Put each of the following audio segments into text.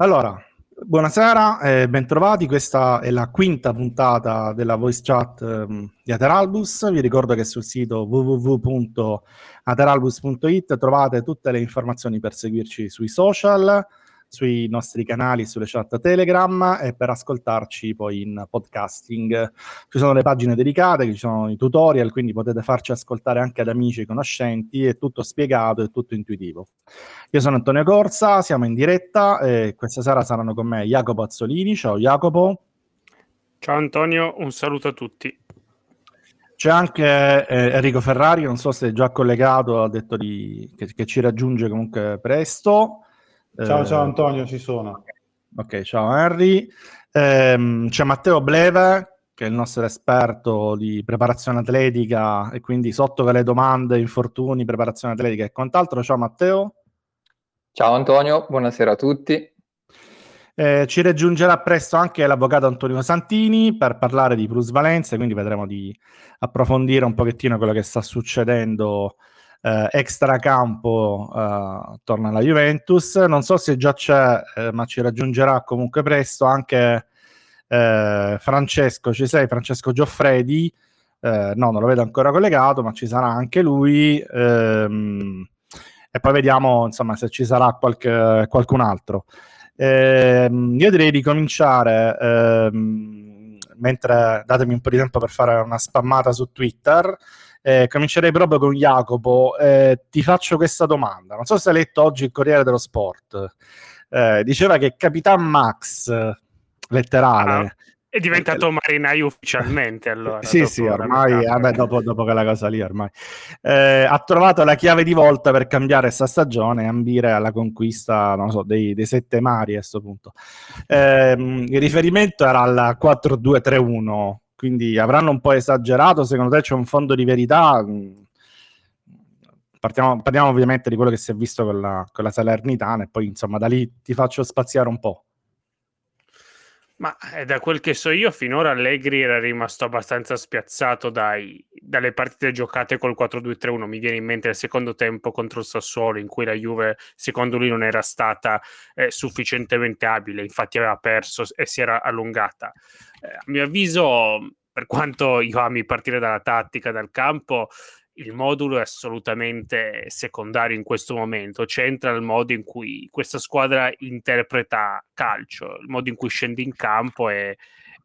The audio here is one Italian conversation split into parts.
Allora, buonasera e bentrovati. Questa è la quinta puntata della voice chat um, di Ateralbus. Vi ricordo che sul sito www.ateralbus.it trovate tutte le informazioni per seguirci sui social sui nostri canali, sulle chat Telegram e per ascoltarci poi in podcasting. Ci sono le pagine dedicate, ci sono i tutorial, quindi potete farci ascoltare anche ad amici e conoscenti, è tutto spiegato, è tutto intuitivo. Io sono Antonio Corsa, siamo in diretta e questa sera saranno con me Jacopo Azzolini. Ciao Jacopo. Ciao Antonio, un saluto a tutti. C'è anche eh, Enrico Ferrari, non so se è già collegato, ha detto di, che, che ci raggiunge comunque presto. Ciao, ciao eh, Antonio, ci sono. Ok, ciao Henry. Eh, c'è Matteo Bleve, che è il nostro esperto di preparazione atletica e quindi sotto le domande, infortuni, preparazione atletica e quant'altro. Ciao Matteo. Ciao Antonio, buonasera a tutti. Eh, ci raggiungerà presto anche l'avvocato Antonio Santini per parlare di plusvalenze, quindi vedremo di approfondire un pochettino quello che sta succedendo eh, extracampo eh, torna alla Juventus. Non so se già c'è, eh, ma ci raggiungerà comunque presto anche eh, Francesco. Ci sei, Francesco Gioffredi? Eh, no, non lo vedo ancora collegato, ma ci sarà anche lui. Ehm, e poi vediamo insomma se ci sarà qualche, qualcun altro. Ehm, io direi di cominciare. Ehm, mentre datemi un po' di tempo per fare una spammata su Twitter. Eh, comincerei proprio con Jacopo. Eh, ti faccio questa domanda. Non so se hai letto oggi il Corriere dello Sport. Eh, diceva che Capitan Max, letterale, ah, è diventato marinaio ufficialmente allora. sì, sì, ormai, vabbè, dopo, dopo, quella cosa lì ormai. Eh, ha trovato la chiave di volta per cambiare questa stagione e ambire alla conquista, non so, dei, dei sette mari a questo punto. Eh, il riferimento era al 4-2-3-1 quindi avranno un po' esagerato. Secondo te c'è un fondo di verità? Partiamo, parliamo ovviamente di quello che si è visto con la, con la Salernitana e poi insomma da lì ti faccio spaziare un po'. Ma eh, da quel che so io, finora Allegri era rimasto abbastanza spiazzato dai, dalle partite giocate col 4-2-3-1. Mi viene in mente il secondo tempo contro il Sassuolo, in cui la Juve, secondo lui, non era stata eh, sufficientemente abile, infatti aveva perso e si era allungata. Eh, a mio avviso, per quanto io ami partire dalla tattica, dal campo, il modulo è assolutamente secondario in questo momento, c'entra il modo in cui questa squadra interpreta calcio, il modo in cui scende in campo e,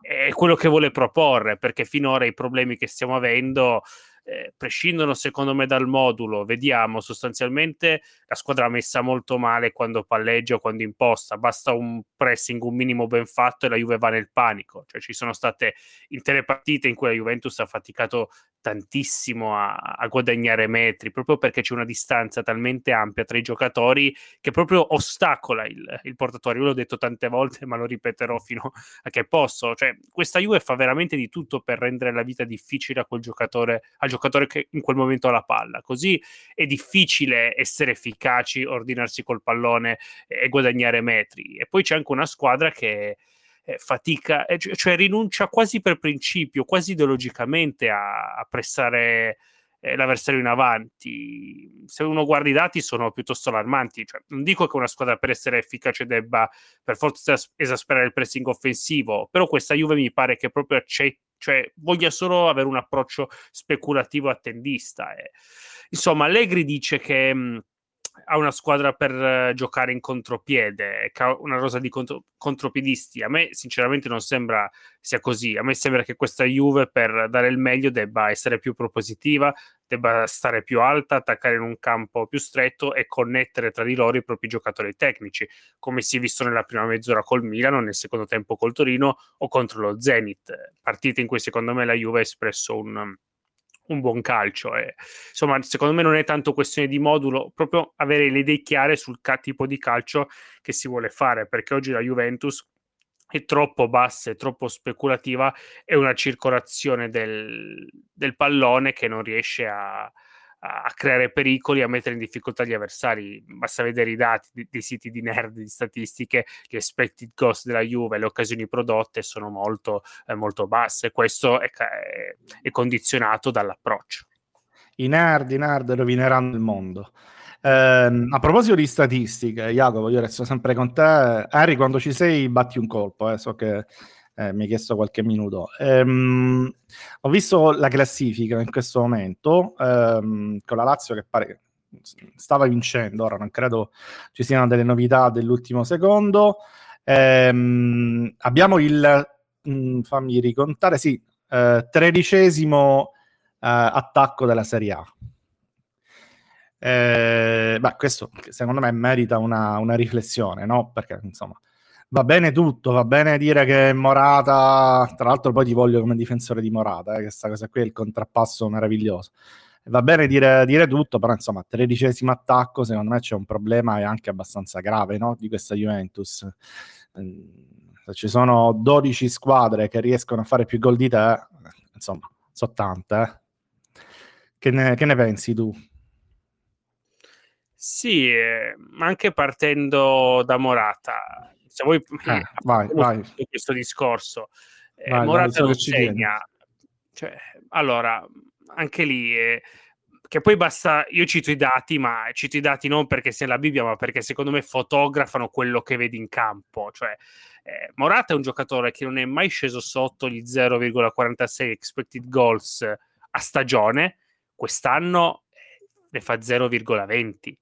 è quello che vuole proporre, perché finora i problemi che stiamo avendo eh, prescindono secondo me dal modulo, vediamo sostanzialmente la squadra messa molto male quando palleggia o quando imposta, basta un pressing un minimo ben fatto e la Juve va nel panico, cioè ci sono state intere partite in cui la Juventus ha faticato tantissimo a, a, guadagnare metri, proprio perché c'è una distanza talmente ampia tra i giocatori che proprio ostacola il, il portatore. Io l'ho detto tante volte, ma lo ripeterò fino a che posso. Cioè, questa Juve fa veramente di tutto per rendere la vita difficile a quel giocatore, al giocatore che in quel momento ha la palla. Così è difficile essere efficaci, ordinarsi col pallone e guadagnare metri. E poi c'è anche una squadra che eh, fatica, eh, cioè rinuncia quasi per principio, quasi ideologicamente a, a pressare eh, l'avversario in avanti. Se uno guarda i dati sono piuttosto allarmanti. Cioè, non dico che una squadra per essere efficace debba per forza esasperare il pressing offensivo, però questa Juve mi pare che proprio accetti cioè voglia solo avere un approccio speculativo attendista. Eh. Insomma, Allegri dice che mh, ha una squadra per uh, giocare in contropiede, una rosa di contro- contropiedisti. A me, sinceramente, non sembra sia così. A me sembra che questa Juve, per dare il meglio, debba essere più propositiva, debba stare più alta, attaccare in un campo più stretto e connettere tra di loro i propri giocatori tecnici, come si è visto nella prima mezz'ora col Milano, nel secondo tempo col Torino o contro lo Zenit. Partite in cui, secondo me, la Juve ha espresso un un buon calcio. E, insomma, secondo me non è tanto questione di modulo, proprio avere le idee chiare sul ca- tipo di calcio che si vuole fare, perché oggi la Juventus è troppo bassa e troppo speculativa, è una circolazione del, del pallone che non riesce a, a creare pericoli, a mettere in difficoltà gli avversari. Basta vedere i dati dei, siti di nerd, di statistiche, gli expected cost della Juve, le occasioni prodotte sono molto, eh, molto basse. Questo è, è, è condizionato dall'approccio. I nerd, i nerd rovineranno il mondo. Eh, a proposito di statistiche, Jacopo, io resto sempre con te. Harry, quando ci sei, batti un colpo. Eh. So che eh, mi hai chiesto qualche minuto. Ehm, ho visto la classifica in questo momento ehm, con la Lazio che pare stava vincendo. Ora non credo ci siano delle novità dell'ultimo secondo. Ehm, abbiamo il mh, mm, fammi ricontare, sì, eh, tredicesimo eh, attacco della Serie A. Eh, beh, questo secondo me merita una, una, riflessione, no? Perché insomma va bene tutto, va bene dire che Morata, tra l'altro poi ti voglio come difensore di Morata, eh, questa cosa qui è il contrappasso meraviglioso. Va bene dire, dire tutto, però insomma, tredicesimo attacco, secondo me c'è un problema e anche abbastanza grave no? di questa Juventus. Ehm, se ci sono 12 squadre che riescono a fare più gol di te, insomma, sono tante. Eh? Che, ne, che ne pensi tu? Sì, eh, anche partendo da Morata, se vuoi eh, vai, vai. questo discorso, eh, vai, Morata non segna, cioè, allora, anche lì, eh, che poi basta, io cito i dati, ma cito i dati non perché sia la Bibbia, ma perché secondo me fotografano quello che vedi in campo, cioè eh, Morata è un giocatore che non è mai sceso sotto gli 0,46 expected goals a stagione, quest'anno eh, ne fa 0,20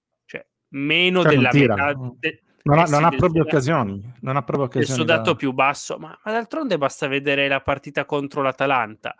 meno cioè, della metà. De- non ha, non ha proprio occasioni. Non ha proprio occasioni. Il suo dato da... più basso, ma, ma, d'altronde basta vedere la partita contro l'Atalanta.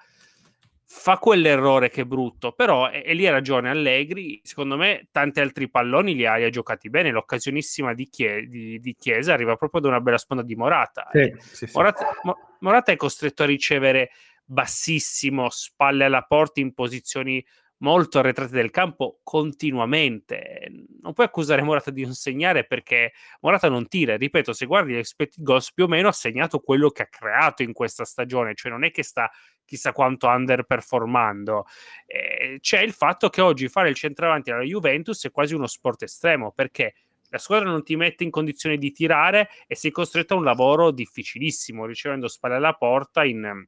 Fa quell'errore che è brutto, però, e, e lì ha ragione Allegri, secondo me tanti altri palloni li ha, li ha giocati bene, l'occasionissima di, Chie- di, di, Chiesa arriva proprio da una bella sponda di Morata. Sì, sì, sì. Morata, Mo- Morata è costretto a ricevere bassissimo, spalle alla porta in posizioni molto arretrate del campo continuamente. Non puoi accusare Morata di non segnare perché Morata non tira. Ripeto, se guardi gli expected goals, più o meno ha segnato quello che ha creato in questa stagione, cioè non è che sta chissà quanto underperformando. Eh, c'è il fatto che oggi fare il centravanti alla Juventus è quasi uno sport estremo perché la squadra non ti mette in condizione di tirare e sei costretto a un lavoro difficilissimo, ricevendo spalle alla porta in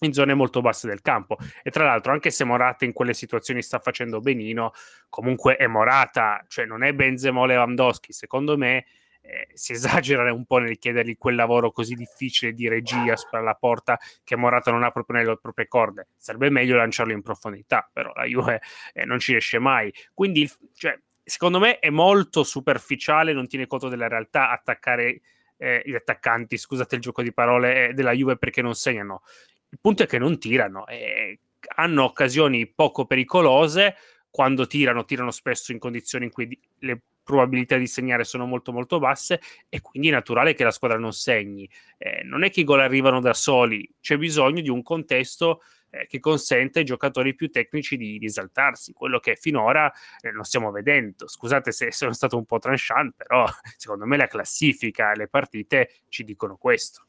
in zone molto basse del campo. E tra l'altro, anche se Morata in quelle situazioni sta facendo benino, comunque è Morata, cioè non è Benzema o Lewandowski. Secondo me eh, si esagera un po' nel chiedergli quel lavoro così difficile di regia per la porta che Morata non ha proprio nelle proprie corde. Sarebbe meglio lanciarlo in profondità, però la Juve eh, non ci riesce mai. Quindi, cioè, secondo me è molto superficiale, non tiene conto della realtà attaccare eh, gli attaccanti, scusate il gioco di parole, eh, della Juve perché non segnano. Il punto è che non tirano, e hanno occasioni poco pericolose, quando tirano, tirano spesso in condizioni in cui le probabilità di segnare sono molto molto basse e quindi è naturale che la squadra non segni. Eh, non è che i gol arrivano da soli, c'è bisogno di un contesto eh, che consente ai giocatori più tecnici di, di esaltarsi, quello che finora eh, non stiamo vedendo. Scusate se sono stato un po' tranchant, però secondo me la classifica e le partite ci dicono questo.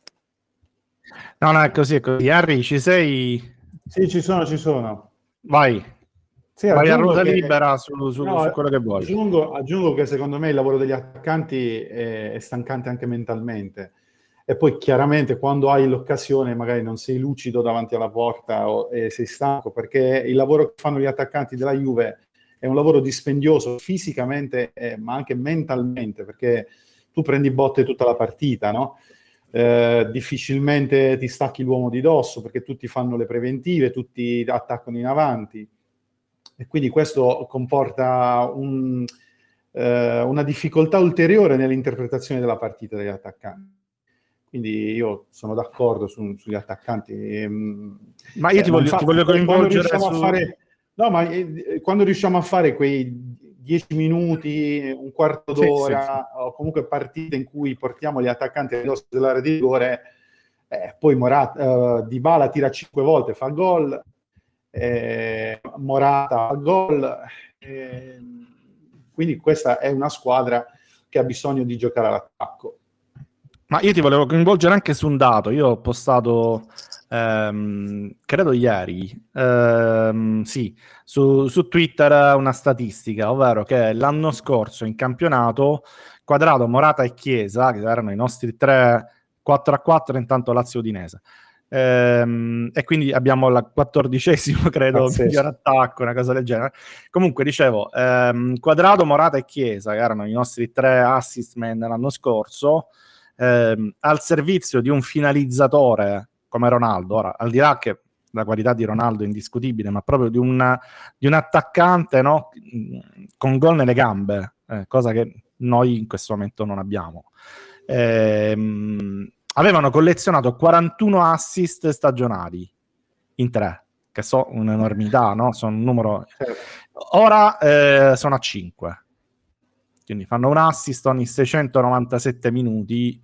No, no, è così, è così. Harry, ci sei? Sì, ci sono, ci sono. Vai. Sì, Vai a ruota che... libera su, su, no, su, quello che vuoi. Aggiungo, aggiungo, che secondo me il lavoro degli attaccanti è, è, stancante anche mentalmente. E poi chiaramente quando hai l'occasione magari non sei lucido davanti alla porta o, e sei stanco, perché il lavoro che fanno gli attaccanti della Juve è un lavoro dispendioso fisicamente, eh, ma anche mentalmente, perché tu prendi botte tutta la partita, no? Eh, difficilmente ti stacchi l'uomo di dosso perché tutti fanno le preventive, tutti attaccano in avanti e quindi questo comporta un, eh, una difficoltà ulteriore nell'interpretazione della partita degli attaccanti. Quindi io sono d'accordo su, sugli attaccanti. Ehm, ma io ti, voglio, ti voglio coinvolgere su... Fare, no, ma eh, quando riusciamo a fare quei 10 minuti, un quarto d'ora, sì, sì, sì. o comunque partite in cui portiamo gli attaccanti all'indosso dell'area di rigore, eh, poi Morata, uh, Dybala tira 5 volte, fa gol, eh, Morata fa gol, eh, quindi questa è una squadra che ha bisogno di giocare all'attacco. Ma io ti volevo coinvolgere anche su un dato, io ho postato ehm, credo ieri, ehm, sì, su, su, Twitter una statistica, ovvero che l'anno scorso in campionato Quadrato, Morata e Chiesa, che erano i nostri tre 4 a 4, intanto Lazio Udinese, Ehm, e quindi abbiamo la quattordicesimo, credo, Pazzesco. miglior attacco, una cosa del genere. Comunque, dicevo, Quadrado, Morata e Chiesa, che erano i nostri tre assist man l'anno scorso, al servizio di un finalizzatore come Ronaldo. Ora, al di là che la qualità di Ronaldo è indiscutibile, ma proprio di un, di un attaccante no? con gol nelle gambe, eh, cosa che noi in questo momento non abbiamo. Ehm, avevano collezionato 41 assist stagionali in tre, che so un'enormità, no? Sono un numero. Ora eh, sono a 5. Quindi fanno un assist ogni 697 minuti,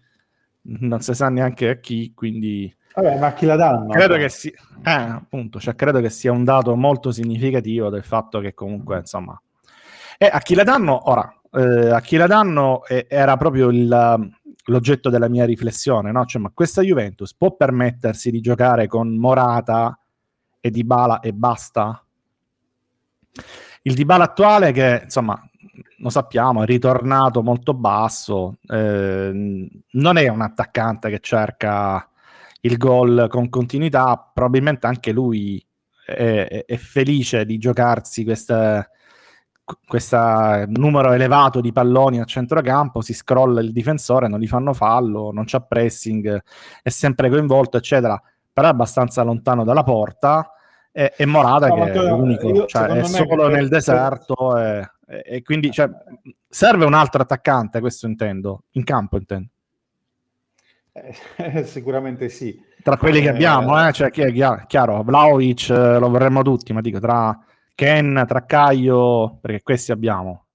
non si sa neanche a chi, quindi Vabbè, ma chi la danno? credo che, si- eh, appunto, cioè, credo che sia un dato molto significativo del fatto che comunque, insomma, e a chi la danno, ora, eh, a chi la danno eh, era proprio il- l'oggetto della mia riflessione, no? Cioè, ma questa Juventus può permettersi di giocare con Morata e Dybala e basta? Il Dybala attuale che, insomma, lo sappiamo, è ritornato molto basso, eh, non è un attaccante che cerca il gol con continuità, probabilmente anche lui è, è- felice di giocarsi questo numero elevato di palloni a centrocampo, si scrolla il difensore, non gli fanno fallo, non c'è pressing, è sempre coinvolto, eccetera, però è abbastanza lontano dalla porta e, e Morata No, che è l'unico, io- cioè, è solo nel deserto e, e- e quindi cioè, serve un altro attaccante, questo intendo, in campo intendo. Eh, sicuramente sì. Tra quelli che Eh, abbiamo, eh, cioè, chi è chia- chiaro, Vlaovic eh, lo vorremmo tutti, ma dico tra Ken, tra Caio, perché questi abbiamo.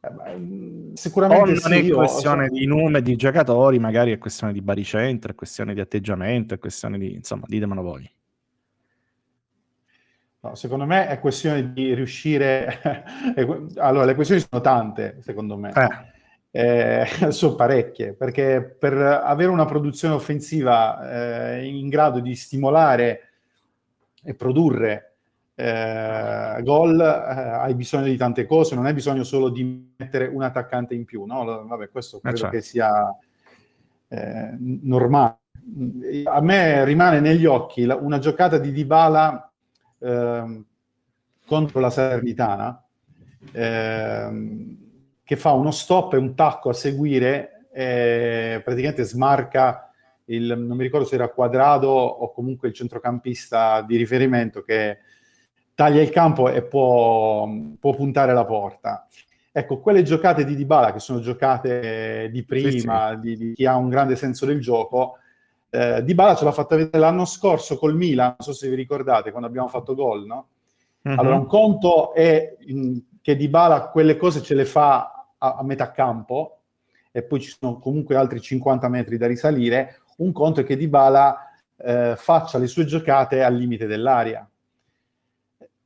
Eh, mm, O Sicuramente non sì, è io- questione di numeri di giocatori, magari è questione di baricentro, è questione di atteggiamento, è questione di, insomma, ditemelo voi. no, secondo me è questione di riuscire... allora, le questioni sono tante, secondo me. Eh, Eh, sono parecchie, perché per avere una produzione offensiva eh, in grado di stimolare e produrre eh, gol, eh, hai bisogno di tante cose, non hai bisogno solo di mettere un attaccante in più, no? Vabbè, questo credo certo. che sia eh, normale. A me rimane negli occhi una giocata di Dybala ehm, contro la Salernitana, ehm, che fa uno stop e un tacco a seguire, e praticamente smarca il, non mi ricordo se era Quadrado o comunque il centrocampista di riferimento che taglia il campo e può, può puntare la porta. Ecco, quelle giocate di Dybala, che sono giocate di prima, Di, di chi ha un grande senso del gioco, eh, Dybala ce l'ha fatta vedere l'anno scorso col Milan, non so se vi ricordate, quando abbiamo fatto gol, no? mhm. Allora, un conto è mh, che Dybala quelle cose ce le fa a, a metà campo e poi ci sono comunque altri 50 metri da risalire. Un conto è che Dybala eh, faccia le sue giocate al limite dell'area.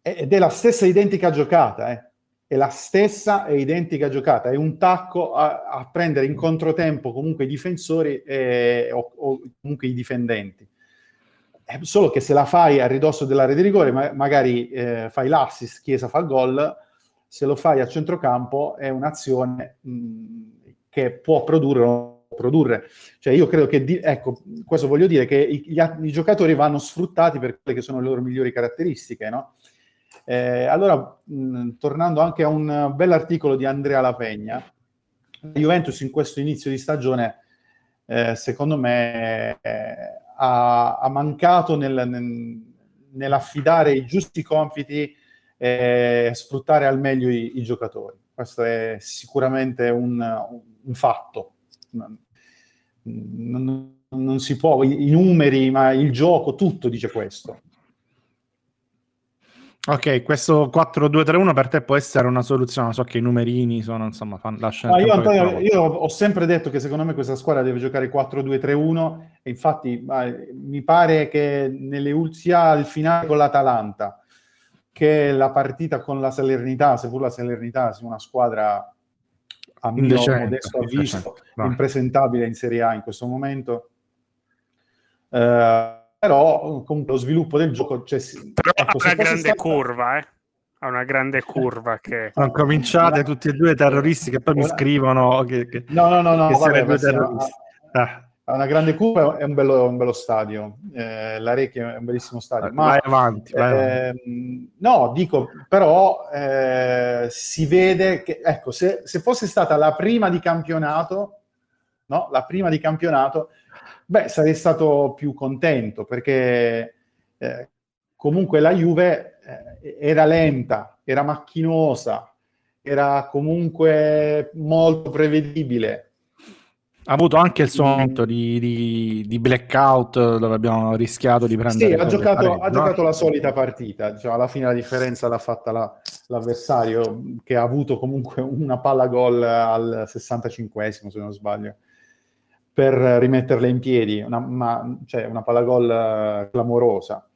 Ed è la stessa identica giocata, eh. È la stessa e identica giocata. È un tacco a, a prendere in controtempo comunque i difensori e- o, o comunque i difendenti. È solo che se la fai a ridosso dell'area di rigore, ma- magari eh, fai l'assist, Chiesa fa il gol, se lo fai a centrocampo è un'azione mh, che può produrre o produrre. Cioè io credo che, di- ecco, questo voglio dire, che i, gli i giocatori vanno sfruttati per quelle che sono le loro migliori caratteristiche, no? Eh, allora, mh, tornando anche a un bell'articolo di Andrea Lapegna, la Juventus in questo inizio di stagione, eh, secondo me, eh, ha, ha mancato nel- nel- nell'affidare i giusti compiti e sfruttare al meglio i, i giocatori. Questo è sicuramente un, un fatto. Non, non- si può, i, numeri, ma il gioco, tutto dice questo. Ok, questo 4-2-3-1 per te può essere una soluzione. So che i numerini sono, insomma, fan, lasciano il io, Antonio, io ho sempre detto che secondo me questa squadra deve giocare 4-2-3-1 e infatti ma, mi pare che nelle, ul- sia il finale con l'Atalanta che la partita con la Salernità, seppur la Salernità sia una squadra a mio Indecente, modesto avviso impresentabile in Serie A in questo momento. Eh, però comunque lo sviluppo del gioco c'è Però ecco, una grande stata- curva, eh. Ha una grande curva che... Sono cominciate tutti e due terroristi che poi mi scrivono che, che, No, no, no, no, che siete vabbè, due terroristi. Ah, Ha una grande curva e un bello, un bello stadio. Eh, L'Arecchia è un bellissimo stadio. Ma, vai avanti, vai eh, avanti. No, dico, però eh, si vede che, ecco, se, se, fosse stata la prima di campionato, no? La prima di campionato, beh, sarei stato più contento perché eh, comunque la Juve eh, era lenta, era macchinosa, era comunque molto prevedibile ha avuto anche il suo momento di, di, di, blackout dove abbiamo rischiato di prendere. Sì, ha giocato, ha no? giocato la solita partita. Diciamo, alla fine la differenza l'ha fatta la, l'avversario, che ha avuto comunque una palla gol al 65esimo, se non sbaglio, per rimetterla in piedi. Una, ma, cioè, una palla gol eh, clamorosa.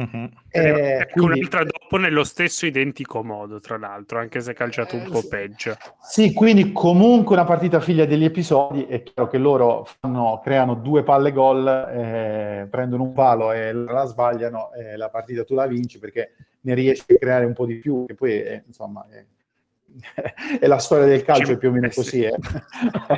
Uh-huh. Eh, ecco quindi... un'altra dopo nello stesso identico modo, tra l'altro, anche se calciato un po' peggio. Sì, quindi comunque una partita figlia degli episodi, è chiaro che loro fanno, creano due palle gol, eh, prendono un palo e la sbagliano e la partita tu la vinci perché ne riesci a creare un po' di più, che poi è, insomma è, è la storia del calcio, è più o meno così. Eh.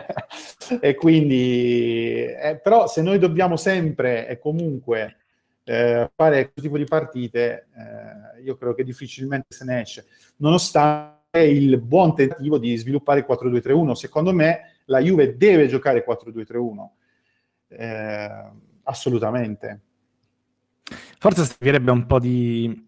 e quindi, eh, però se noi dobbiamo sempre e comunque eh, fare questo tipo di partite, eh, io credo che difficilmente se ne esce, nonostante il buon tentativo di sviluppare il 4-2-3-1. Secondo me la Juve deve giocare 4-2-3-1, eh, assolutamente. Forse servirebbe un po' di...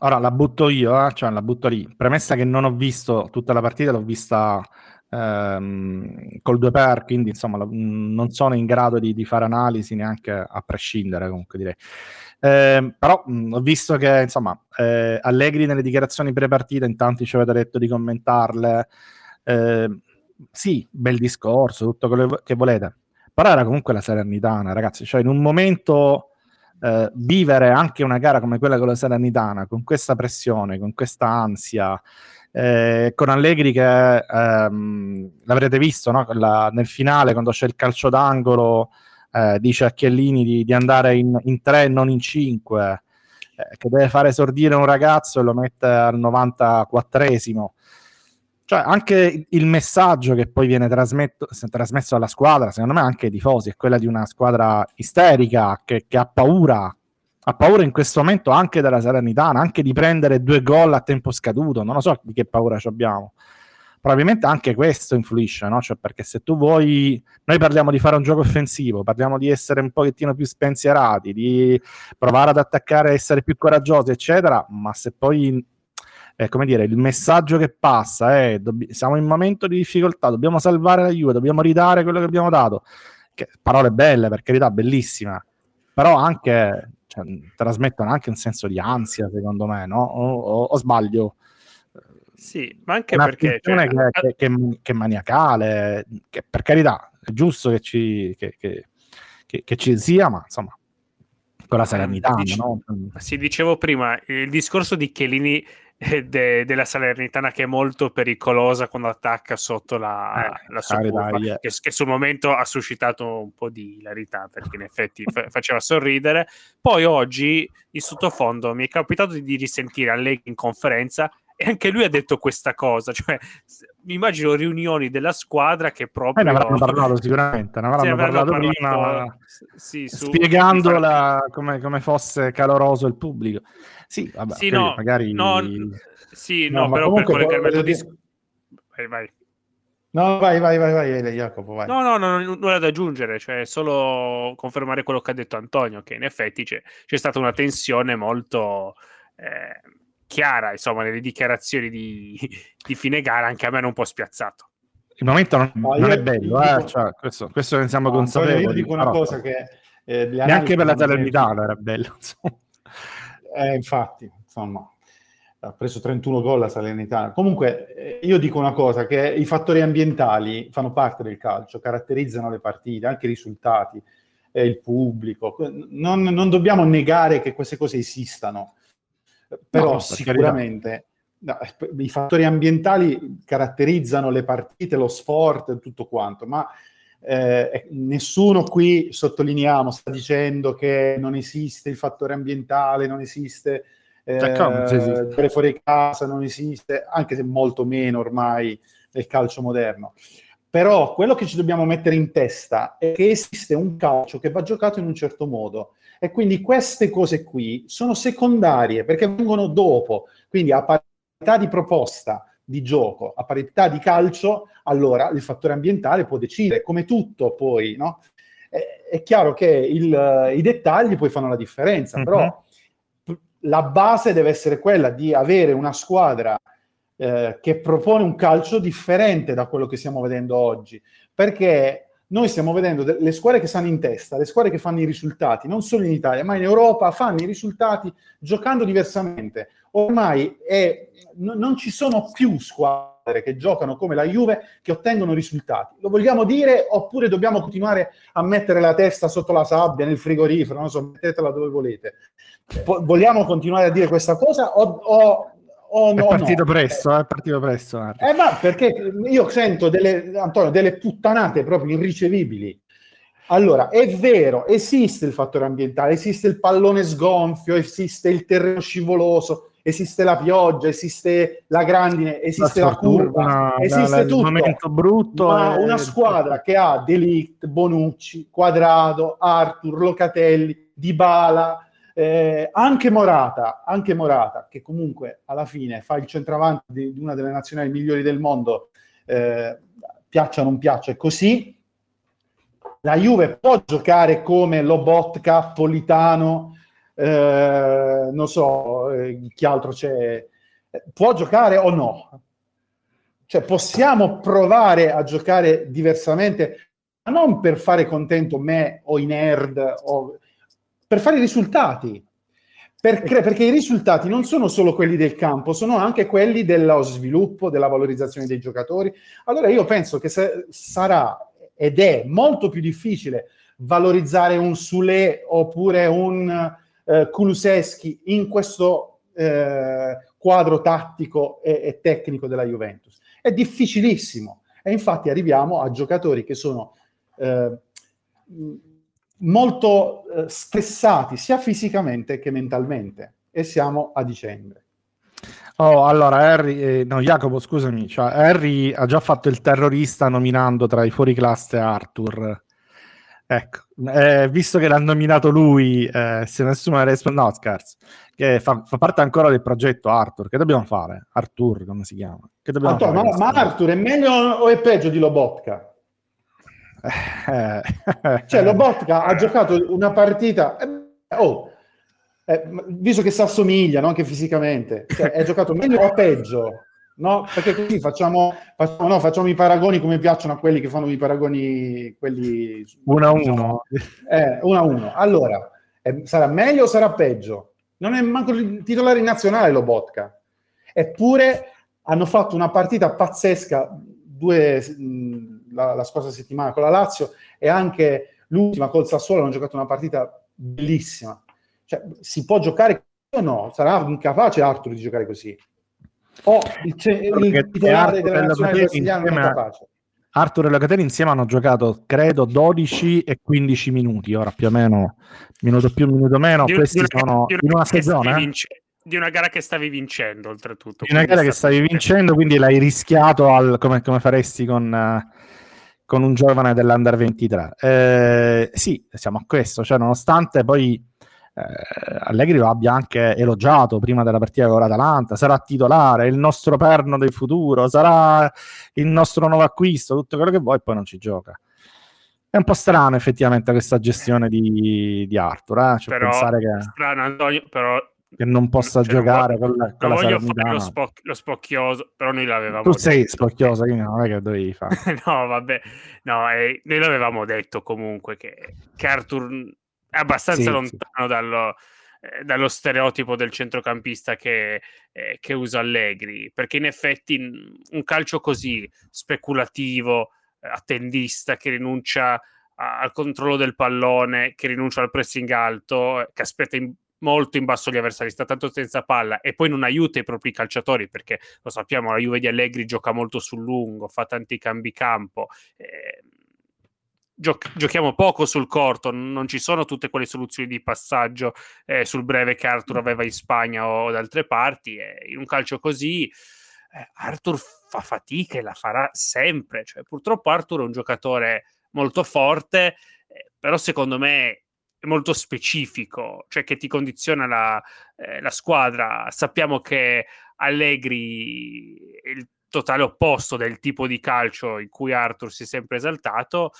Ora la butto io, eh? cioè la butto lì. Premessa che non ho visto tutta la partita, l'ho vista ehm, col 2 per, quindi insomma la, mm, non sono in grado di, di, fare analisi neanche a prescindere comunque direi. Eh, però mh, mm, ho visto che insomma eh, Allegri nelle dichiarazioni pre-partita in tanti ci avete detto di commentarle eh, sì, bel discorso, tutto quello che volete però era comunque la Salernitana ragazzi, cioè in un momento eh, vivere anche una gara come quella con la Salernitana con questa pressione, con questa ansia eh, con Allegri che ehm, l'avrete visto no? La, nel finale quando c'è il calcio d'angolo eh, dice a Chiellini di, di andare in, in, tre e non in cinque eh, che deve fare esordire un ragazzo e lo mette al 94esimo cioè anche il messaggio che poi viene trasmesso alla squadra secondo me anche ai tifosi è quella di una squadra isterica che, che ha paura ha paura in questo momento anche della Salernitana, anche di prendere due gol a tempo scaduto. Non lo so di che paura ci abbiamo. Probabilmente anche questo influisce, no? Cioè, perché se tu vuoi, noi parliamo di fare un gioco offensivo, parliamo di essere un pochettino più spensierati, di provare ad attaccare, essere più coraggiosi, eccetera, ma se poi eh, come dire, il messaggio che passa è dobb- siamo in momento di difficoltà, dobbiamo salvare la Juve, dobbiamo ridare quello che abbiamo dato. Che, parole belle, per carità, bellissime, però anche cioè, trasmettono anche un senso di ansia, secondo me, no? O, o, o sbaglio? Sì, ma anche Una perché... Cioè, che, che, che, che, maniacale, che per carità è giusto che ci, che, ci sia, ma insomma, con la serenità. Dice, no? Sì, dicevo prima, il discorso di Chiellini de, della Salernitana che è molto pericolosa quando attacca sotto la, eh, la sua curva, che, che, sul momento ha suscitato un po' di hilarità perché in effetti fa- faceva sorridere. Poi oggi in sottofondo mi è capitato di risentire Allegri in conferenza e anche lui ha detto questa cosa, cioè mi immagino riunioni della squadra che proprio... Eh, ne avranno parlato sicuramente, ne avranno, sì, parlato, parlato, prima, sì, su, spiegandola come, come fosse caloroso il pubblico. Sì, vabbè, sì, no, magari... No, sì, no, no però per collegarmi tuo discorso... Vai, vai. No, vai, vai, vai, vai, Jacopo, vai. No, no, no, nulla da aggiungere, cioè solo confermare quello che ha detto Antonio, che in effetti c'è, c'è stata una tensione molto eh, chiara, insomma, nelle dichiarazioni di, di, fine gara, anche a me non un po' spiazzato. Il momento non, no, non è bello, dico, eh? cioè, questo, questo ne siamo no, consapevoli. Io dico una però, cosa che... Eh, neanche per la Salernitana era bello, insomma. Eh, infatti, insomma, ha preso 31 gol la Salernitana. Comunque, eh, io dico una cosa, che i fattori ambientali fanno parte del calcio, caratterizzano le partite, anche i risultati, eh, il pubblico. Non, non, dobbiamo negare che queste cose esistano, però no, sicuramente no, i fattori ambientali caratterizzano le partite, lo sport, tutto quanto, ma eh, nessuno qui, sottolineiamo, sta dicendo che non esiste il fattore ambientale, non esiste eh, fuori casa, non esiste, anche se molto meno ormai nel calcio moderno. Però quello che ci dobbiamo mettere in testa è che esiste un calcio che va giocato in un certo modo e quindi queste cose qui sono secondarie perché vengono dopo. Quindi a parità di proposta di gioco, a parità di calcio, allora il fattore ambientale può decidere, come tutto poi, no? È, è chiaro che il, i dettagli poi fanno la differenza, uh-huh. però la base deve essere quella di avere una squadra eh, che propone un calcio differente da quello che stiamo vedendo oggi, perché noi stiamo vedendo de- le squadre che stanno in testa, le squadre che fanno i risultati, non solo in Italia, ma in Europa, fanno i risultati giocando diversamente. Ormai è, n- non ci sono più squadre che giocano come la Juve che ottengono risultati. Lo vogliamo dire oppure dobbiamo continuare a mettere la testa sotto la sabbia, nel frigorifero, non so, mettetela dove volete. Po- vogliamo continuare a dire questa cosa o, o Oh, no, è partito no. presto, è partito presto. Eh, ma perché io sento delle, Antonio, delle puttanate proprio irricevibili. Allora, è vero, esiste il fattore ambientale, esiste il pallone sgonfio, esiste il terreno scivoloso, esiste la pioggia, esiste la grandine, esiste la, la curva, esiste la, tutto. momento brutto. Ma è... una squadra che ha Delict, Bonucci, Quadrado, Arthur, Locatelli, Dybala, eh, anche Morata, anche Morata, che comunque alla fine fa il centravanti di, di una delle nazionali migliori del mondo, eh, piaccia o non piaccia, è così. La Juve può giocare come Lobotka, Politano, eh, non so eh, chi altro c'è. Può giocare o no? Cioè, possiamo provare a giocare diversamente, ma non per fare contento me o i nerd o per fare i risultati. Perché, perché, i risultati non sono solo quelli del campo, sono anche quelli dello sviluppo, della valorizzazione dei giocatori. Allora io penso che se, sarà ed è molto più difficile valorizzare un Sule oppure un eh, Kuluseschi in questo eh, quadro tattico e, e, tecnico della Juventus. È difficilissimo e infatti arriviamo a giocatori che sono eh, molto eh, stressati sia fisicamente che mentalmente e siamo a dicembre. Oh, allora Harry, eh, no Jacopo scusami, cioè, Harry ha già fatto il terrorista nominando tra i fuori classe Arthur. Ecco, eh, visto che l'ha nominato lui, eh, se nessuno è responsabile, no scherzo, che fa, fa, parte ancora del progetto Arthur, che dobbiamo fare? Arthur, come si chiama? Che Arthur, ma, ma Arthur è meglio o è peggio di Lobotka? cioè, Lobotka ha giocato una partita. Eh, oh, eh, visto che si assomigliano anche fisicamente, cioè, è giocato meglio o peggio? No? Perché così facciamo, facciamo, no, facciamo, i paragoni come piacciono a quelli che fanno i paragoni, quelli 1 a 1. Eh, 1 a 1. Allora, eh, sarà meglio o sarà peggio? Non è manco il titolare nazionale Lobotka. Eppure hanno fatto una partita pazzesca, due, la, la, scorsa settimana con la Lazio e anche l'ultima col Sassuolo hanno giocato una partita bellissima. Cioè, si può giocare o no? Sarà incapace Arthur di giocare così. O il, il titolare della nazionale brasiliana è incapace. Arthur e Locatelli insieme hanno giocato credo 12 e 15 minuti ora più o meno minuto più minuto meno di, questi di una, sono di una, in una stagione vince, di una gara che stavi vincendo oltretutto di una gara che stavi vincendo quindi l'hai rischiato al, come, come faresti con uh, con un giovane dell'Under 23. Eh, sì, siamo a questo, cioè nonostante poi eh, Allegri lo abbia anche elogiato prima della partita con l'Atalanta, sarà titolare, il nostro perno del futuro, sarà il nostro nuovo acquisto, tutto quello che vuoi, poi non ci gioca. È un po' strano effettivamente questa gestione di, di Arthur, eh? cioè però, pensare che... strano Antonio, però che non possa cioè, giocare con la, con la voglio fare lo, spoc- lo, spocchioso però noi l'avevamo tu sei detto. spocchioso quindi non è che dovevi fare no vabbè no, eh, noi l'avevamo detto comunque che, che Arthur è abbastanza sì, lontano sì. Dallo, eh, dallo, stereotipo del centrocampista che, eh, che, usa Allegri perché in effetti un calcio così speculativo eh, attendista che rinuncia al controllo del pallone che rinuncia al pressing alto eh, che aspetta in molto in basso gli avversari, sta tanto senza palla e poi non aiuta i propri calciatori perché lo sappiamo, la Juve di Allegri gioca molto sul lungo, fa tanti cambi campo. Eh, gioc- giochiamo poco sul corto, non ci sono tutte quelle soluzioni di passaggio eh, sul breve che Arthur aveva in Spagna o da altre parti. Eh, in un calcio così, eh, Arthur fa fatica e la farà sempre. Cioè, purtroppo Arthur è un giocatore molto forte, eh, però secondo me è molto specifico, cioè che ti condiziona la, eh, la squadra. Sappiamo che Allegri è il totale opposto del tipo di calcio in cui Arthur si è sempre esaltato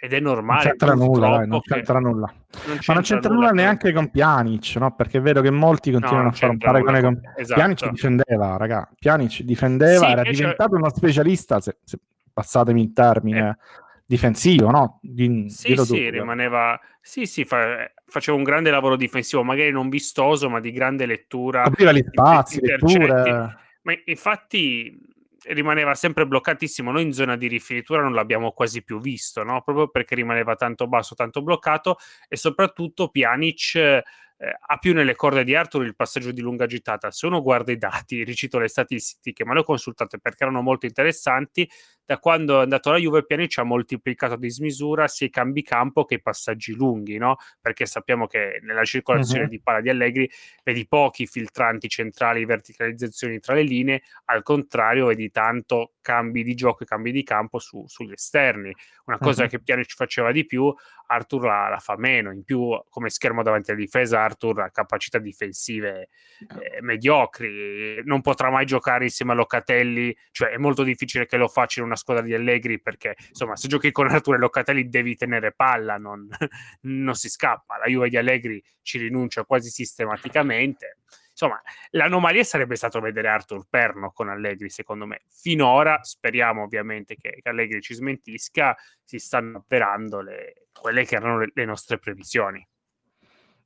ed è normale. Non c'entra nulla, dai, non c'entra nulla. Non c'entra Ma non c'entra nulla, nulla neanche con Pjanic, no? Perché vedo che molti continuano no, a fare un paragone con... Esatto. Pjanic difendeva, raga. Pjanic difendeva, sì, era diventato uno specialista, se, se, passatemi il termine... Eh difensivo, no? Di, sì, sì, rimaneva... Sì, sì, fa... faceva un grande lavoro difensivo, magari non vistoso, ma di grande lettura. Apriva gli spazi, letture. Ma infatti rimaneva sempre bloccatissimo. Noi in zona di rifinitura non l'abbiamo quasi più visto, no? Proprio perché rimaneva tanto basso, tanto bloccato e soprattutto Pjanic eh, ha più nelle corde di Arthur il passaggio di lunga gittata. Se uno guarda i dati, ricito le statistiche, ma le ho consultate perché erano molto interessanti, da quando è andato alla Juve Pjanic ha moltiplicato a dismisura sia i cambi campo che i passaggi lunghi, no? Perché sappiamo che nella circolazione uh-huh. di palla di Allegri vedi pochi filtranti centrali, verticalizzazioni tra le linee, al contrario vedi tanto cambi di gioco e cambi di campo su, sugli esterni. Una cosa uh-huh. che Pjanic faceva di più, Arthur la, la, fa meno. In più, come schermo davanti alla difesa, Arthur ha capacità difensive eh, mediocri. Non potrà mai giocare insieme a Locatelli, cioè è molto difficile che lo faccia in una squadra di Allegri perché, insomma, se giochi con Arthur e Locatelli devi tenere palla, non, non si scappa. La Juve di Allegri ci rinuncia quasi sistematicamente insomma, l'anomalia sarebbe stato vedere Arthur Perno con Allegri, secondo me. Finora speriamo ovviamente che, che Allegri ci smentisca, si stanno avverando le, quelle che erano le, le nostre previsioni.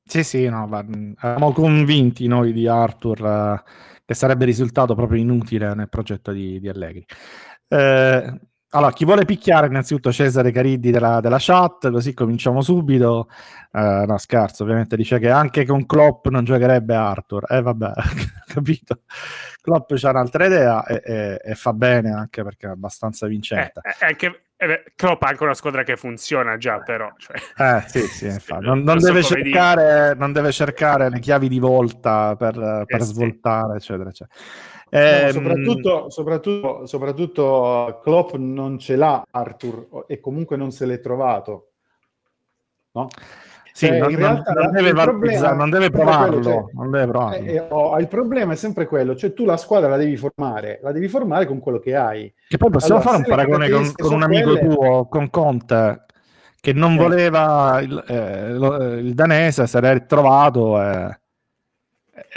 Sì, sì, no, ma, eravamo convinti noi di Arthur uh, che sarebbe risultato proprio inutile nel progetto di, di Allegri. Eh, allora, chi vuole picchiare innanzitutto Cesare Cariddi della, della chat, così cominciamo subito. Uh, no, scherzo, ovviamente dice che anche con Klopp non giocherebbe Arthur. Eh vabbè, capito. Klopp c'ha un'altra idea e, e, e, fa bene anche perché è abbastanza vincente. Eh, eh, anche, eh, Klopp ha anche una squadra che funziona già, però. Cioè. Eh sì, sì. Non, non, deve cercare, non, deve cercare, le chiavi di volta per, per eh, svoltare, sì. eccetera, eccetera. Eh, no, soprattutto, soprattutto, soprattutto Klopp non ce l'ha Arthur e comunque non se l'è trovato. No? Sì, cioè, non, in realtà non, deve problema, non, deve provarlo. Cioè, non deve provarlo. Eh, eh, oh, il problema è sempre quello, cioè tu la squadra la devi formare, la devi formare con quello che hai. Che poi possiamo allora, fare un paragone con, con un amico quelle... tuo, con Conte, che non eh. voleva il, eh, lo, il danese, se l'è trovato... Eh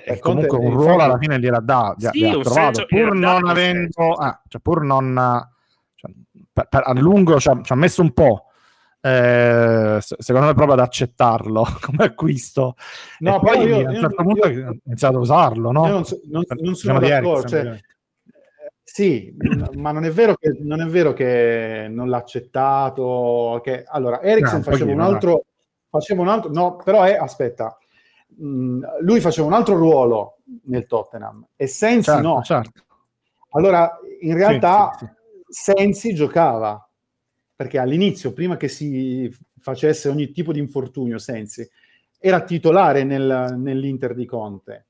e comunque un ruolo alla fine gliela dà, sì, gliela trovato, pur non avendo, ah, cioè pur non, cioè, per, per, a lungo ci ha, ci ha, messo un po', eh, secondo me proprio ad accettarlo come acquisto. No, e poi io, a un certo punto ha iniziato a usarlo, no? non, so, non, non sono d'accordo, cioè, sì, ma non è vero che non, è vero che non l'ha accettato. Che... Allora, Ericsson no, faceva, un altro, faceva un altro, no, però è, aspetta, mh, lui faceva un altro ruolo nel Tottenham e Sensi certo, no. Certo. Allora, in realtà sì, sì, sì. Sensi giocava perché all'inizio, prima che si facesse ogni tipo di infortunio, Sensi era titolare nel, nell'Inter di Conte.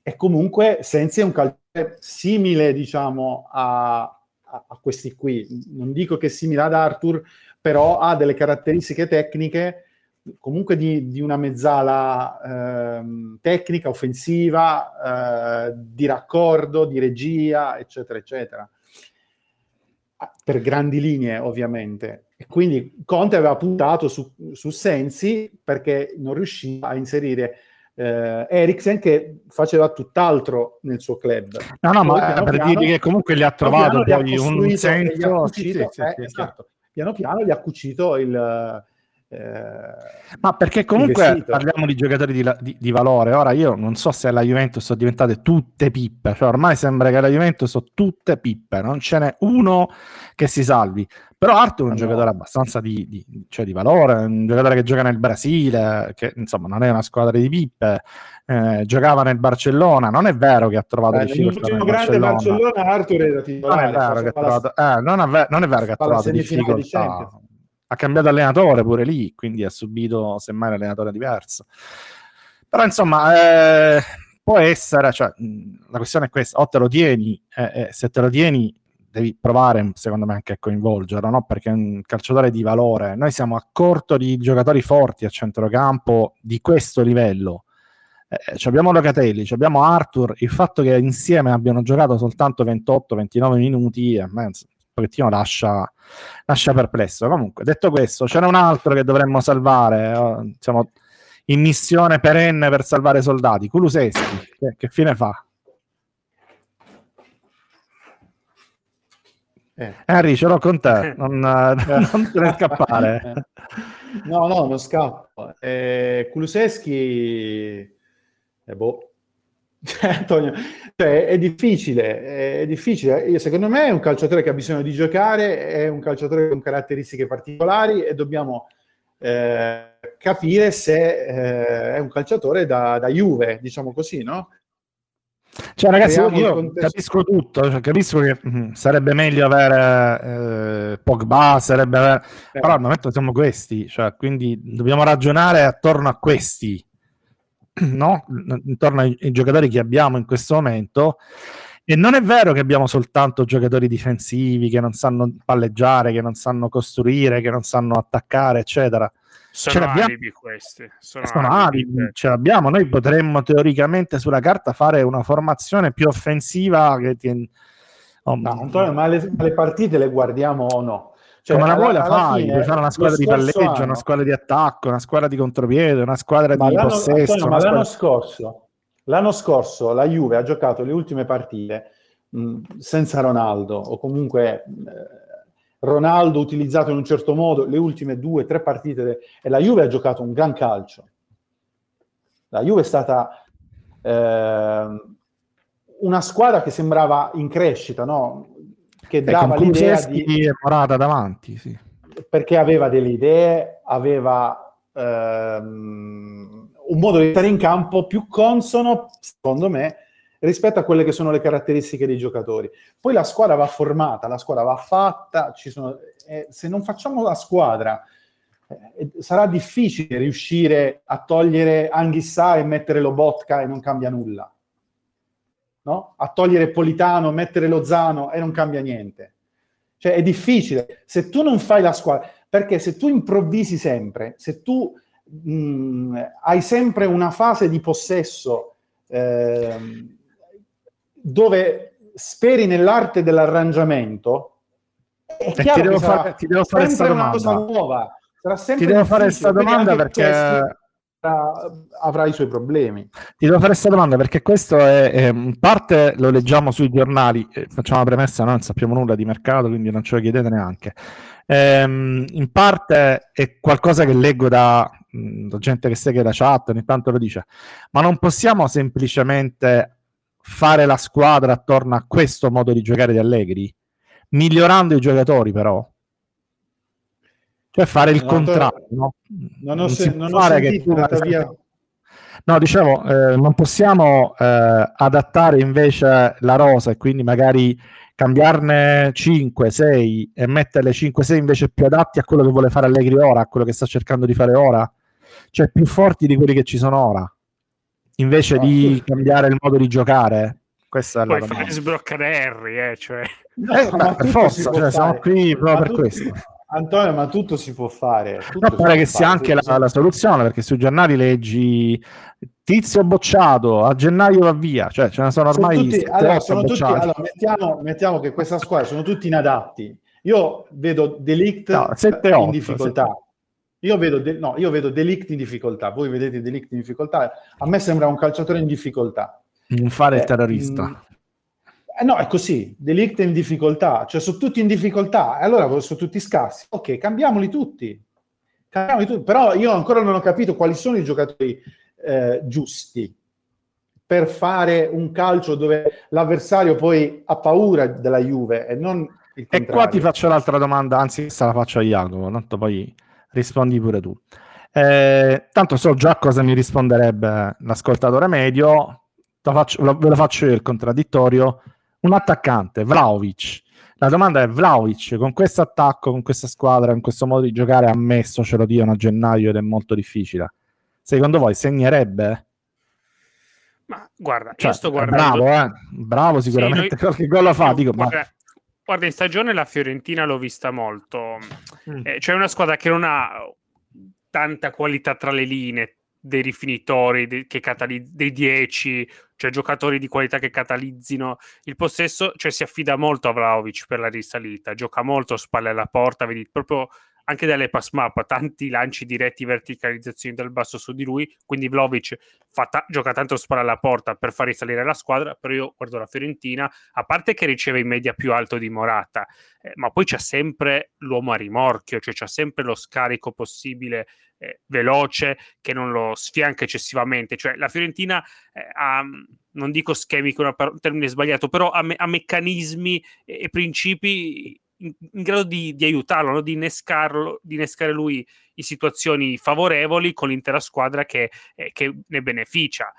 E comunque Sensi è un calciatore simile, diciamo, a, a, questi qui. Non dico che è simile ad Arthur, però ha delle caratteristiche tecniche comunque di, di una mezzala eh, tecnica, offensiva, eh, di raccordo, di regia, eccetera, eccetera. Per grandi linee, ovviamente. E quindi Conte aveva puntato su, su Sensi perché non riusciva a inserire eh, Eriksen che faceva tutt'altro nel suo club. No, no, ma piano, per piano, dirgli che comunque gli ha trovato poi un senso... Sì, sì, sì, eh, esatto. Piano piano gli ha cucito il, eh, Ma perché comunque investito. parliamo di giocatori di, di, di, valore. Ora io non so se alla Juventus sono diventate tutte pippe, cioè ormai sembra che alla Juventus sono tutte pippe, non ce n'è uno che si salvi. Però Arthur è un no. giocatore abbastanza di, di, cioè di, valore, un giocatore che gioca nel Brasile, che insomma non è una squadra di pippe, eh, giocava nel Barcellona, non è vero che ha trovato eh, difficoltà nel grande Barcellona. Barcellona Arthur era titolare. Non è vero che ha trovato, eh, non, è, non è vero che ha trovato difficoltà ha cambiato allenatore pure lì, quindi ha subito semmai un allenatore diverso. Però insomma, eh, può essere, cioè, la questione è questa, o te lo tieni, eh, eh, se te lo tieni devi provare, secondo me, anche a coinvolgerlo, no? perché è un calciatore di valore. Noi siamo a corto di giocatori forti a centrocampo di questo livello. Eh, abbiamo Locatelli, abbiamo Arthur, il fatto che insieme abbiano giocato soltanto 28-29 minuti, a me pochettino lascia, lascia, perplesso. Comunque, detto questo, c'era un altro che dovremmo salvare, siamo in missione perenne per salvare soldati, Kuluseschi, che, che fine fa? Eh. Henry, ce l'ho con te, non, non te ne scappare. No, no, non scappo. Eh, Kuluseschi, eh, boh. Antonio, cioè, è difficile, è difficile. Io, secondo me è un calciatore che ha bisogno di giocare, è un calciatore con caratteristiche particolari e dobbiamo eh, capire se eh, è un calciatore da, da Juve, diciamo così, no? Cioè, ragazzi, io capisco tutto, cioè, capisco che mh, mm, sarebbe meglio avere eh, Pogba, sarebbe avere... Eh. però al momento siamo questi, cioè, quindi dobbiamo ragionare attorno a questi, no? intorno ai, ai, giocatori che abbiamo in questo momento. E non è vero che abbiamo soltanto giocatori difensivi che non sanno palleggiare, che non sanno costruire, che non sanno attaccare, eccetera. Sono alibi questi. Sono, sono alibi, alibi. ce l'abbiamo. Noi potremmo teoricamente sulla carta fare una formazione più offensiva che ti... oh, no, Antonio, ma le, le, partite le guardiamo o no? Cioè, Come la vuoi la fai? Puoi fare una squadra di palleggio, anno... una squadra di attacco, una squadra di contropiede, una squadra ma di possesso. Antonio, ma l'anno, scorso, l'anno scorso la Juve ha giocato le ultime partite mh, senza Ronaldo o comunque... Eh, Ronaldo utilizzato in un certo modo, le ultime due, tre partite, de- e la Juve ha giocato un gran calcio. La Juve è stata eh, una squadra che sembrava in crescita, no? Che e dava l'idea di... Morata davanti, sì. Perché aveva delle idee, aveva ehm, un modo di stare in campo più consono, secondo me, rispetto a quelle che sono le caratteristiche dei giocatori. Poi la squadra va formata, la squadra va fatta, sono, eh, se non facciamo la squadra eh, sarà difficile riuscire a togliere Anghissà e mettere Lobotka e non cambia nulla. No? A togliere Politano, mettere Lozano e non cambia niente. Cioè è difficile. Se tu non fai la squadra, perché se tu improvvisi sempre, se tu mh, mm, hai sempre una fase di possesso eh, dove speri nell'arte dell'arrangiamento, è chiaro ti devo fare, ti devo fare questa domanda. cosa nuova. Sarà sempre ti devo fare questa domanda perché avrà i suoi problemi. Ti devo fare questa domanda perché questo è, è in parte lo leggiamo sui giornali, eh, facciamo la premessa, noi non sappiamo nulla di mercato, quindi non ce lo chiedete neanche. Ehm, in parte è qualcosa che leggo da, da gente che segue la chat, ogni tanto lo dice, ma non possiamo semplicemente fare la squadra attorno a questo modo di giocare di Allegri, migliorando i giocatori però. Cioè fare il contrario, no? Non ho, se- non ho sentito, via... No, dicevo, eh, non possiamo eh, adattare invece la rosa e quindi magari cambiarne 5, 6 e metterle 5, 6 invece più adatti a quello che vuole fare Allegri ora, a quello che sta cercando di fare ora, cioè più forti di quelli che ci sono ora invece no, di sì. cambiare il modo di giocare. Questa è Puoi fare sbloccare Harry, eh, cioè. Eh, ma per forza, cioè, siamo qui proprio ma per tutto, questo. Antonio, ma tutto si può fare. no, pare che sia anche la, la, soluzione, perché sui giornali leggi tizio bocciato, a gennaio va via, cioè ce ne sono ormai sono tutti, allora, sono tutti, allora, mettiamo, mettiamo, che questa squadra sono tutti inadatti. Io vedo Delict no, 7, in difficoltà. 7. Io vedo, de- no, io vedo Delict in difficoltà, voi vedete Delict in difficoltà, a me sembra un calciatore in difficoltà. Non fare il eh, terrorista. Eh, no, è così, Delict è in difficoltà, cioè sono tutti in difficoltà, e allora sono tutti scarsi. Ok, cambiamoli tutti. cambiamoli tutti. Però io ancora non ho capito quali sono i giocatori eh, giusti per fare un calcio dove l'avversario poi ha paura della Juve e non il contrario. E qua ti faccio l'altra domanda, anzi questa la faccio a Jacopo, tanto poi rispondi pure tu. Eh, tanto so già cosa mi risponderebbe l'ascoltatore medio, faccio, ve lo faccio io il contraddittorio. Un attaccante, Vlaovic. La domanda è: Vlaovic con questo attacco, con questa squadra, con questo modo di giocare, ammesso ce lo diano a gennaio ed è molto difficile. Secondo voi segnerebbe? Ma guarda, cioè, io sto guardando... Bravo, eh? bravo sicuramente, sì, noi... qualche gol lo fa, dico, guarda, ma... guarda, in stagione la Fiorentina l'ho vista molto. Mm. Eh, c'è una squadra che non ha tanta qualità tra le linee, dei rifinitori, dei, che catalizz- dei 10, cioè giocatori di qualità che catalizzino il possesso, cioè si affida molto a Vlaovic per la risalita, gioca molto spalle alla porta, vedi proprio anche dalle pass map, tanti lanci diretti, verticalizzazioni dal basso su di lui, quindi Vlaovic ta- gioca tanto spalla alla porta per far risalire la squadra, però io guardo la Fiorentina, a parte che riceve in media più alto di Morata, eh, ma poi c'è sempre l'uomo a rimorchio, cioè c'è sempre lo scarico possibile eh, veloce che non lo sfianca eccessivamente, cioè la Fiorentina eh, ha non dico schemi che è un termine sbagliato, però ha, me- ha meccanismi e principi in, in grado di, di aiutarlo, no? di, innescarlo, di innescare lui in situazioni favorevoli con l'intera squadra che, eh, che ne beneficia.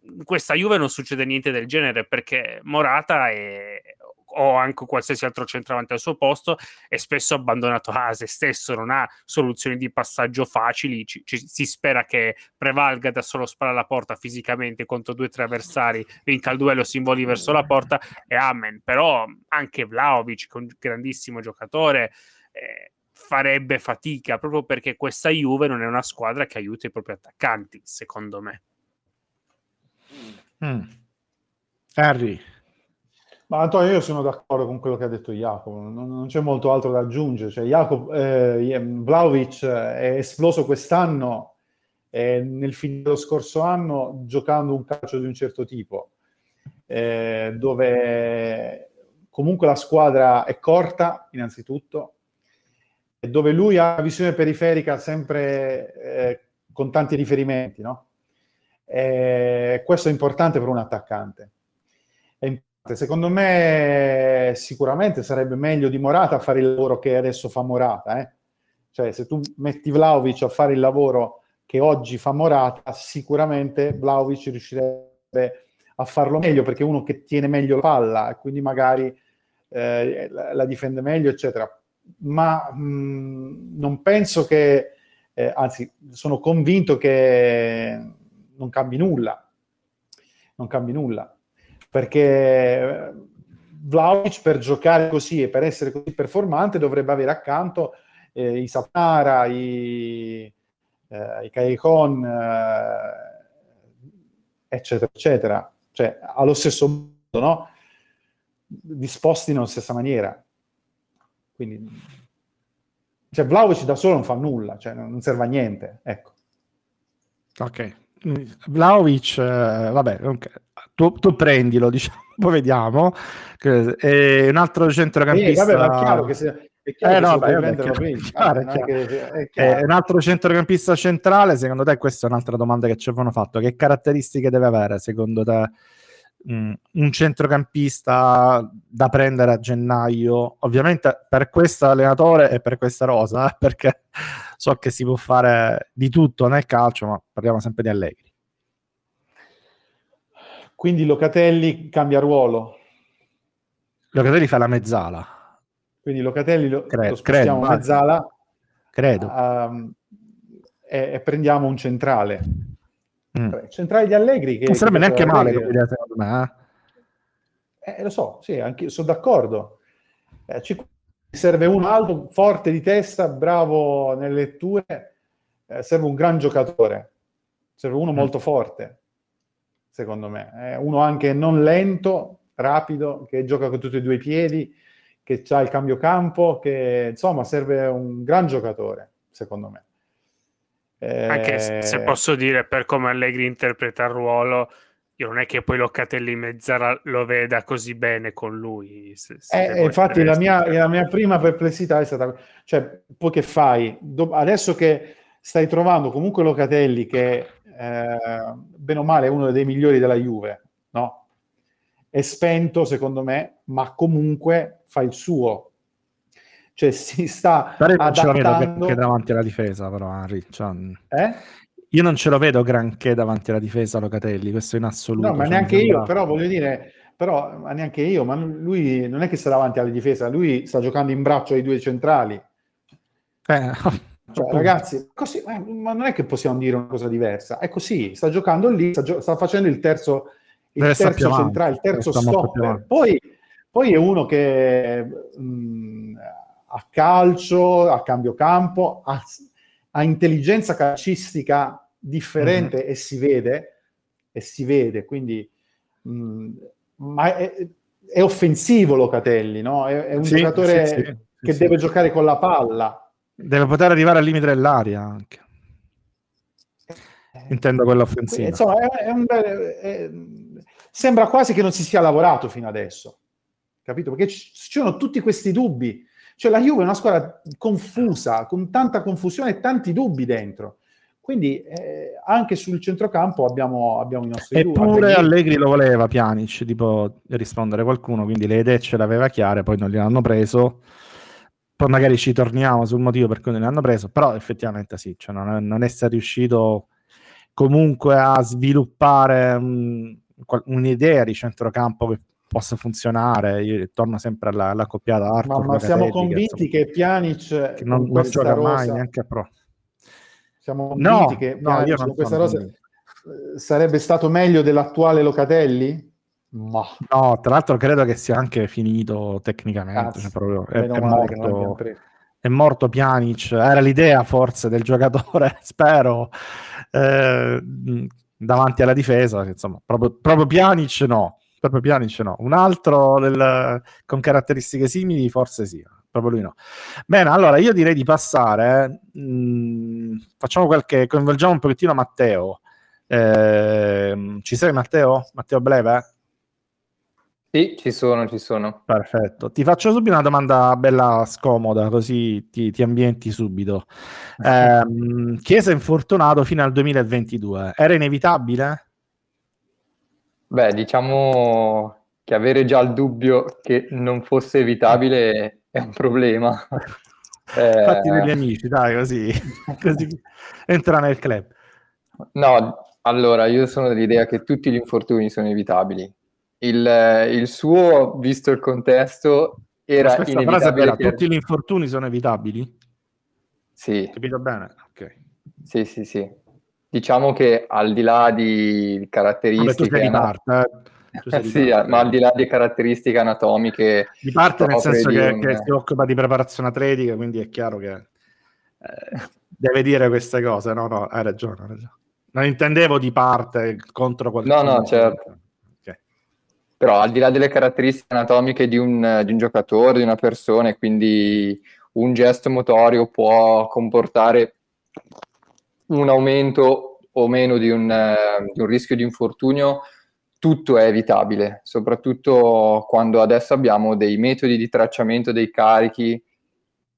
In ehm, questa Juve non succede niente del genere perché Morata è, o anche qualsiasi altro centravanti al suo posto è spesso abbandonato a se stesso, non ha soluzioni di passaggio facili, ci, ci, si spera che prevalga da solo spara alla porta fisicamente contro due o tre avversari, vinca il duello, si involi verso la porta e amen, però anche Vlaovic, un grandissimo giocatore, eh, farebbe fatica proprio perché questa Juve non è una squadra che aiuta i propri attaccanti, secondo me. Mm. Harry. Ma Antonio, io sono d'accordo con quello che ha detto Jacopo, non, non c'è molto altro da aggiungere. Cioè, Jacopo, eh, Vlaovic è esploso quest'anno eh, nel fine dello scorso anno giocando un calcio di un certo tipo, eh, dove comunque la squadra è corta, innanzitutto, e dove lui ha una visione periferica sempre eh, con tanti riferimenti, no? questo è importante per un attaccante. È importante Secondo me sicuramente sarebbe meglio di Morata fare il lavoro che adesso fa Morata. Eh? Cioè se tu metti Vlaovic a fare il lavoro che oggi fa Morata, sicuramente Vlaovic riuscirebbe a farlo meglio perché è uno che tiene meglio la palla e quindi magari eh, la, difende meglio, eccetera. Ma mh, non penso che, eh, anzi, sono convinto che non cambi nulla. Non cambi nulla perché Vlaovic per giocare così e per essere così performante dovrebbe avere accanto eh, i Sapara, i, eh, i Caicon, eh, eccetera, eccetera. Cioè, allo stesso modo, no? Disposti nella stessa maniera. Quindi, cioè, Vlaovic da solo non fa nulla, cioè, non serve a niente, ecco. Ok. Vlaovic, eh, vabbè, okay tu, tu prendilo, diciamo, poi vediamo. E un altro centrocampista... Eh, vabbè, chiaro che se... Eh, no, beh, vabbè, chiaro, chiaro, che, un altro centrocampista centrale, secondo te, questa è un'altra domanda che ci avevano fatto. Che caratteristiche deve avere, secondo te, mh, un centrocampista da prendere a gennaio? Ovviamente per questo allenatore e per questa rosa, perché so che si può fare di tutto nel calcio, ma parliamo sempre di Allegri. Quindi Locatelli cambia ruolo. Locatelli fa la mezzala. Quindi Locatelli lo, credo, lo spostiamo credo, mezzala. Credo. Uh, e, e, prendiamo un centrale. Mm. Centrale di Allegri. Che, non sarebbe neanche male come idea, secondo me. Eh? Eh, lo so, sì, anche, sono d'accordo. Eh, ci serve uno alto, forte di testa, bravo nelle letture, eh, serve un gran giocatore, serve uno mm. molto forte secondo me. È uno anche non lento, rapido, che gioca con tutti e due i piedi, che ha il cambio campo, che insomma serve un gran giocatore, secondo me. Eh... Anche se posso dire, per come Allegri interpreta il ruolo, io non è che poi Locatelli in mezz'ora lo veda così bene con lui. Se, se eh, infatti la mia, la mia, prima perplessità è stata, cioè, poi che fai? Do- adesso che stai trovando comunque Locatelli che eh, bene o male è uno dei migliori della Juve, no? È spento secondo me, ma comunque fa il suo. Cioè si sta però adattando... Che davanti alla difesa però, Henry. Cioè... Eh? Io non ce lo vedo granché davanti alla difesa Locatelli, questo in assoluto. No, ma cioè, neanche io, però voglio dire, però ma neanche io, ma lui non è che sta davanti alla difesa, lui sta giocando in braccio ai due centrali. Eh, Cioè, ragazzi, così, eh, ma non è che possiamo dire una cosa diversa, è così, sta giocando lì, sta, gio- sta facendo il terzo, il terzo centrale, il terzo stopper. Poi, poi, è uno che mh, a calcio, a cambio campo, ha, ha intelligenza calcistica differente mm-hmm. e si vede, e si vede, quindi mh, ma è, è, offensivo Locatelli, no? È, è un sì, giocatore sì, sì, che deve giocare con la palla. Deve poter arrivare al limite dell'aria anche. Eh, Intendo quella offensiva. Insomma, è, un bel, sembra quasi che non si sia lavorato fino adesso, capito? Perché ci sono tutti questi dubbi cioè la Juve è una squadra confusa, con tanta confusione e tanti dubbi dentro. Quindi eh, anche sul centrocampo abbiamo, abbiamo i nostri dubbi. Eppure Allegri lo voleva Pjanic, tipo rispondere qualcuno, quindi le idee ce l'aveva chiare, poi non gliel'hanno preso. Poi magari ci torniamo sul motivo per cui non l'hanno preso, però effettivamente sì, cioè non, è, non essere riuscito comunque a sviluppare un, un'idea di centrocampo che possa funzionare. Io torno sempre alla, alla coppiata Arthur. Ma, ma siamo convinti che, che Pjanic che non, non gioca rosa, mai neanche a pro. Siamo convinti no, che Pjanic no, con questa rosa convinto. sarebbe stato meglio dell'attuale Locatelli? Ma. No, tra l'altro credo che sia anche finito tecnicamente. Cioè proprio, è, è, morto, è, morto, Pjanic. Era l'idea forse del giocatore, spero, eh, davanti alla difesa. Insomma, proprio, proprio Pjanic no proprio Pjanic no. Un altro del, con caratteristiche simili forse sì, proprio lui no. Bene, allora io direi di passare, mh, mm, facciamo qualche, coinvolgiamo un pochettino Matteo. Eh, ci sei Matteo? Matteo Bleve? Sì, ci sono, ci sono. Perfetto. Ti faccio subito una domanda bella scomoda, così ti, ti ambienti subito. Eh, Chiesa infortunato fino al 2022. Era inevitabile? Beh, diciamo che avere già il dubbio che non fosse evitabile è un problema. eh... Fatti degli amici, dai, così, così entra nel club. No, allora, io sono dell'idea che tutti gli infortuni sono evitabili. Il, il suo, visto il contesto, era Questa inevitabile. Frase per... Tutti gli infortuni sono evitabili? Sì. Capito bene? Ok. Sì, sì, sì. Diciamo che al di là di caratteristiche... Vabbè, parte, eh? sì, parte. ma al di là di caratteristiche anatomiche... Di parte nel senso che, un... che, si occupa di preparazione atletica, quindi è chiaro che eh, deve dire queste cose. No, no, hai ragione, hai ragione. Non intendevo di parte contro qualcuno. No, no, certo. Però al di là delle caratteristiche anatomiche di un, di un giocatore, di una persona, quindi un gesto motorio può comportare un aumento o meno di un, di un rischio di infortunio, tutto è evitabile, soprattutto quando adesso abbiamo dei metodi di tracciamento dei carichi,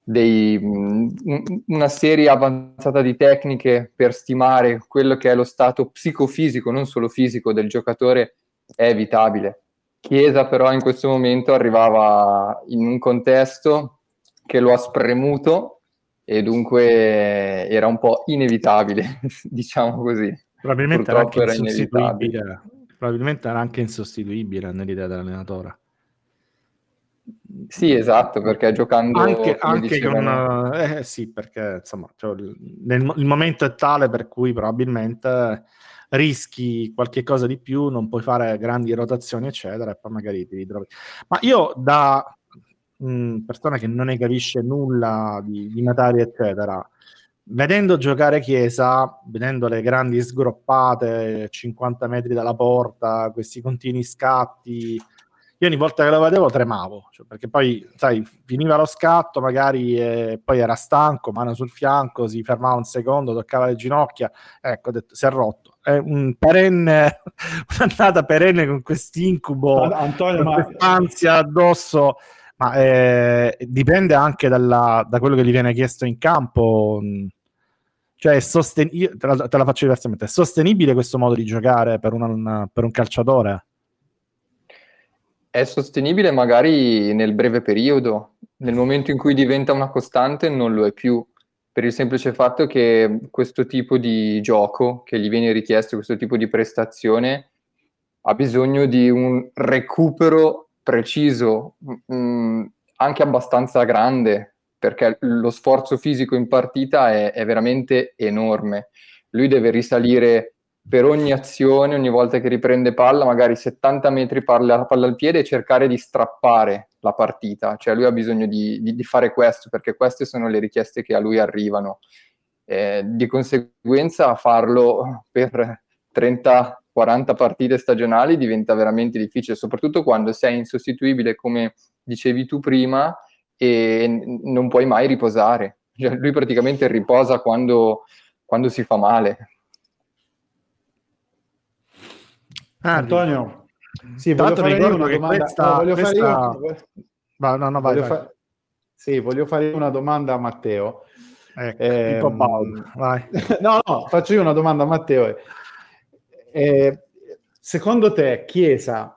dei, una serie avanzata di tecniche per stimare quello che è lo stato psicofisico, non solo fisico del giocatore, è evitabile. Chiesa però in questo momento arrivava in un contesto che lo ha spremuto e dunque era un po' inevitabile, diciamo così. Probabilmente era anche, era insostituibile. Probabilmente era anche insostituibile nell'idea dell'allenatore. Sì, esatto, perché giocando anche, anche con eh, sì, perché insomma, cioè, nel, il momento è tale per cui probabilmente rischi qualche cosa di più, non puoi fare grandi rotazioni, eccetera, e poi magari ti ritrovi. Ma io da mh, persona che non ne capisce nulla di, di materia, eccetera, vedendo giocare Chiesa, vedendo le grandi sgroppate, 50 metri dalla porta, questi continui scatti, io ogni volta che lo vedevo tremavo, cioè perché poi, sai, finiva lo scatto magari e poi era stanco, mano sul fianco, si fermava un secondo, toccava le ginocchia, ecco, ho detto, si è rotto. È un perenne, un'annata perenne con quest'incubo, Antonio, con quest'ansia addosso ma eh, dipende anche dalla, da quello che gli viene chiesto in campo. Cioè, sosten- io te, la, te la faccio diversamente. È sostenibile questo modo di giocare per, una, per un calciatore? È sostenibile magari nel breve periodo, nel momento in cui diventa una costante non lo è più, per il semplice fatto che questo tipo di gioco che gli viene richiesto, questo tipo di prestazione, ha bisogno di un recupero preciso, mh, mm, anche abbastanza grande, perché lo sforzo fisico in partita è, è veramente enorme. Lui deve risalire per ogni azione, ogni volta che riprende palla, magari 70 metri palla, palla al piede e cercare di strappare la partita. Cioè lui ha bisogno di, di, di fare questo, perché queste sono le richieste che a lui arrivano. Eh, di conseguenza farlo per 30-40 partite stagionali diventa veramente difficile, soprattutto quando sei insostituibile, come dicevi tu prima, e non puoi mai riposare. Cioè, lui praticamente riposa quando, quando si fa male. Antonio, sì, voglio fare una domanda. Questa, no, voglio questa... fare io... Va, no, no, vai, voglio vai. Fa... Sì, voglio fare una domanda a Matteo. Ecco, eh, vai. no, no, faccio io una domanda a Matteo. Eh, secondo te, Chiesa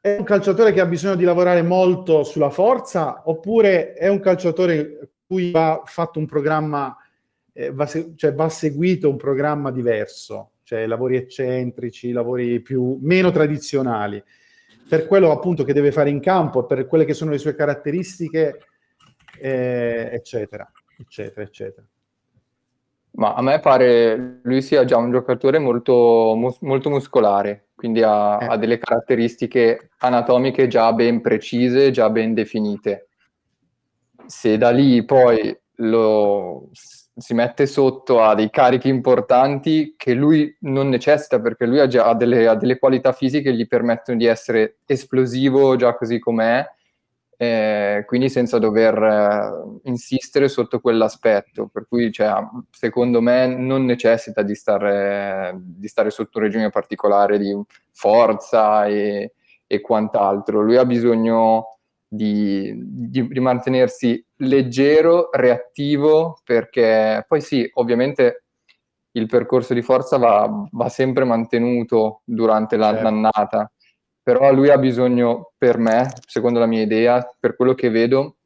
è un calciatore che ha bisogno di lavorare molto sulla forza oppure è un calciatore cui va fatto un programma, eh, va, se- cioè va seguito un programma diverso? Cioè lavori eccentrici, lavori più, meno tradizionali, per quello appunto che deve fare in campo, per quelle che sono le sue caratteristiche, eh, eccetera, eccetera, eccetera. Ma a me pare lui sia già un giocatore molto, mus- molto muscolare, quindi ha, eh. ha, delle caratteristiche anatomiche già ben precise, già ben definite. Se da lì poi lo si mette sotto a dei carichi importanti che lui non necessita perché lui ha già delle, ha delle qualità fisiche che gli permettono di essere esplosivo già così com'è, eh, quindi senza dover eh, insistere sotto quell'aspetto. Per cui, cioè, secondo me, non necessita di stare, di stare, sotto un regime particolare di forza e, e quant'altro. Lui ha bisogno di, di, di, mantenersi leggero, reattivo, perché poi sì, ovviamente il percorso di forza va, va sempre mantenuto durante la, certo. l'annata, però lui ha bisogno, per me, secondo la mia idea, per quello che vedo,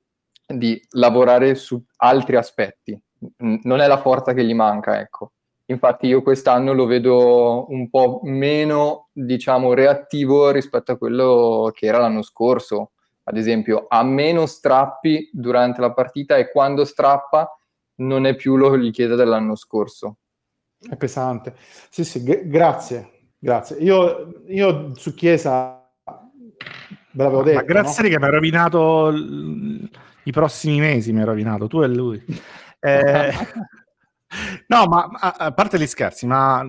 di lavorare su altri aspetti. Non è la forza che gli manca, ecco. Infatti io quest'anno lo vedo un po' meno, diciamo, reattivo rispetto a quello che era l'anno scorso ad esempio, ha meno strappi durante la partita e quando strappa non è più lo richiede dell'anno scorso. È pesante. Sì, sì, g- grazie, grazie. Io, io, su Chiesa ve l'avevo detto. Ma grazie no? che mi ha rovinato l- i prossimi mesi, mi ha rovinato tu e lui. Eh, No, ma a, parte gli scherzi, ma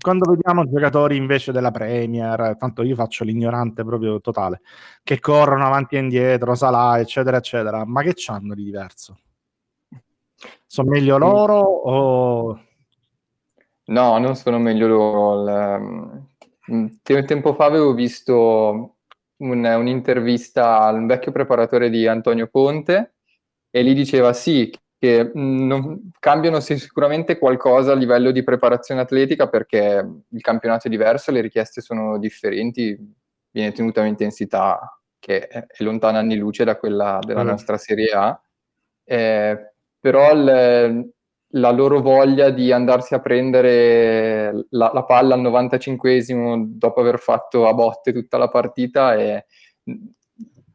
quando vediamo giocatori invece della Premier, tanto io faccio l'ignorante proprio totale, che corrono avanti e indietro, Salah, eccetera, eccetera, ma che c'hanno di diverso? Sono meglio loro o... No, non sono meglio loro. Tempo fa avevo visto un, un'intervista al vecchio preparatore di Antonio Conte e lì diceva sì, che non, cambiano sicuramente qualcosa a livello di preparazione atletica perché il campionato è diverso, le richieste sono differenti, viene tenuta un'intensità che è, lontana anni luce da quella della mm. nostra Serie A, eh, però il, la loro voglia di andarsi a prendere la, la palla al 95esimo dopo aver fatto a botte tutta la partita è,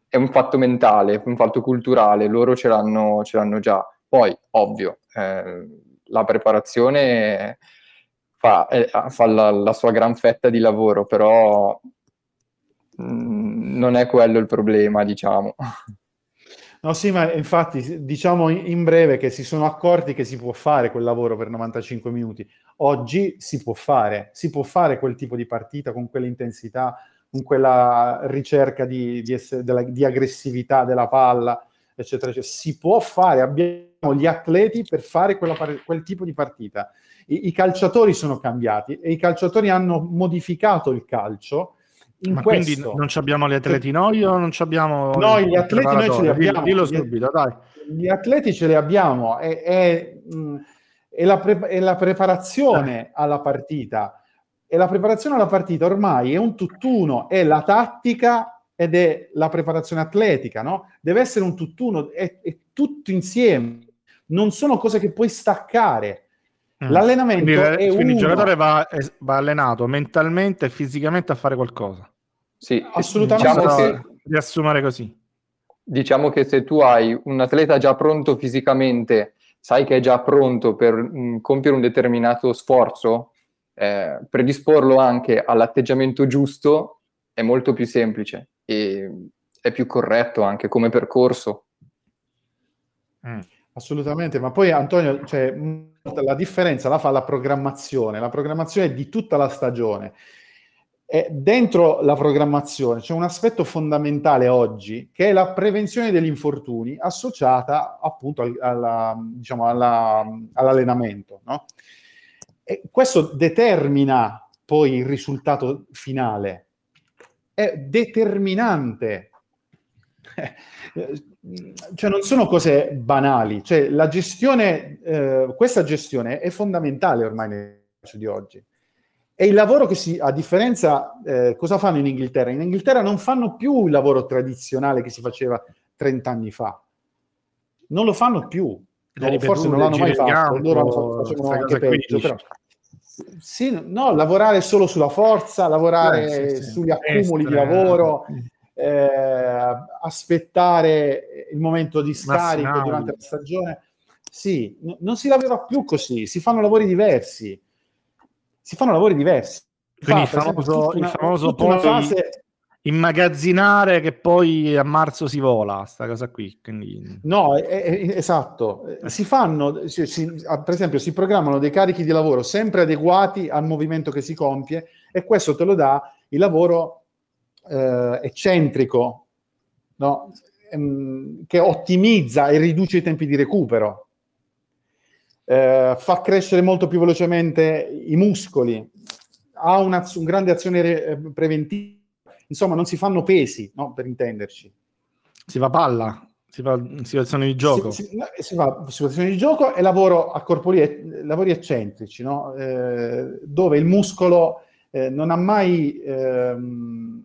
è un fatto mentale, un fatto culturale, loro ce l'hanno, ce l'hanno già poi, ovvio, eh, la preparazione fa, eh, fa la, la, sua gran fetta di lavoro, però mh, mm, non è quello il problema, diciamo. No, sì, ma infatti diciamo in breve che si sono accorti che si può fare quel lavoro per 95 minuti. Oggi si può fare, si può fare quel tipo di partita con quell'intensità, con quella ricerca di, di, essere, della, di aggressività della palla, eccetera, eccetera. Si può fare, abbiamo gli atleti per fare quella, quel tipo di partita. I, I, calciatori sono cambiati e i calciatori hanno modificato il calcio. In Ma questo. quindi non abbiamo gli atleti noi o non abbiamo... Noi gli atleti noi ce li abbiamo. Dillo subito, dai. Gli atleti ce li abbiamo, è, è, è, la, pre- è la preparazione eh. alla partita. E la preparazione alla partita ormai è un tutt'uno, è la tattica ed è la preparazione atletica, no? Deve essere un tutt'uno, è, è tutto insieme non sono cose che puoi staccare. Mm. L'allenamento quindi, è quindi uno. il giocatore va, va, allenato mentalmente e fisicamente a fare qualcosa. Sì, assolutamente. Diciamo che... Riassumere così. Diciamo che se tu hai un atleta già pronto fisicamente, sai che è già pronto per mh, mm, compiere un determinato sforzo, eh, predisporlo anche all'atteggiamento giusto è molto più semplice e è più corretto anche come percorso. Mm. Assolutamente, ma poi Antonio, cioè, la differenza la fa la programmazione, la programmazione di tutta la stagione. E dentro la programmazione c'è un aspetto fondamentale oggi che è la prevenzione degli infortuni associata appunto al, alla, diciamo, alla, all'allenamento. No? Questo determina poi il risultato finale, è determinante cioè non sono cose banali, cioè la gestione, eh, questa gestione è fondamentale ormai nel calcio di oggi. E il lavoro che si, a differenza, eh, cosa fanno in Inghilterra? In Inghilterra non fanno più il lavoro tradizionale che si faceva 30 anni fa. Non lo fanno più. No, forse non l'hanno mai fatto, loro facevano anche peggio, però. Sì, no, lavorare solo sulla forza, lavorare eh, sì, sì. sugli accumuli Estre. di lavoro, eh, aspettare il momento di scarico Massinali. durante la stagione. Sì, n- non si lavora più così, si fanno lavori diversi. Si fanno lavori diversi. Quindi Fa, il famoso, una, il famoso poi fase... immagazzinare che poi a marzo si vola, sta cosa qui. Quindi... No, è, è, esatto. Si fanno, si, si, per esempio, si programmano dei carichi di lavoro sempre adeguati al movimento che si compie e questo te lo dà il lavoro eh, eccentrico, no? ehm, che ottimizza e riduce i tempi di recupero, eh, fa crescere molto più velocemente i muscoli, ha una, un grande azione re, eh, preventiva, insomma non si fanno pesi, no? per intenderci. Si fa palla, si fa in situazioni di gioco. Si, si, si fa situazioni di gioco e lavoro a corpori, lavori eccentrici, no? eh, dove il muscolo eh, non ha mai ehm,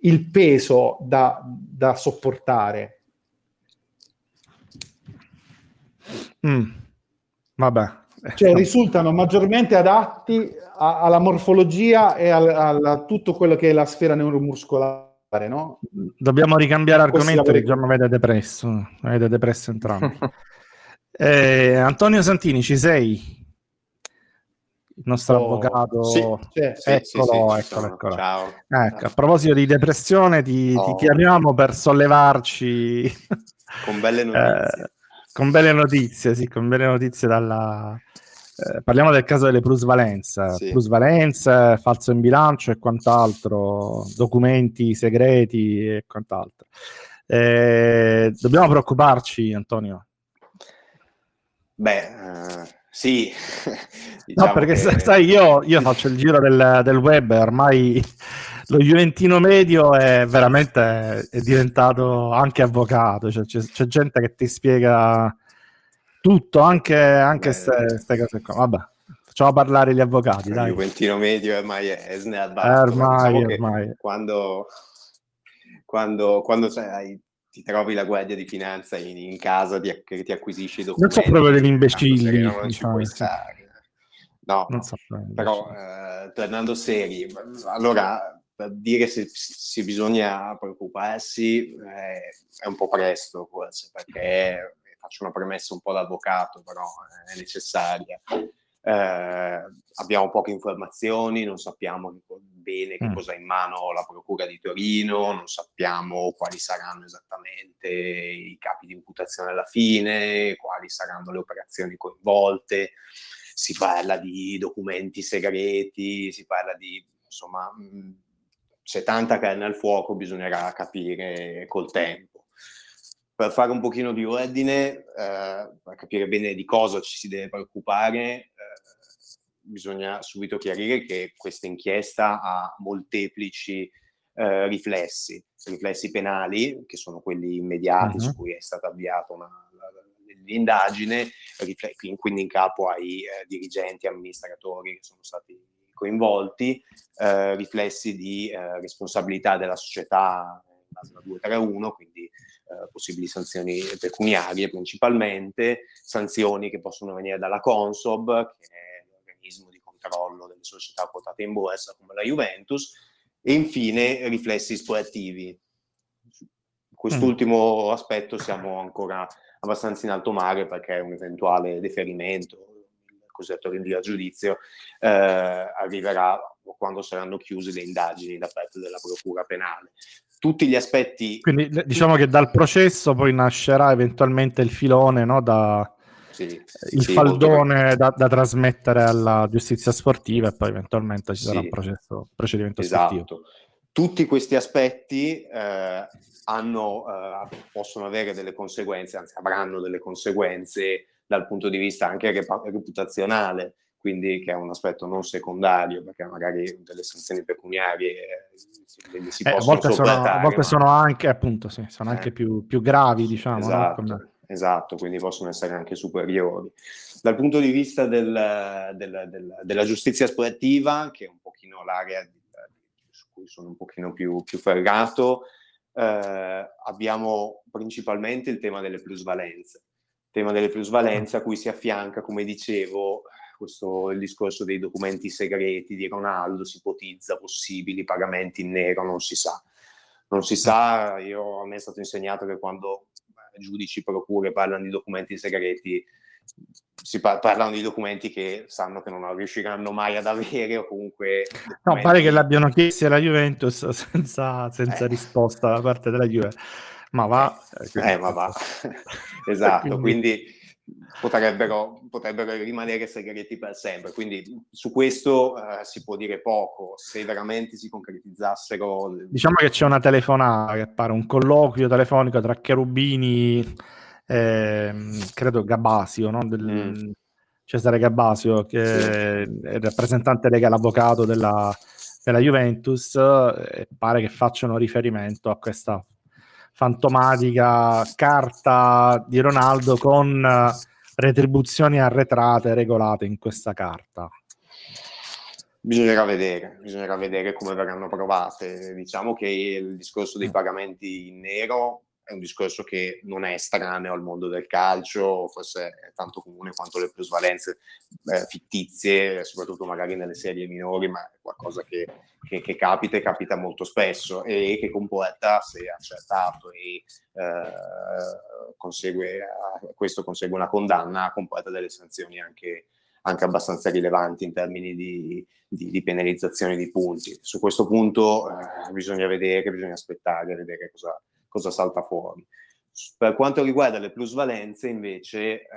il peso da, da sopportare. Mm. Vabbè. Cioè risultano maggiormente adatti a, alla morfologia e a, tutto quello che è la sfera neuromuscolare, no? Dobbiamo ricambiare argomento perché già mi avete depresso, avete depresso entrambi. eh, Antonio Santini, ci sei? il nostro oh, avvocato. Sì, sì, eccolo, sì, eccolo, eccolo. Ciao. Ecco, a proposito di depressione, ti, oh. ti chiamiamo per sollevarci. Con belle notizie. eh, con belle notizie, sì, con belle notizie dalla... Eh, parliamo del caso delle plusvalenze, sì. plusvalenze, falso in bilancio e quant'altro, documenti segreti e quant'altro. Eh, dobbiamo preoccuparci, Antonio? Beh, eh, sì, diciamo no, perché che... sai, io, io, faccio il giro del, del web e ormai lo Juventino medio è veramente è diventato anche avvocato, cioè, c'è, c'è, gente che ti spiega tutto, anche queste cose qua. Vabbè, facciamo parlare gli avvocati. Il Juventino medio ormai è snelbato. Eh, ormai, diciamo ormai. Quando, quando, quando sai, ti trovi la guardia di finanza in, in casa di, che ti acquisisci i documenti. Non so proprio degli imbecilli. Non, non ci puoi stare. No, so però eh, tornando seri, allora per dire se, se bisogna preoccuparsi eh, è un po' presto forse, perché faccio una premessa un po' da avvocato, però è necessaria. Eh, abbiamo poche informazioni, non sappiamo bene che mm. cosa ha in mano la Procura di Torino, non sappiamo quali saranno esattamente i capi di imputazione alla fine, quali saranno le operazioni coinvolte, si parla di documenti segreti, si parla di, insomma, mm, c'è tanta carne al fuoco, bisognerà capire col tempo per fare un pochino di ordine, eh, per capire bene di cosa ci si deve preoccupare, eh, bisogna subito chiarire che questa inchiesta ha molteplici eh, riflessi, riflessi penali, che sono quelli immediati uh-huh. su cui è stata avviata una, l'indagine, quindi in capo ai eh, dirigenti, amministratori che sono stati coinvolti, eh, riflessi di eh, responsabilità della società alla 231, quindi eh, possibili sanzioni pecuniarie principalmente, sanzioni che possono venire dalla Consob, che è l'organismo di controllo delle società quotate in borsa come la Juventus, e infine riflessi sportivi, quest'ultimo mm. aspetto siamo ancora abbastanza in alto mare perché un eventuale deferimento, il cosiddetto rinvio a giudizio, eh, arriverà quando saranno chiuse le indagini da parte della Procura Penale. Tutti gli aspetti... Quindi diciamo che dal processo poi nascerà eventualmente il filone no, da, sì, il sì, faldone da, da, trasmettere alla giustizia sportiva e poi eventualmente ci sarà un processo, procedimento esatto. sportivo. Tutti questi aspetti eh, hanno, eh, possono avere delle conseguenze, anzi avranno delle conseguenze dal punto di vista anche reputazionale, quindi che è un aspetto non secondario, perché magari delle sanzioni pecuniarie eh, si eh, a volte, sono, a volte ma... sono, anche, appunto, sì, sono anche eh. più, più, gravi, diciamo. Esatto, no? esatto, quindi possono essere anche superiori. Dal punto di vista del, del, del, della giustizia sportiva, che è un pochino l'area di, su cui sono un pochino più, più ferrato, eh, abbiamo principalmente il tema delle plusvalenze. Il tema delle plusvalenze a cui si affianca, come dicevo, questo, il discorso dei documenti segreti di Ronaldo, si ipotizza possibili pagamenti in nero, non si sa. Non si sa, io, a me è stato insegnato che quando eh, giudici, procure parlano di documenti segreti, si par- parlano di documenti che sanno che non riusciranno mai ad avere o comunque... No, pare che l'abbiano chiesto alla Juventus senza, senza eh. risposta da parte della Juve. Ma va... Eh, eh ma va. esatto, quindi potrebbero, potrebbero, rimanere segreti per sempre. Quindi su questo eh, si può dire poco. Se veramente si concretizzassero... Diciamo che c'è una telefonata, che pare un colloquio telefonico tra Cherubini eh, credo Gabasio, no? Del, mm. Cesare Gabasio, che è il rappresentante legale avvocato della, della Juventus, e pare che facciano riferimento a questa fantomatica carta di Ronaldo con retribuzioni arretrate regolate in questa carta. Bisognerà vedere, bisognerà vedere come verranno provate. Diciamo che il discorso dei pagamenti in nero è un discorso che non è estraneo al mondo del calcio, forse è tanto comune quanto le plusvalenze eh, fittizie, soprattutto magari nelle serie minori, ma è qualcosa che, che, che capita e capita molto spesso e che comporta, se accertato e eh, consegue, questo consegue una condanna, comporta delle sanzioni anche, anche abbastanza rilevanti in termini di, di, di, penalizzazione di punti. Su questo punto eh, bisogna vedere, bisogna aspettare, vedere cosa cosa salta fuori. Per quanto riguarda le plusvalenze, invece, eh,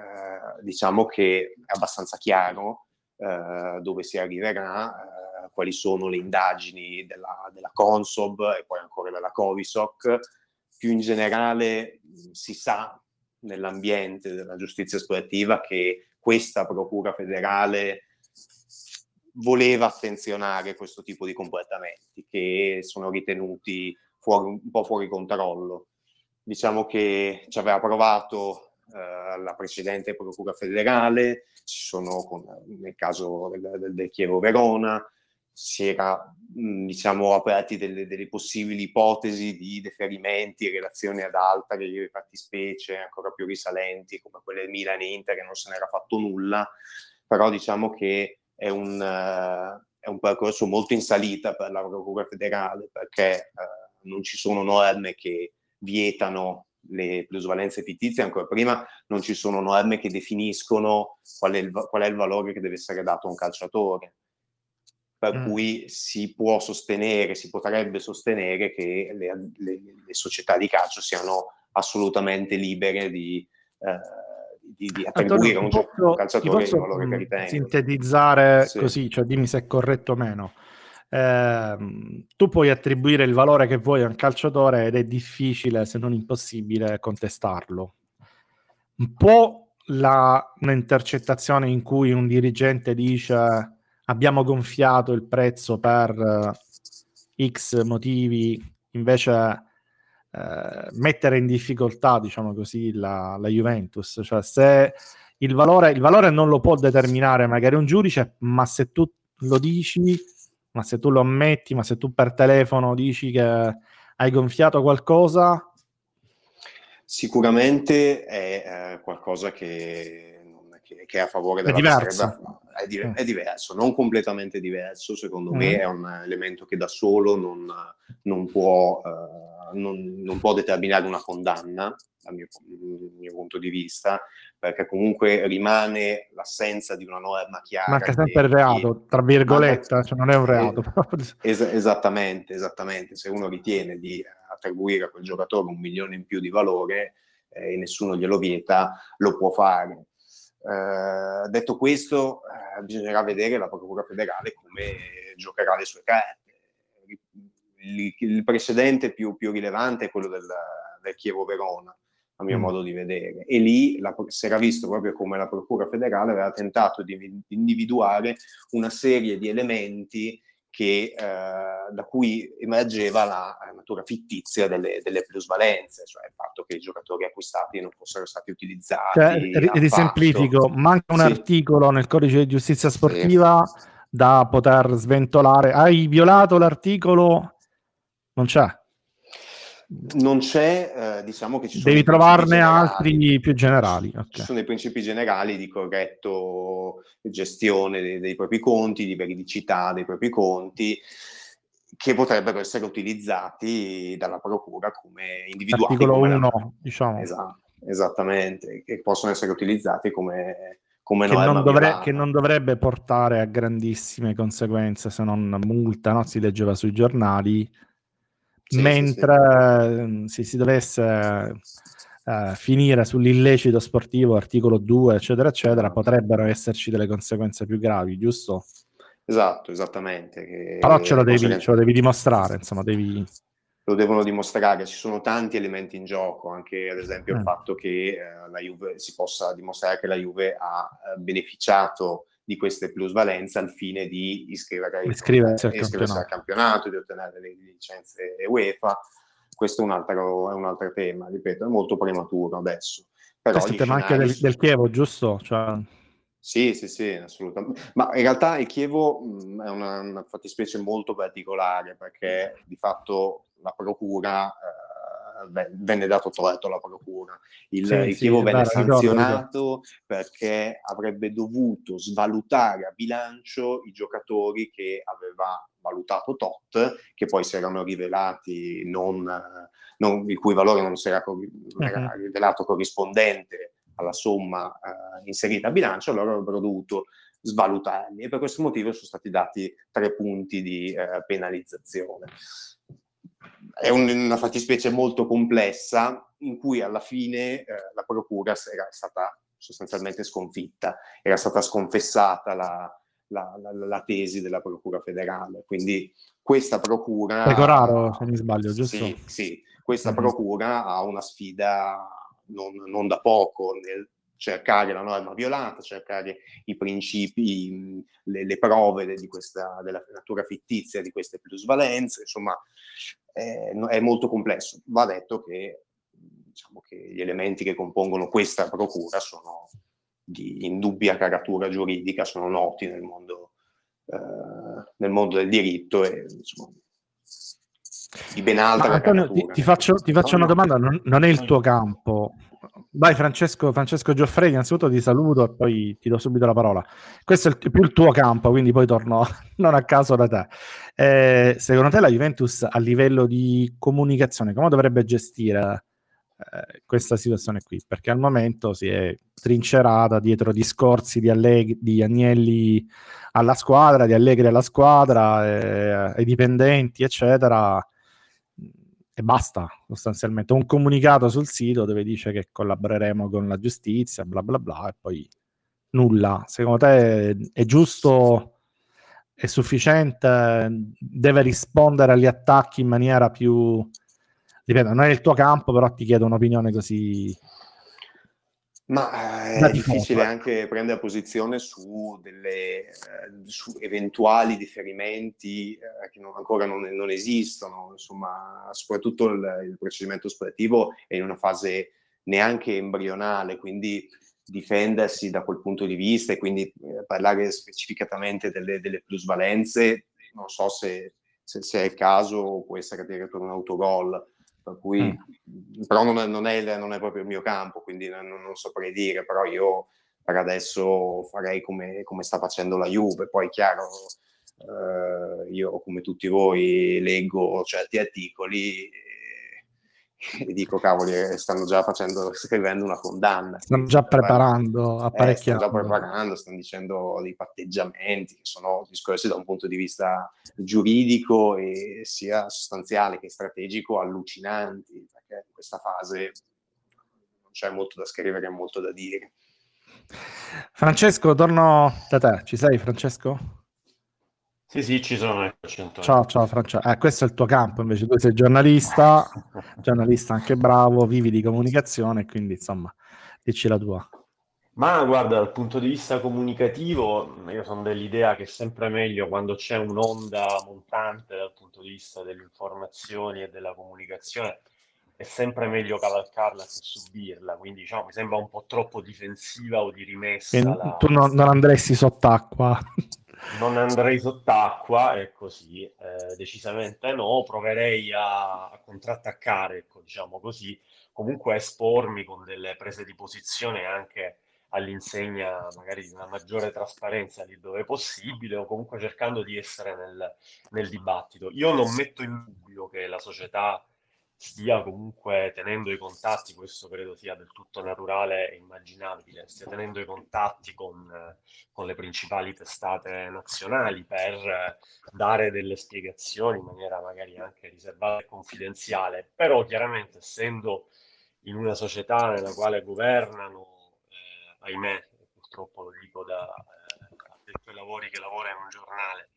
diciamo che è abbastanza chiaro eh, dove si arriverà, eh, quali sono le indagini della, della, Consob e poi ancora della Covisoc. Più in generale si sa nell'ambiente della giustizia sportiva che questa Procura federale voleva attenzionare questo tipo di comportamenti che sono ritenuti fuori, un po' fuori controllo. Diciamo che ci aveva provato eh, la precedente Procura federale, ci sono con, nel caso del, del, del Chievo Verona, si era diciamo, aperti delle, delle, possibili ipotesi di deferimenti in relazione ad altre fattispecie ancora più risalenti come quelle del Milan e Inter che non se n'era fatto nulla, però diciamo che è un, uh, è un percorso molto in salita per la Procura federale perché uh, non ci sono norme che vietano le plusvalenze fittizie, ancora prima non ci sono norme che definiscono qual è il, qual è il valore che deve essere dato a un calciatore. Per mm. cui si può sostenere, si potrebbe sostenere che le, le, le società di calcio siano assolutamente libere di, eh, di, di attribuire Antonio, un, un calciatore il valore che ritengono. Sintetizzare sì. così, cioè dimmi se è corretto o meno eh, tu puoi attribuire il valore che vuoi a un calciatore ed è difficile, se non impossibile, contestarlo. Un po' la, un'intercettazione in cui un dirigente dice abbiamo gonfiato il prezzo per uh, X motivi, invece uh, mettere in difficoltà, diciamo così, la, la Juventus. Cioè, se il valore, il valore non lo può determinare magari un giudice, ma se tu lo dici ma se tu lo ammetti, ma se tu per telefono dici che hai gonfiato qualcosa... Sicuramente è eh, qualcosa che, che, che, è a favore della è. È, di- è, diverso, non completamente diverso, secondo mm. me è un elemento che da solo non, non, può, uh, non, non può determinare una condanna, dal mio, mio, punto di vista, perché comunque rimane l'assenza di una norma chiara. Manca sempre il reato, tra virgolette, manca... cioè non è un reato. Es- esattamente, esattamente. Se uno ritiene di attribuire a quel giocatore un milione in più di valore eh, e nessuno glielo vieta, lo può fare. Eh, detto questo, eh, bisognerà vedere la Procura federale come giocherà le sue carte. Il, il precedente più, più, rilevante è quello del, del Chievo-Verona, a mio mm. modo di vedere. E lì la, si era visto proprio come la Procura federale aveva tentato di, di individuare una serie di elementi che, eh, da cui emergeva la natura fittizia delle, delle, plusvalenze, cioè il fatto che i giocatori acquistati non fossero stati utilizzati. Cioè, risemplifico, manca un sì. articolo nel codice di giustizia sportiva sì. da poter sventolare. Hai violato l'articolo? Non c'è. Non c'è, eh, diciamo che ci sono... Devi trovarne altri più generali. Okay. Ci sono dei principi generali di corretto gestione dei, dei, propri conti, di veridicità dei propri conti, che potrebbero essere utilizzati dalla Procura come individuati. Articolo 1, la... diciamo. Esatto, esattamente, che possono essere utilizzati come... come che, non dovre- che non dovrebbe portare a grandissime conseguenze se non multa, no? si leggeva sui giornali, sì, mentre sì, sì. se si dovesse uh, finire sull'illecito sportivo, articolo 2, eccetera, eccetera, potrebbero esserci delle conseguenze più gravi, giusto? Esatto, esattamente. Che Però ce lo, devi, ce lo devi dimostrare, insomma, devi lo devono dimostrare. Ci sono tanti elementi in gioco, anche ad esempio il fatto che eh, la Juve si possa dimostrare che la Juve ha eh, beneficiato di queste plusvalenze al fine di iscrivere, iscriversi, al, iscriversi campionato. al campionato, di ottenere le licenze UEFA. Questo è un altro, è un altro tema, ripeto, è molto prematuro adesso. Però Questo è il tema anche del, del Chievo, giusto? Cioè... Sì, sì, sì, assolutamente. Ma in realtà il Chievo mh, è una, una fattispecie molto particolare perché di fatto la procura eh, venne dato torto alla procura. Il, sì, il Chievo sì, venne vero, sanzionato perché avrebbe dovuto svalutare a bilancio i giocatori che aveva valutato tot, che poi si erano rivelati non, non il cui valore non si era, era uh-huh. rivelato corrispondente alla somma uh, inserita a bilancio, allora avrebbero dovuto svalutarli e per questo motivo sono stati dati tre punti di uh, penalizzazione è un, una fattispecie molto complessa in cui alla fine eh, la procura era stata sostanzialmente sconfitta, era stata sconfessata la, la, la, la tesi della procura federale. Quindi questa procura... Pecoraro, se mi sbaglio, giusto? Sì, sì. questa mm-hmm. procura ha una sfida non, non da poco nel cercare la norma violata, cercare i principi, le, le prove di questa, della natura fittizia di queste plusvalenze, insomma è, è molto complesso. Va detto che, diciamo che gli elementi che compongono questa procura sono di indubbia caratura giuridica, sono noti nel mondo, eh, nel mondo del diritto e insomma, di ben alta Antonio, ti, ti, faccio, ti faccio una domanda, non, non, è il tuo campo. Vai Francesco, Francesco Gioffredi, innanzitutto ti saluto e poi ti do subito la parola. Questo è il, più il tuo campo, quindi poi torno non a caso da te. Eh, secondo te la Juventus a livello di comunicazione come dovrebbe gestire eh, questa situazione qui? Perché al momento si è trincerata dietro discorsi di, Allegri, di Agnelli alla squadra, di Allegri alla squadra, eh, ai dipendenti, eccetera e basta sostanzialmente. Un comunicato sul sito dove dice che collaboreremo con la giustizia bla bla bla e poi nulla. Secondo te è giusto è sufficiente? Deve rispondere agli attacchi in maniera più ripeto non è il tuo campo però ti chiedo un'opinione così ma eh, è difficile anche prendere posizione su, delle, eh, su eventuali differimenti eh, che non, ancora non, non, esistono, insomma, soprattutto il, il, procedimento operativo è in una fase neanche embrionale, quindi difendersi da quel punto di vista e quindi eh, parlare specificatamente delle, delle, plusvalenze, non so se, se, se, è il caso o può essere addirittura un autogol per cui, mm. però non è, non, è, non è, proprio il mio campo, quindi non, non, saprei dire, però io per adesso farei come, come sta facendo la Juve. Poi, chiaro, eh, io come tutti voi leggo certi articoli e dico cavoli eh, stanno già facendo scrivendo una condanna. Stanno già preparando eh, stanno già preparando stanno dicendo dei patteggiamenti che sono discorsi da un punto di vista giuridico e sia sostanziale che strategico allucinanti perché in questa fase non c'è molto da scrivere molto da dire. Francesco torno da te. Ci sei Francesco? Sì, sì, ci sono. Ciao, ciao Francesco. Eh, questo è il tuo campo, invece tu sei giornalista, giornalista anche bravo, vivi di comunicazione, quindi insomma, dici la tua. Ma guarda, dal punto di vista comunicativo, io sono dell'idea che è sempre meglio quando c'è un'onda montante dal punto di vista delle informazioni e della comunicazione, è sempre meglio cavalcarla che subirla. Quindi diciamo, mi sembra un po' troppo difensiva o di rimessa. La... Tu non, non andresti sott'acqua non andrei sott'acqua, è così, eh, decisamente no, proverei a, a contrattaccare, ecco, diciamo così, comunque espormi con delle prese di posizione anche all'insegna magari di una maggiore trasparenza lì dove è possibile o comunque cercando di essere nel, nel dibattito. Io non metto in dubbio che la società stia comunque tenendo i contatti, questo credo sia del tutto naturale e immaginabile, stia tenendo i contatti con, con le principali testate nazionali per dare delle spiegazioni in maniera magari anche riservata e confidenziale, però chiaramente essendo in una società nella quale governano, eh, ahimè, purtroppo lo dico da eh, lavori che lavora in un giornale,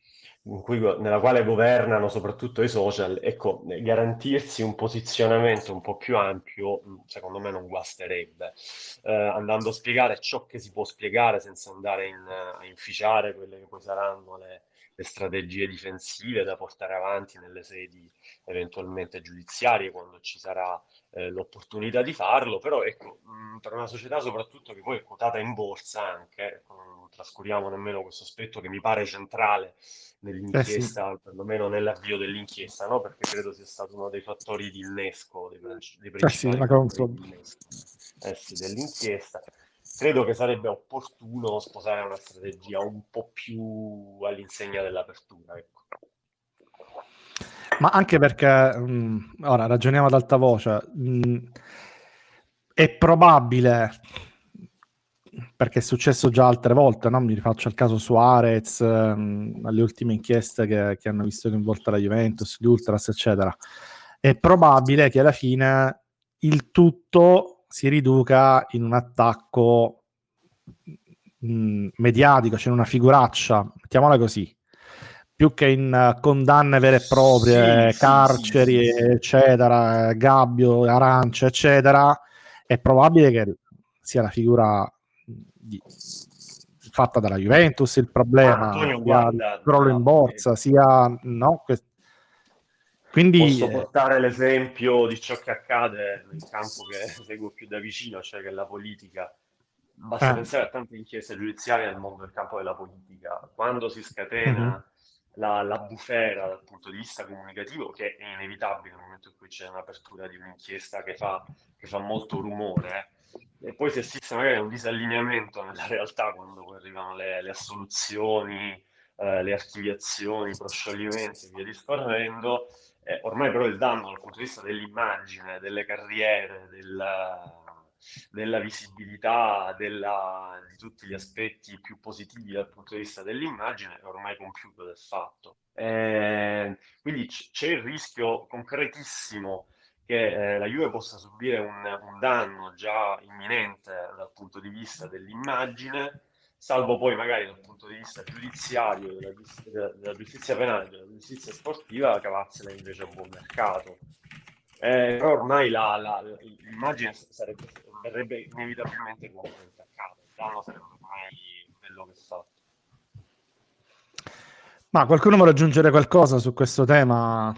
cui, nella quale governano soprattutto i social, ecco, garantirsi un posizionamento un po' più ampio, mm, secondo me non guasterebbe, eh, andando a spiegare ciò che si può spiegare senza andare in, a inficiare quelle che poi saranno le, le strategie difensive da portare avanti nelle sedi eventualmente giudiziarie quando ci sarà eh, l'opportunità di farlo, però ecco, mh, per una società soprattutto che poi è quotata in borsa anche, ecco, non trascuriamo nemmeno questo aspetto che mi pare centrale nell'inchiesta, eh sì. perlomeno nell'avvio dell'inchiesta, no? perché credo sia stato uno dei fattori di innesco, dei, dei principali eh di eh sì, dell'inchiesta. Credo che sarebbe opportuno sposare una strategia un po' più all'insegna dell'apertura. Ecco. Ma anche perché, mh, mm, ora ragioniamo ad alta voce, mh, mm, è probabile perché è successo già altre volte, no? mi rifaccio al caso Suarez, ehm, alle ultime inchieste che, che, hanno visto coinvolta la Juventus, gli Ultras, eccetera. È probabile che alla fine il tutto si riduca in un attacco mh, mm, mediatico, cioè una figuraccia, mettiamola così, più che in uh, condanne vere e proprie, sì, carceri, sì, sì, eccetera, gabbio, arance, eccetera, è probabile che sia la figura di, fatta dalla Juventus il problema, ah, sia il crollo in borsa, sia no, que- quindi posso eh, portare eh, l'esempio di ciò che accade nel campo che seguo più da vicino, cioè che la politica. Basta eh. pensare a tante inchieste giudiziarie nel mondo del campo della politica. Quando si scatena mm-hmm. la, la, bufera dal punto di vista comunicativo, che è inevitabile nel momento in cui c'è un'apertura di un'inchiesta che fa, che fa molto rumore, e poi se esiste magari un disallineamento nella realtà quando arrivano le, le assoluzioni, eh, le archiviazioni, i proscioglimenti e via discorrendo, eh, ormai però il danno dal punto di vista dell'immagine, delle carriere, della, della visibilità, della, di tutti gli aspetti più positivi dal punto di vista dell'immagine è ormai compiuto del fatto. Eh, quindi c- c'è il rischio concretissimo che eh, la Juve possa subire un, un, danno già imminente dal punto di vista dell'immagine, salvo poi magari dal punto di vista giudiziario, della, giustizia, della giustizia penale, della giustizia sportiva, cavarsela invece a buon mercato. Eh, però ormai la, la, l'immagine sarebbe, verrebbe inevitabilmente comunque intaccata, il danno sarebbe ormai quello che è fatto. Ma qualcuno vuole aggiungere qualcosa su questo tema?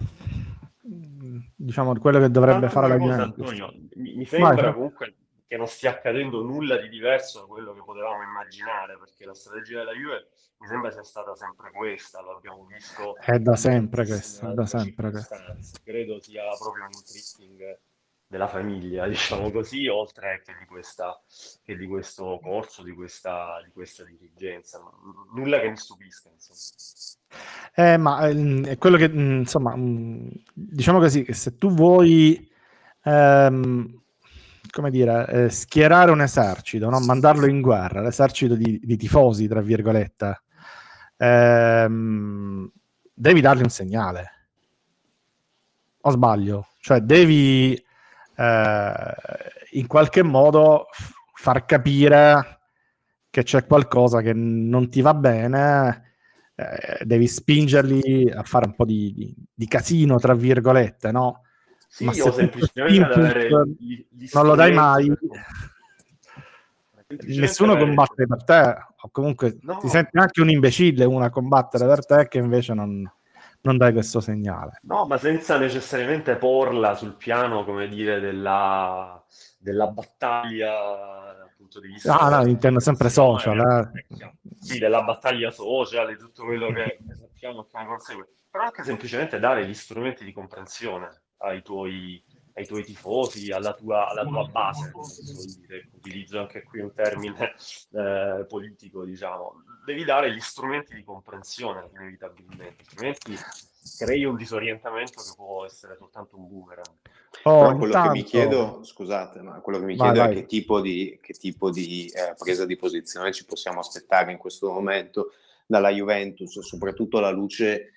diciamo, quello che dovrebbe fare la cosa, Antonio, mi, mi sembra Vai, comunque che non stia accadendo nulla di diverso da quello che potevamo immaginare, perché la strategia della Juve mi sembra sia stata sempre questa, l'abbiamo visto. È da sempre questa, da sempre questa. Credo sia proprio un tricking della famiglia, diciamo così, oltre che di, questa, che di questo corso, di questa, di questa dirigenza. Nulla che mi stupisca, insomma. Eh, ma ehm, è quello che, mm, insomma, mm, diciamo così, che se tu vuoi, ehm, come dire, eh, schierare un esercito, no? mandarlo in guerra, l'esercito di, di tifosi, tra virgolette, ehm, devi dargli un segnale. O sbaglio? Cioè, devi eh, in qualche modo far capire che c'è qualcosa che non ti va bene, eh, devi spingerli a fare un po' di, di, di casino, tra virgolette, no? Sì, Ma se semplicemente non lo dai mai, nessuno combatte per te, o comunque no. ti senti anche un imbecille uno a combattere per te che invece non, non dai questo segnale. No, ma senza necessariamente porla sul piano, come dire, della, della battaglia dal punto di vista... Ah, no, intendo sempre social. Eh. Sì, della battaglia social e tutto quello che, che sappiamo che ne consegue. Però anche semplicemente dare gli strumenti di comprensione ai tuoi, ai tuoi tifosi, alla tua, alla tua base, utilizzo anche qui un termine eh, politico, diciamo, devi dare gli strumenti di comprensione inevitabilmente, altrimenti crei un disorientamento che può essere soltanto un boomerang. Oh, quello intanto... che mi chiedo, scusate, ma quello che mi vai, chiedo vai. è che tipo di, che tipo di eh, presa di posizione ci possiamo aspettare in questo momento dalla Juventus, soprattutto alla luce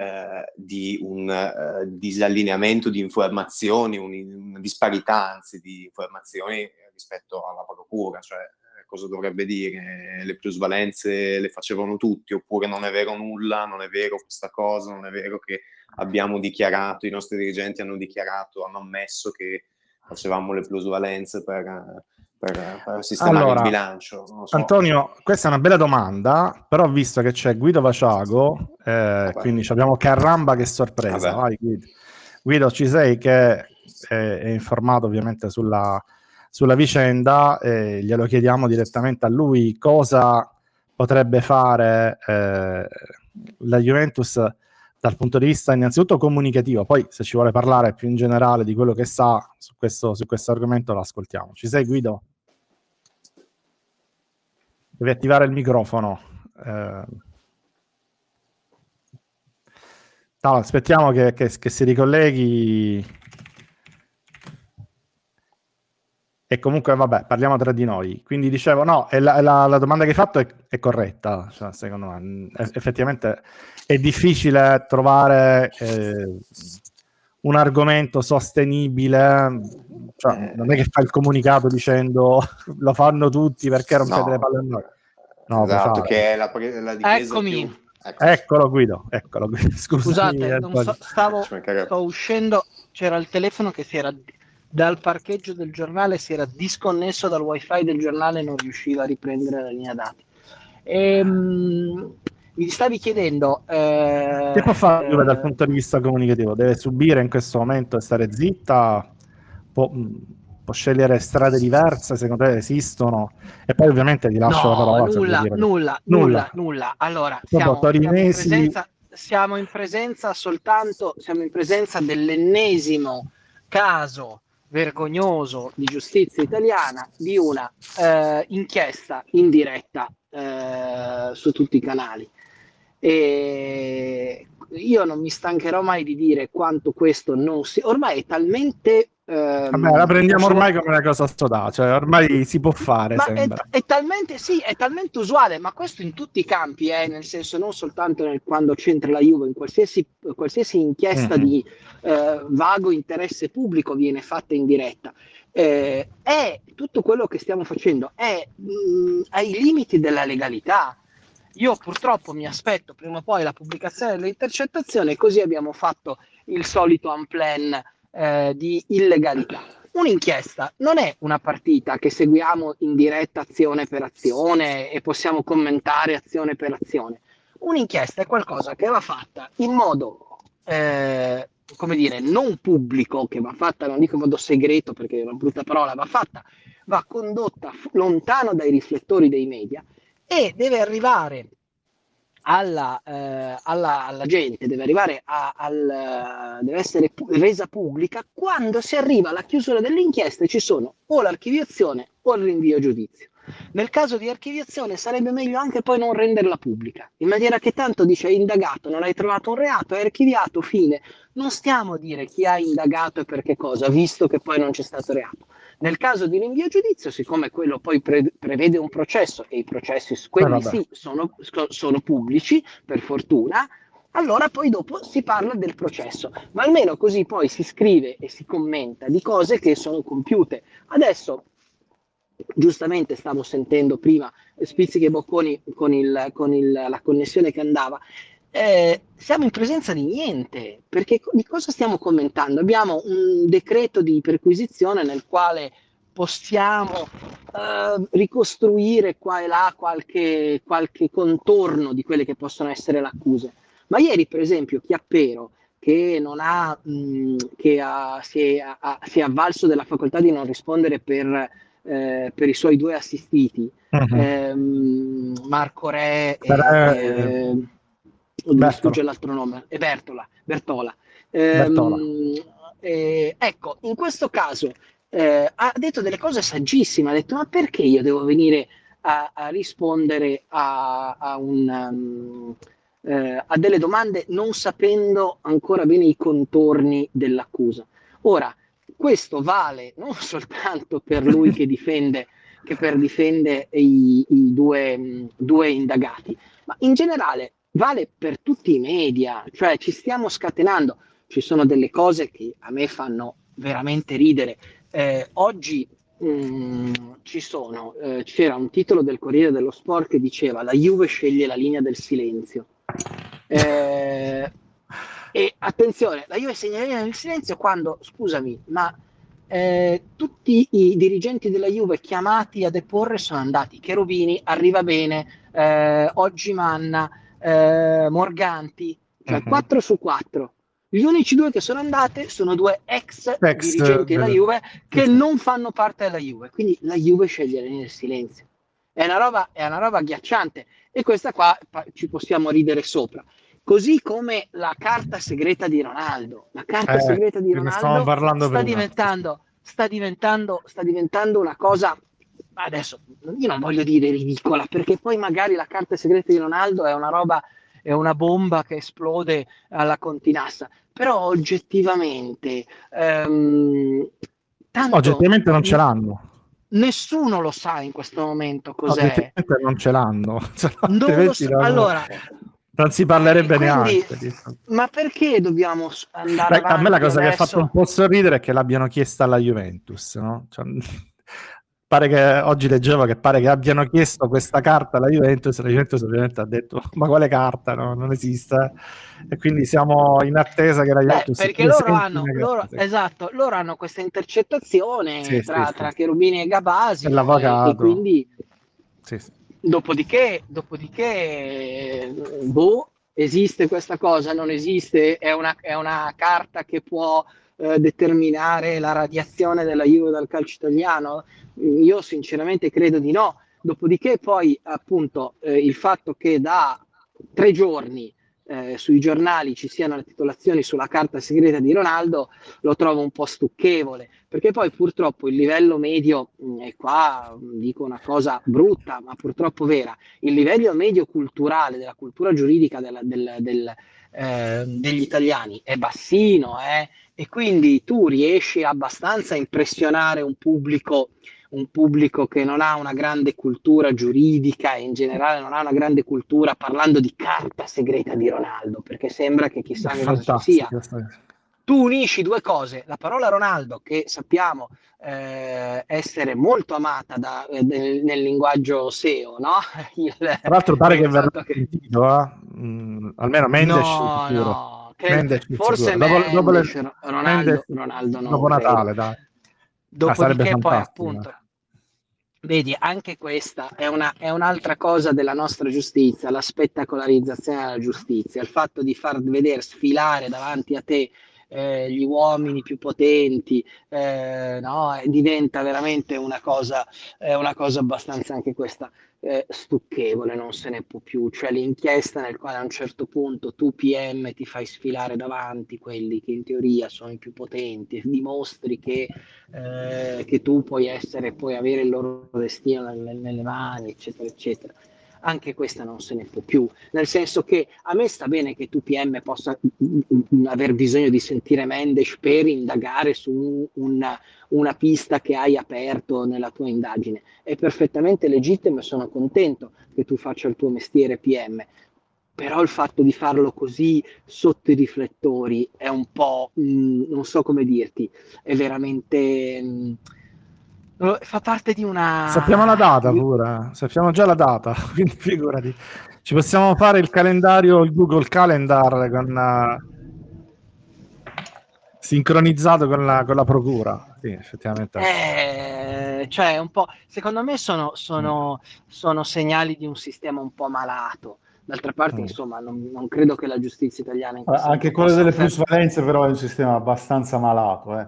eh, di un uh, disallineamento di informazioni, un, una disparità anzi di informazioni rispetto alla procura, cioè eh, cosa dovrebbe dire, le plusvalenze le facevano tutti oppure non è vero nulla, non è vero questa cosa, non è vero che abbiamo dichiarato, i nostri dirigenti hanno dichiarato, hanno ammesso che facevamo le plusvalenze per, per, per sistemare allora, il bilancio. So. Antonio, questa è una bella domanda, però visto che c'è Guido Vaciago, eh, quindi abbiamo Carramba che sorpresa. Vai, Guido. Guido, ci sei che è, è informato ovviamente sulla, sulla vicenda, eh, glielo chiediamo direttamente a lui cosa potrebbe fare eh, la Juventus dal punto di vista innanzitutto comunicativo, poi se ci vuole parlare più in generale di quello che sa su questo, su questo argomento lo ascoltiamo. Ci sei Guido? Devi attivare il microfono. Eh... No, aspettiamo che, che, che, si ricolleghi. E comunque, vabbè, parliamo tra di noi. Quindi dicevo, no, la, la, la domanda che hai fatto è, è corretta, cioè, secondo me. Effettivamente è difficile trovare eh, un argomento sostenibile, cioè, non è che fa il comunicato dicendo lo fanno tutti perché rompete no. le palle a noi. No, esatto, che è la, la difesa Eccomi. Più... Ecco. Eccolo Guido, eccolo Guido. Scusate, so, stavo, sto uscendo, c'era il telefono che si era dal parcheggio del giornale si era disconnesso dal wifi del giornale e non riusciva a riprendere la linea dati. Ehm, mi stavi chiedendo eh, che può fare eh, dal punto di vista comunicativo? Deve subire in questo momento e stare zitta? Può, può, scegliere strade diverse? Secondo te esistono? E poi ovviamente ti lascio no, la parola. Nulla, nulla, nulla, nulla, nulla. Allora, siamo, siamo, in presenza, siamo in presenza soltanto, siamo in presenza dell'ennesimo caso vergognoso di giustizia italiana di una eh, inchiesta in diretta eh, su tutti i canali. E io non mi stancherò mai di dire quanto questo non si... Ormai è talmente... Ehm, Vabbè, la prendiamo ormai come una cosa assodata, cioè ormai si può fare. È, è, talmente, sì, è talmente usuale, ma questo in tutti i campi, eh, nel senso non soltanto nel, quando c'entra la Juve, in qualsiasi, qualsiasi inchiesta mm-hmm. di eh, vago interesse pubblico viene fatta in diretta. Eh, è tutto quello che stiamo facendo è mh, mm, ai limiti della legalità io purtroppo mi aspetto prima o poi la pubblicazione delle intercettazioni, così abbiamo fatto il solito unplan eh, di illegalità. Un'inchiesta non è una partita che seguiamo in diretta azione per azione e possiamo commentare azione per azione. Un'inchiesta è qualcosa che va fatta in modo, eh, come dire, non pubblico, che va fatta, non dico in modo segreto perché è una brutta parola, va fatta, va condotta lontano dai riflettori dei media e deve arrivare alla, eh, alla, alla, gente, deve arrivare a, al, deve essere pu- resa pubblica quando si arriva alla chiusura dell'inchiesta e ci sono o l'archiviazione o il rinvio a giudizio. Nel caso di archiviazione sarebbe meglio anche poi non renderla pubblica, in maniera che tanto dice hai indagato, non hai trovato un reato, hai archiviato, fine. Non stiamo a dire chi ha indagato e per che cosa, visto che poi non c'è stato reato. Nel caso di rinvio a giudizio, siccome quello poi pre- prevede un processo e i processi, quelli sì, sono, sono pubblici, per fortuna, allora poi dopo si parla del processo, ma almeno così poi si scrive e si commenta di cose che sono compiute. Adesso, giustamente stavo sentendo prima Spizzichi e Bocconi con, il, con il, la connessione che andava, eh, siamo in presenza di niente, perché di cosa stiamo commentando? Abbiamo un decreto di perquisizione nel quale possiamo eh, ricostruire qua e là qualche, qualche, contorno di quelle che possono essere le accuse. Ma ieri, per esempio, Chiappero, che, non ha, mh, che ha, si, è, ha, si, è, avvalso della facoltà di non rispondere per, eh, per i suoi due assistiti, uh-huh. ehm, Marco Re e... Mi sfugge l'altro nome, è Bertola, Bertola. Bertola. Ehm, eh, ecco, in questo caso eh, ha detto delle cose saggissime, ha detto ma perché io devo venire a, a rispondere a, a, un, um, eh, a, delle domande non sapendo ancora bene i contorni dell'accusa? Ora, questo vale non soltanto per lui che difende, che per difende i, i due, due indagati, ma in generale vale per tutti i media, cioè ci stiamo scatenando. Ci sono delle cose che a me fanno veramente ridere. Eh, oggi mh, mm, ci sono, eh, c'era un titolo del Corriere dello Sport che diceva la Juve sceglie la linea del silenzio. Eh, e attenzione, la Juve sceglie la linea del silenzio quando, scusami, ma eh, tutti i dirigenti della Juve chiamati a deporre sono andati. Cherubini arriva bene, eh, oggi Manna, eh, Morganti, cioè uh-huh. Mhm. 4 su 4. Gli unici due che sono andate sono due ex, ex dirigenti della Juve che non fanno parte della Juve, quindi la Juve sceglie nel silenzio. È una, roba, è una roba agghiacciante e questa qua ci possiamo ridere sopra. Così come la carta segreta di Ronaldo. La carta eh, segreta di Ronaldo sta diventando, sta, diventando, sta diventando una cosa adesso io non voglio dire ridicola, perché poi magari la carta segreta di Ronaldo è una roba, è una bomba che esplode alla continassa, però oggettivamente... Um, tanto, oggettivamente non ce l'hanno. Nessuno lo sa in questo momento cos'è. Oggettivamente non ce l'hanno. Non lo so. Allora, non si parlerebbe quindi, neanche. Ma perché dobbiamo andare Beh, A me la cosa adesso... che ha fatto un po' sorridere è che l'abbiano chiesta alla Juventus, no? Cioè, pare che oggi leggevo che pare che abbiano chiesto questa carta alla Juventus la Juventus ovviamente ha detto ma quale carta no? non esiste e quindi siamo in attesa che la Juventus Beh, perché loro hanno, loro, esatto, loro hanno questa intercettazione sì, tra, sì, tra Cherubini e Gabasi e, l'avvocato. e quindi sì, dopodiché dopodiché boh esiste questa cosa non esiste è una, è una carta che può eh, determinare la radiazione della Juve dal calcio italiano? Io sinceramente credo di no. Dopodiché poi appunto eh, il fatto che da tre giorni eh, sui giornali ci siano le titolazioni sulla carta segreta di Ronaldo lo trovo un po' stucchevole perché poi purtroppo il livello medio mm, e qua dico una cosa brutta ma purtroppo vera il livello medio culturale della cultura giuridica della, del, del, eh, degli italiani è bassino eh? e quindi tu riesci abbastanza a impressionare un pubblico, un pubblico che non ha una grande cultura giuridica e in generale non ha una grande cultura parlando di carta segreta di Ronaldo, perché sembra che chissà cosa sia. Tu unisci due cose, la parola Ronaldo, che sappiamo eh, essere molto amata da, eh, nel, nel, linguaggio SEO, no? Il, Tra l'altro pare che verrà che... sentito, eh? mm, almeno Mendes no, no Mendes, forse Mendes, dopo, le, Ronaldo, Mendes, Ronaldo no, dopo Natale, dai. Dopodiché ah, poi appunto Vedi, anche questa è, una, è, un'altra cosa della nostra giustizia, la spettacolarizzazione della giustizia, il fatto di far vedere sfilare davanti a te eh, gli uomini più potenti, eh, no? diventa veramente una cosa, una cosa abbastanza anche questa eh, stucchevole, non se ne può più, cioè l'inchiesta nel quale a un certo punto tu PM ti fai sfilare davanti quelli che in teoria sono i più potenti, dimostri che, eh, che tu puoi essere, puoi avere il loro destino nelle, nelle mani, eccetera, eccetera anche questa non se ne può più, nel senso che a me sta bene che tu PM possa aver bisogno di sentire Mendes per indagare su una, una pista che hai aperto nella tua indagine, è perfettamente legittimo e sono contento che tu faccia il tuo mestiere PM, però il fatto di farlo così sotto i riflettori è un po', mh, non so come dirti, è veramente... Mh, fa parte di una... Sappiamo la data pure, sappiamo già la data, quindi figurati. Ci possiamo fare il calendario, il Google Calendar con, uh, sincronizzato con la, con la, procura. Sì, effettivamente. Eh, cioè, un po', secondo me sono, sono, sono, segnali di un sistema un po' malato. D'altra parte, mm. insomma, non, non, credo che la giustizia italiana... Anche quello delle plusvalenze però è un sistema abbastanza malato, eh.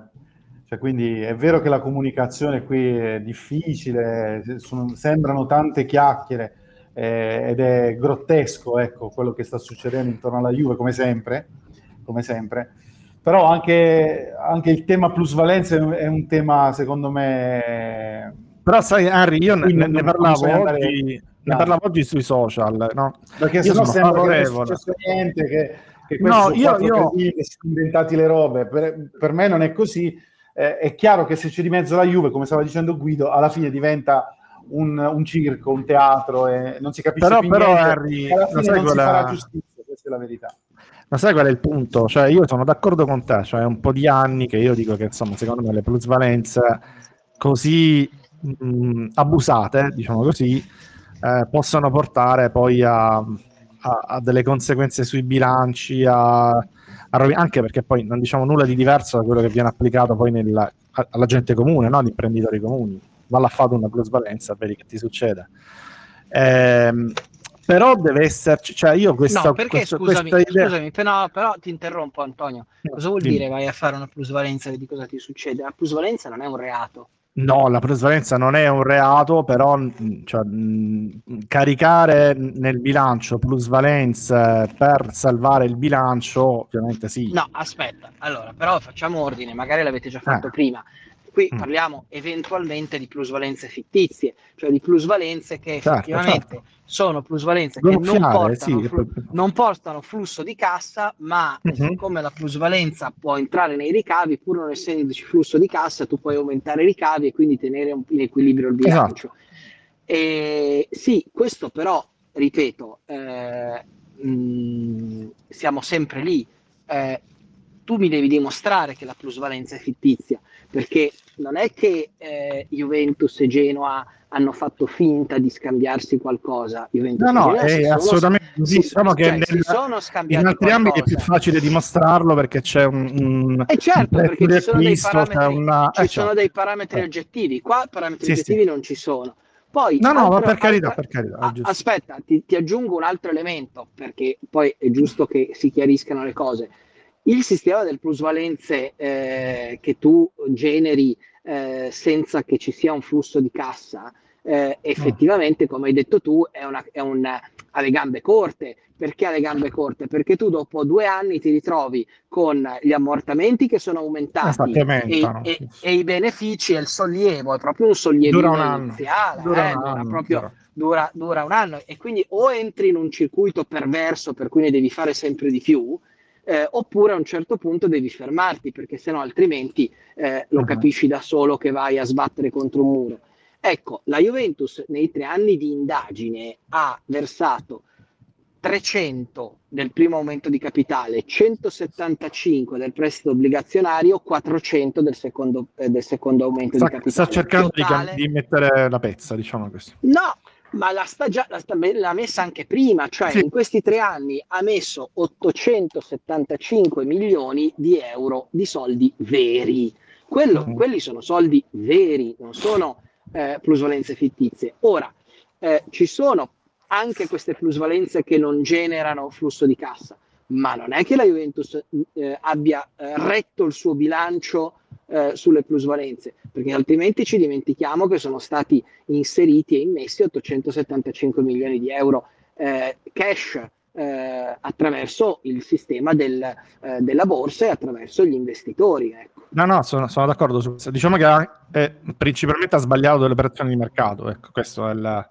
Cioè, quindi è vero che la comunicazione qui è difficile, sono, sembrano tante chiacchiere eh, ed è grottesco ecco, quello che sta succedendo intorno alla Juve, come sempre, come sempre. Però anche, anche il tema plusvalenza è un tema, secondo me... Però sai, Henry, io ne, ne, parlavo oggi, ne parlavo oggi sui social, no? Perché io se no sembra che non è niente, che, che no, io, io... si sono inventati le robe. Per, per me non è così eh, è chiaro che se c'è di mezzo la Juve, come stava dicendo Guido, alla fine diventa un, un circo, un teatro e non si capisce però, più però, niente. Harry, alla fine non quella... si farà giustizia, questa è la verità. Ma sai qual è il punto? Cioè, io sono d'accordo con te, cioè è un po' di anni che io dico che insomma, secondo me le plusvalenze così mh, abusate, diciamo così, eh, possono portare poi a, a, a, delle conseguenze sui bilanci, a, anche perché poi non diciamo nulla di diverso da quello che viene applicato poi nella, alla gente comune, no? agli imprenditori comuni. Valla a fare una plusvalenza, vedi che ti succede. Ehm, però deve esserci, cioè io questa, no, perché, questo, scusami, questa idea... scusami però, però, ti interrompo Antonio, cosa vuol Dimmi. dire vai a fare una plusvalenza e vedi cosa ti succede? La plusvalenza non è un reato. No, la plusvalenza non è un reato, però cioè, mh, caricare nel bilancio plusvalenze per salvare il bilancio, ovviamente sì. No, aspetta, allora, però facciamo ordine, magari l'avete già fatto eh. prima. Qui mm. parliamo eventualmente di plusvalenze fittizie, cioè di plusvalenze che certo, effettivamente certo. sono plusvalenze che non portano, sì, flu- non portano, flusso di cassa, ma mm-hmm. siccome la plusvalenza può entrare nei ricavi, pur non essendoci flusso di cassa, tu puoi aumentare i ricavi e quindi tenere un, in equilibrio il bilancio. Esatto. E, sì, questo però, ripeto, eh, mh, mm, siamo sempre lì. Eh, tu mi devi dimostrare che la plusvalenza è fittizia, perché non è che eh, Juventus e Genoa hanno fatto finta di scambiarsi qualcosa. Juventus no, no, è assolutamente così. Diciamo che cioè, nel, in altri ambiti è più facile dimostrarlo perché c'è un, un eh certo, un perché ci sono dei parametri, una... ci eh, sono certo. dei parametri eh. oggettivi. Qua parametri sì, oggettivi sì. non ci sono. Poi, no, no, ma per carità, per carità. Ah, aspetta, ti, ti aggiungo un altro elemento perché poi è giusto che si chiariscano le cose il sistema del plusvalenze eh, che tu generi eh, senza che ci sia un flusso di cassa, eh, effettivamente, come hai detto tu, è, una, è un, ha le gambe corte. Perché ha le gambe corte? Perché tu dopo due anni ti ritrovi con gli ammortamenti che sono aumentati e, e, e, i benefici e il sollievo, è proprio un sollievo iniziale, dura, eh, dura, proprio, dura, dura un anno e quindi o entri in un circuito perverso per cui ne devi fare sempre di più, eh, oppure a un certo punto devi fermarti perché sennò altrimenti eh, lo uh-huh. capisci da solo che vai a sbattere contro un muro. Ecco, la Juventus nei tre anni di indagine ha versato 300 del primo aumento di capitale, 175 del prestito obbligazionario, 400 del secondo, eh, del secondo aumento sta, di capitale. Sta cercando Totale... di, di, mettere la pezza, diciamo così. No, ma la sta già la sta, l'ha messa anche prima, cioè sì. in questi tre anni ha messo 875 milioni di euro di soldi veri. Quello, mm. Quelli sono soldi veri, non sono eh, plusvalenze fittizie. Ora, eh, ci sono anche queste plusvalenze che non generano flusso di cassa, ma non è che la Juventus eh, abbia eh, retto il suo bilancio eh, sulle plusvalenze, perché altrimenti ci dimentichiamo che sono stati inseriti e immessi 875 milioni di euro eh, cash eh, attraverso il sistema del, eh, della borsa e attraverso gli investitori. Ecco. No, no, sono, sono, d'accordo su questo. Diciamo che è, principalmente ha sbagliato delle operazioni di mercato. Ecco, questo è il,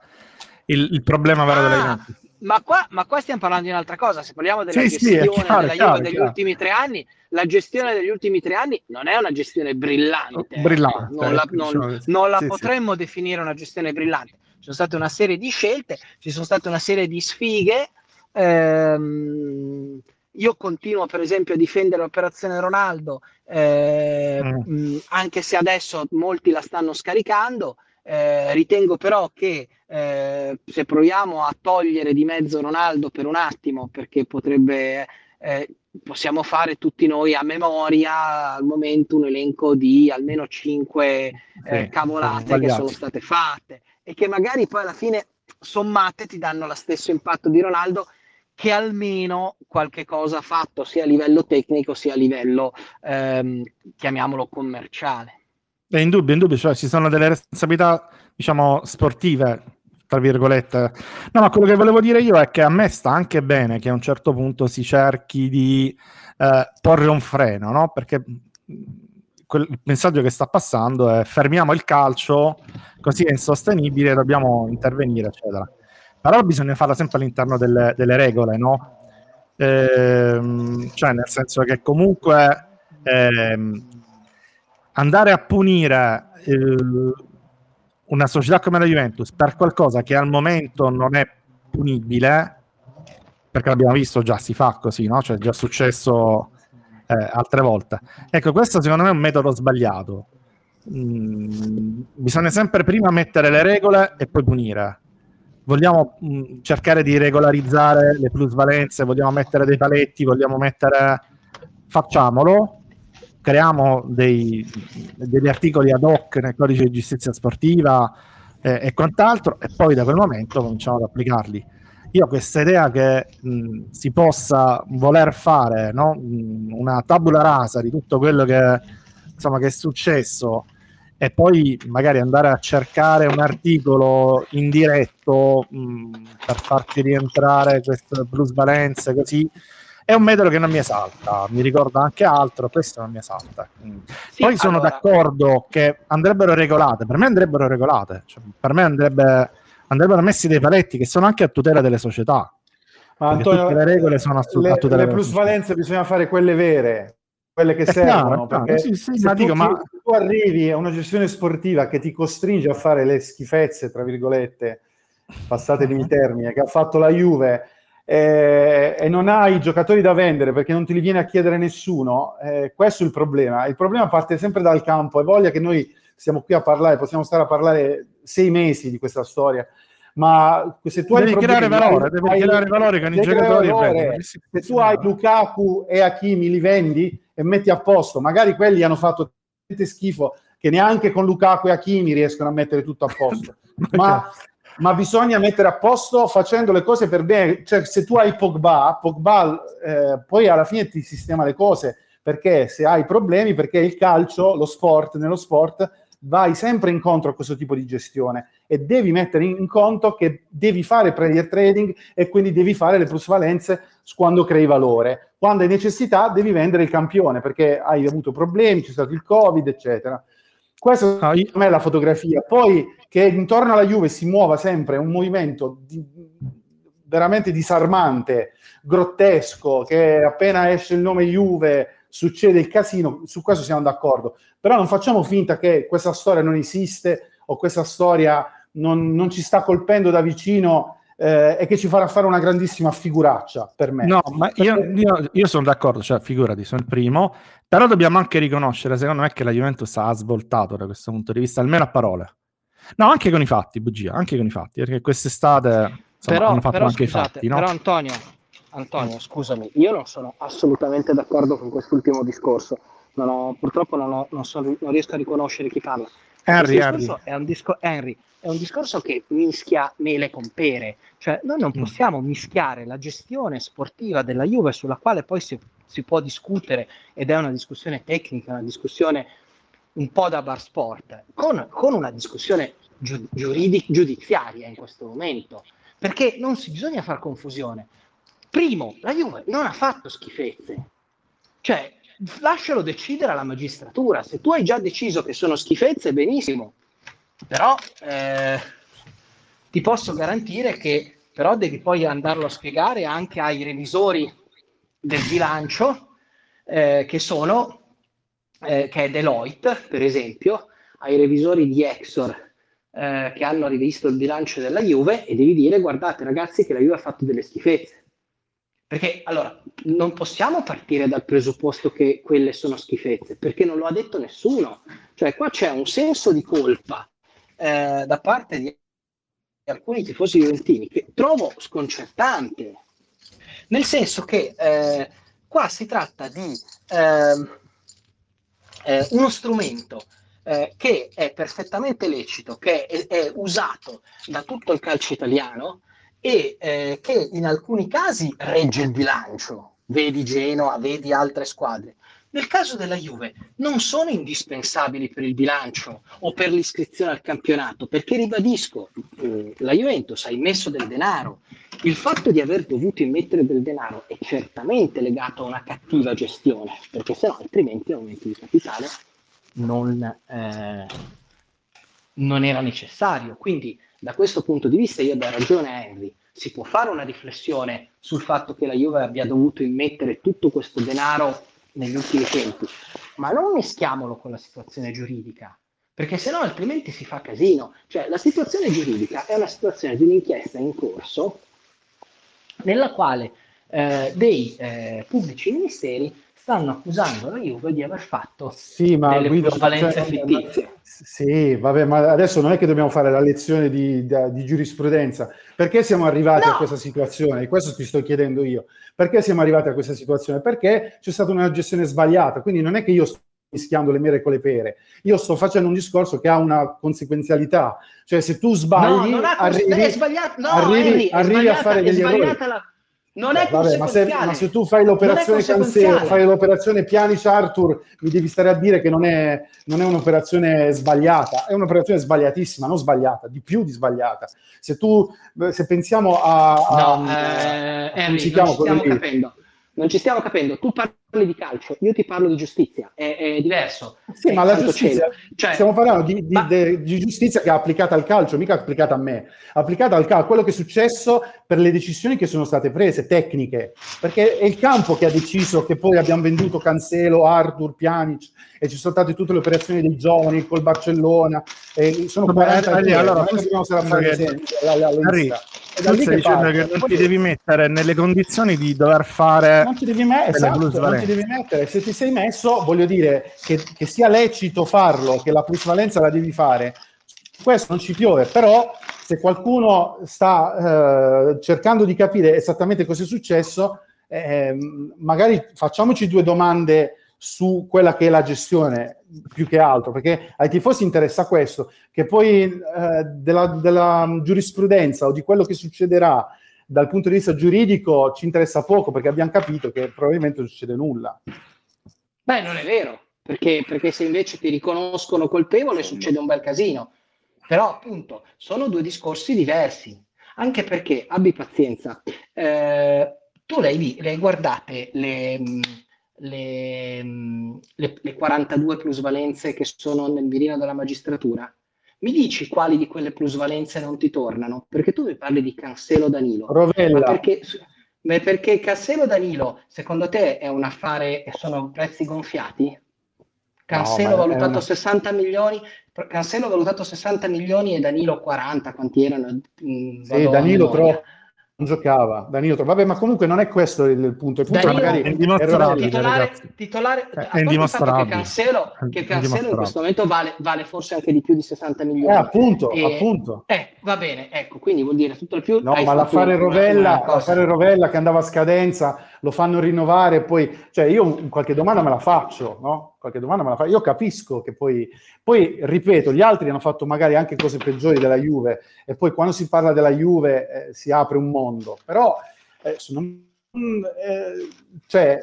il, il problema vero ah, della. Ma qua, ma qua, stiamo parlando di un'altra cosa. Se parliamo della sì, gestione sì, chiaro, della chiaro, Juve degli chiaro. ultimi tre anni, la gestione degli ultimi tre anni non è una gestione brillante. brillante non la, non, non la sì, potremmo definire una gestione brillante. Ci sono state una serie di scelte, ci sono state una serie di sfighe Ehm, io continuo per esempio a difendere l'operazione Ronaldo, eh, mm. anche se adesso molti la stanno scaricando. Eh, ritengo però che eh, se proviamo a togliere di mezzo Ronaldo per un attimo, perché potrebbe, eh, possiamo fare tutti noi a memoria al momento un elenco di almeno 5 eh, sì, cavolate che sono state fatte e che magari poi alla fine sommate ti danno lo stesso impatto di Ronaldo che almeno qualche cosa ha fatto sia a livello tecnico sia a livello, ehm, chiamiamolo, commerciale. È indubbio, indubbio, cioè ci sono delle responsabilità, diciamo, sportive, tra virgolette. No, ma quello che volevo dire io è che a me sta anche bene che a un certo punto si cerchi di eh, porre un freno, no? Perché quel, il messaggio che sta passando è fermiamo il calcio, così è insostenibile, dobbiamo intervenire, eccetera però bisogna farla sempre all'interno delle, delle regole, no? Ehm, cioè, nel senso che comunque ehm, andare a punire eh, una società come la Juventus per qualcosa che al momento non è punibile, perché l'abbiamo visto già, si fa così, no? Cioè, è già successo eh, altre volte. Ecco, questo secondo me è un metodo sbagliato. Mm, bisogna sempre prima mettere le regole e poi punire vogliamo mh, mm, cercare di regolarizzare le plusvalenze, vogliamo mettere dei paletti, vogliamo mettere... Facciamolo, creiamo dei, degli articoli ad hoc nel codice di giustizia sportiva eh, e quant'altro e poi da quel momento cominciamo ad applicarli. Io ho questa idea che mh, si possa voler fare no? una tabula rasa di tutto quello che, insomma, che è successo e poi magari andare a cercare un articolo in diretto mh, per farti rientrare queste plusvalenze così è un metodo che non mi esalta, mi ricorda anche altro, questo non mi esalta. Sì, poi sono allora... d'accordo che andrebbero regolate, per me andrebbero regolate, cioè, per me andrebbe, andrebbero messi dei paletti che sono anche a tutela delle società. Ma Antonio, le regole sono a, le, le plusvalenze bisogna fare quelle vere, quelle che servono. Chiaro, perché sì, sì, ma, dico, tu, ma tu arrivi a una gestione sportiva che ti costringe a fare le schifezze, tra virgolette, passatemi il termine, che ha fatto la Juve, eh, e non hai giocatori da vendere perché non te li viene a chiedere nessuno, eh, questo è il problema. Il problema parte sempre dal campo e voglia che noi stiamo qui a parlare, possiamo stare a parlare sei mesi di questa storia ma se tu devi hai creare valore, devi creare valore con i giocatori valore, se tu hai Lukaku e Hakimi li vendi e metti a posto. Magari quelli hanno fatto schifo che neanche con Lukaku e Hakimi riescono a mettere tutto a posto. Ma, ma, bisogna mettere a posto facendo le cose per bene cioè se tu hai Pogba Pogba eh, poi alla fine ti sistema le cose perché se hai problemi perché il calcio, lo sport, nello sport vai sempre incontro a questo tipo di gestione e devi mettere in conto che devi fare player trading e quindi devi fare le plusvalenze quando crei valore. Quando hai necessità devi vendere il campione perché hai avuto problemi, c'è stato il covid, eccetera. Questa ah, io... è la fotografia. Poi che intorno alla Juve si muova sempre un movimento di, veramente disarmante, grottesco, che appena esce il nome Juve succede il casino, su questo siamo d'accordo. Però non facciamo finta che questa storia non esiste o questa storia non, non ci sta colpendo da vicino eh, e che ci farà fare una grandissima figuraccia per me. No, ma io, io, io sono d'accordo, cioè figurati, sono il primo, però dobbiamo anche riconoscere, secondo me, che la Juventus ha svoltato da questo punto di vista, almeno a parole. No, anche con i fatti, bugia, anche con i fatti, perché quest'estate insomma, però, hanno fatto però, anche scusate, i fatti. No? Però Antonio, Antonio, scusami, io non sono assolutamente d'accordo con quest'ultimo discorso. Non ho, purtroppo non, ho, non, so, non, riesco a riconoscere chi parla. Henry, Henry. È, un disco, Henry. è un discorso che mischia mele con pere. Cioè, noi non mm. possiamo mischiare la gestione sportiva della Juve, sulla quale poi si, si può discutere, ed è una discussione tecnica, una discussione un po' da bar sport, con, con una discussione giuridic- giudiziaria in questo momento, perché non si bisogna far confusione. Primo, la Juve non ha fatto schifezze, cioè lascialo decidere alla magistratura. Se tu hai già deciso che sono schifezze, benissimo, però eh, ti posso garantire che però devi poi andarlo a spiegare anche ai revisori del bilancio, eh, che sono, eh, che è Deloitte, per esempio, ai revisori di Exor eh, che hanno rivisto il bilancio della Juve e devi dire guardate ragazzi che la Juve ha fatto delle schifezze. Perché allora non possiamo partire dal presupposto che quelle sono schifezze, perché non lo ha detto nessuno. Cioè qua c'è un senso di colpa eh, da parte di alcuni tifosi juventini che trovo sconcertante. Nel senso che eh, qua si tratta di ehm, eh, uno strumento eh, che è perfettamente lecito, che è, è, usato da tutto il calcio italiano e eh, che in alcuni casi regge il bilancio, vedi Genoa, vedi altre squadre. Nel caso della Juve non sono indispensabili per il bilancio o per l'iscrizione al campionato, perché ribadisco, eh, la Juventus ha immesso del denaro. Il fatto di aver dovuto immettere del denaro è certamente legato a una cattiva gestione, perché se no altrimenti l'aumento di capitale non, eh, non era necessario. Quindi da questo punto di vista io do ragione a Henry, si può fare una riflessione sul fatto che la Juve abbia dovuto immettere tutto questo denaro negli ultimi tempi, ma non mischiamolo con la situazione giuridica, perché se no altrimenti si fa casino. Cioè la situazione giuridica è una situazione di un'inchiesta in corso nella quale eh, dei eh, pubblici ministeri stanno accusando la Juve di aver fatto sì, ma delle Guido, plusvalenze cioè, fittizie. Sì, vabbè, ma adesso non è che dobbiamo fare la lezione di, di, di giurisprudenza. Perché siamo arrivati no. a questa situazione? E questo ti sto chiedendo io. Perché siamo arrivati a questa situazione? Perché c'è stata una gestione sbagliata. Quindi non è che io sto mischiando le mere con le pere. Io sto facendo un discorso che ha una conseguenzialità. Cioè se tu sbagli, no, arrivi, no, arrivi, Henry, arrivi a fare degli errori. La non è Vabbè, ma, se, ma, se, tu fai l'operazione Cancelo, fai l'operazione Pianic Arthur, mi devi stare a dire che non è, non è, un'operazione sbagliata, è un'operazione sbagliatissima, non sbagliata, di più di sbagliata. Se tu se pensiamo a, a, no, eh, a, Henry, non ci stiamo capendo. Non ci stiamo capendo. Tu parli di calcio, io ti parlo di giustizia, è, è diverso. Sì, è ma la giustizia, cioè, stiamo parlando di, di, ma... de, di, giustizia che è applicata al calcio, mica applicata a me, applicata al calcio, quello che è successo per le decisioni che sono state prese, tecniche, perché è il campo che ha deciso che poi abbiamo venduto Cancelo, Arthur, Pjanic e ci sono state tutte le operazioni dei giovani col Barcellona, e sono 40 anni, allora, non dobbiamo stare a fare la, la, la, la tu stai dicendo che non ti devi mettere nelle condizioni di dover fare non ti devi, me- esatto, ti devi mettere se ti sei messo voglio dire che, che sia lecito farlo che la plusvalenza la devi fare. Questo non ci piove però se qualcuno sta eh, cercando di capire esattamente cosa è successo eh, magari facciamoci due domande su quella che è la gestione più che altro, perché ai tifosi interessa questo, che poi eh, della, della, giurisprudenza o di quello che succederà dal punto di vista giuridico ci interessa poco, perché abbiamo capito che probabilmente non succede nulla. Beh, non è vero, perché, perché se invece ti riconoscono colpevole succede un bel casino. Però appunto sono due discorsi diversi, anche perché abbi pazienza. Eh, tu le hai guardate le le, le, le 42 plusvalenze che sono nel mirino della magistratura, mi dici quali di quelle plusvalenze non ti tornano? Perché tu mi parli di Cancelo Danilo. Rovella. Ma perché, perché Cancelo Danilo, secondo te, è un affare e sono prezzi gonfiati? Cancelo no, valutato una... 60 milioni, Cancelo valutato 60 milioni e Danilo 40, quanti erano? Mm, sì, Danilo troppo giocava. Danilo vabbè ma comunque non è questo il, il punto il punto Danilo, magari è dimostrabile titolare, titolare eh, è dimostrabile che Cancelo, che Cancelo in questo momento vale, vale, forse anche di più di 60 milioni. Eh, appunto, e, appunto. Eh, va bene ecco quindi vuol dire tutto il più no ma l'affare Rovella l'affare Rovella che andava a scadenza lo fanno rinnovare poi cioè io qualche domanda me la faccio no? Qualche domanda me la fa. Io capisco che poi, poi, ripeto, gli altri hanno fatto magari anche cose peggiori della Juve e poi quando si parla della Juve eh, si apre un mondo. Però eh, sono, eh, cioè,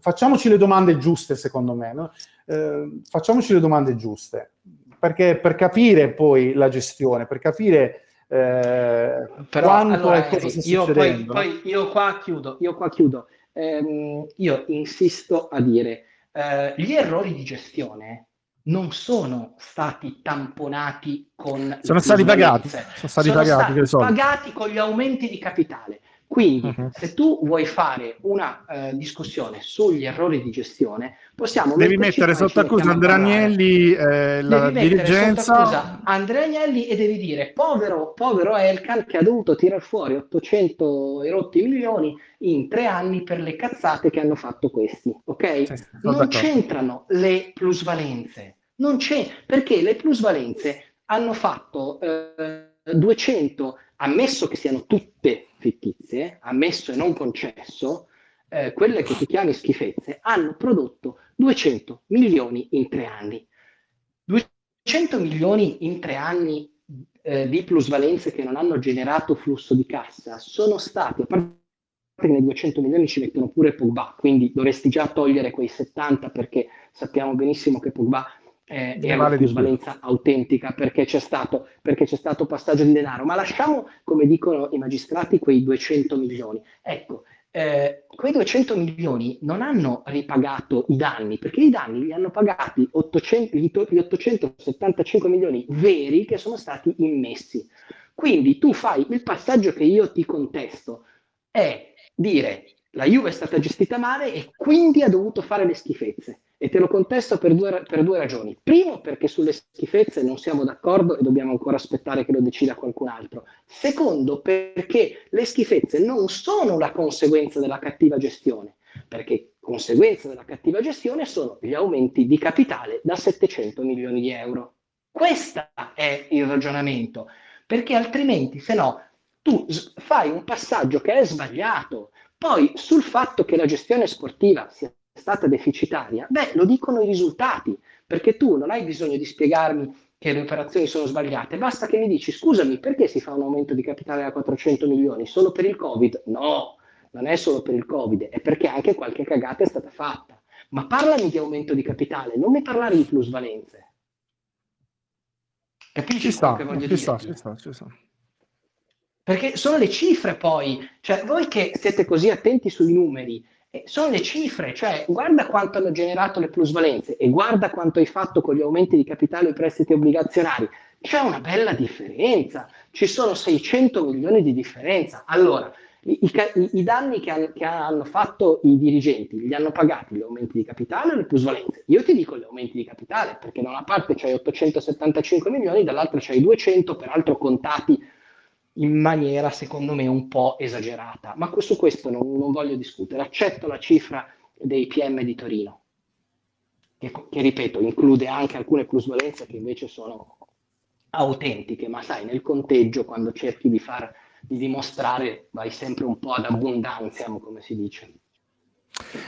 facciamoci le domande giuste, secondo me. No? eh, facciamoci le domande giuste, perché per capire poi la gestione, per capire eh, Però, quanto allora, e cosa io poi, poi, io qua chiudo, io qua chiudo. Ehm, io insisto a dire, eh, gli errori di gestione non sono stati tamponati con... Sono stati pagati. Sono stati, sono pagati, stati pagati con gli aumenti di capitale. Quindi, uh-huh. se tu vuoi fare una uh, discussione sugli errori di gestione, possiamo Devi mettere sotto accusa Andrea Agnelli, eh, la dirigenza. Andrea Agnelli e devi dire: povero, povero Elkan che ha dovuto tirare fuori 800 erotti milioni in tre anni per le cazzate che hanno fatto questi. Ok? Sì, non d'accordo. c'entrano le plusvalenze, non c'è perché le plusvalenze hanno fatto eh, 200, ammesso che siano tutte fittizie, ammesso e non concesso, eh, quelle che tu chiami schifezze, hanno prodotto 200 milioni in tre anni. 200 milioni in tre anni eh, di plusvalenze che non hanno generato flusso di cassa sono stati, a parte che nei 200 milioni ci mettono pure Pogba, quindi dovresti già togliere quei 70 perché sappiamo benissimo che Pogba eh, è una plusvalenza autentica perché c'è, stato, perché c'è stato passaggio di denaro, ma lasciamo, come dicono i magistrati, quei 200 milioni. Ecco, eh, quei 200 milioni non hanno ripagato i danni, perché i danni li hanno pagati 800, gli 875 milioni veri che sono stati immessi. Quindi tu fai il passaggio che io ti contesto, è dire la Juve è stata gestita male e quindi ha dovuto fare le schifezze. E te lo contesto per due, per due, ragioni. Primo, perché sulle schifezze non siamo d'accordo e dobbiamo ancora aspettare che lo decida qualcun altro. Secondo, perché le schifezze non sono la conseguenza della cattiva gestione, perché conseguenza della cattiva gestione sono gli aumenti di capitale da 700 milioni di euro. Questo è il ragionamento, perché altrimenti, se no, tu fai un passaggio che è sbagliato. Poi sul fatto che la gestione sportiva sia stata deficitaria? Beh, lo dicono i risultati, perché tu non hai bisogno di spiegarmi che le operazioni sono sbagliate, basta che mi dici scusami, perché si fa un aumento di capitale da 400 milioni? Solo per il Covid? No, non è solo per il Covid, è perché anche qualche cagata è stata fatta. Ma parlami di aumento di capitale, non mi parlare di plusvalenze. Capisci ci sta, che voglio ci dire? Sta, ci sta, ci sta. Perché sono le cifre poi, cioè voi che siete così attenti sui numeri, eh, sono le cifre, cioè guarda quanto hanno generato le plusvalenze e guarda quanto hai fatto con gli aumenti di capitale e prestiti obbligazionari. C'è una bella differenza, ci sono 600 milioni di differenza. Allora, i, i, i danni che, han, che, hanno fatto i dirigenti li hanno pagati gli aumenti di capitale o le plusvalenze? Io ti dico gli aumenti di capitale, perché da una parte c'hai 875 milioni, dall'altra c'hai 200, peraltro contati in maniera secondo me un po' esagerata, ma su questo non, non voglio discutere. Accetto la cifra dei PM di Torino, che, che, ripeto include anche alcune plusvalenze che invece sono autentiche, ma sai, nel conteggio quando cerchi di, far, di dimostrare vai sempre un po' ad abbondanza, come si dice.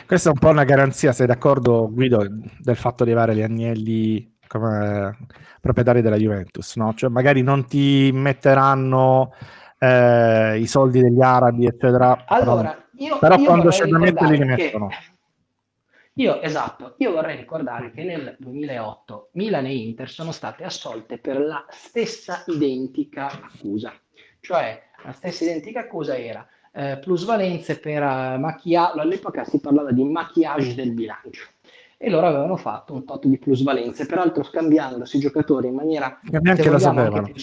Questa è un po' una garanzia, sei d'accordo Guido, del fatto di avere gli agnelli come proprietari della Juventus, no? Cioè magari non ti metteranno eh, i soldi degli arabi, eccetera. Allora, però, io, però io quando c'è da metterli li mettono. Io, esatto, io vorrei ricordare che nel 2008 Milan e Inter sono state assolte per la stessa identica accusa, cioè la stessa identica accusa era eh, plusvalenze per uh, macchiaggio, all'epoca si parlava di maquillage del bilancio e loro avevano fatto un tot di plusvalenze, peraltro scambiandosi i giocatori in maniera neanche lo sapevano. Anche più,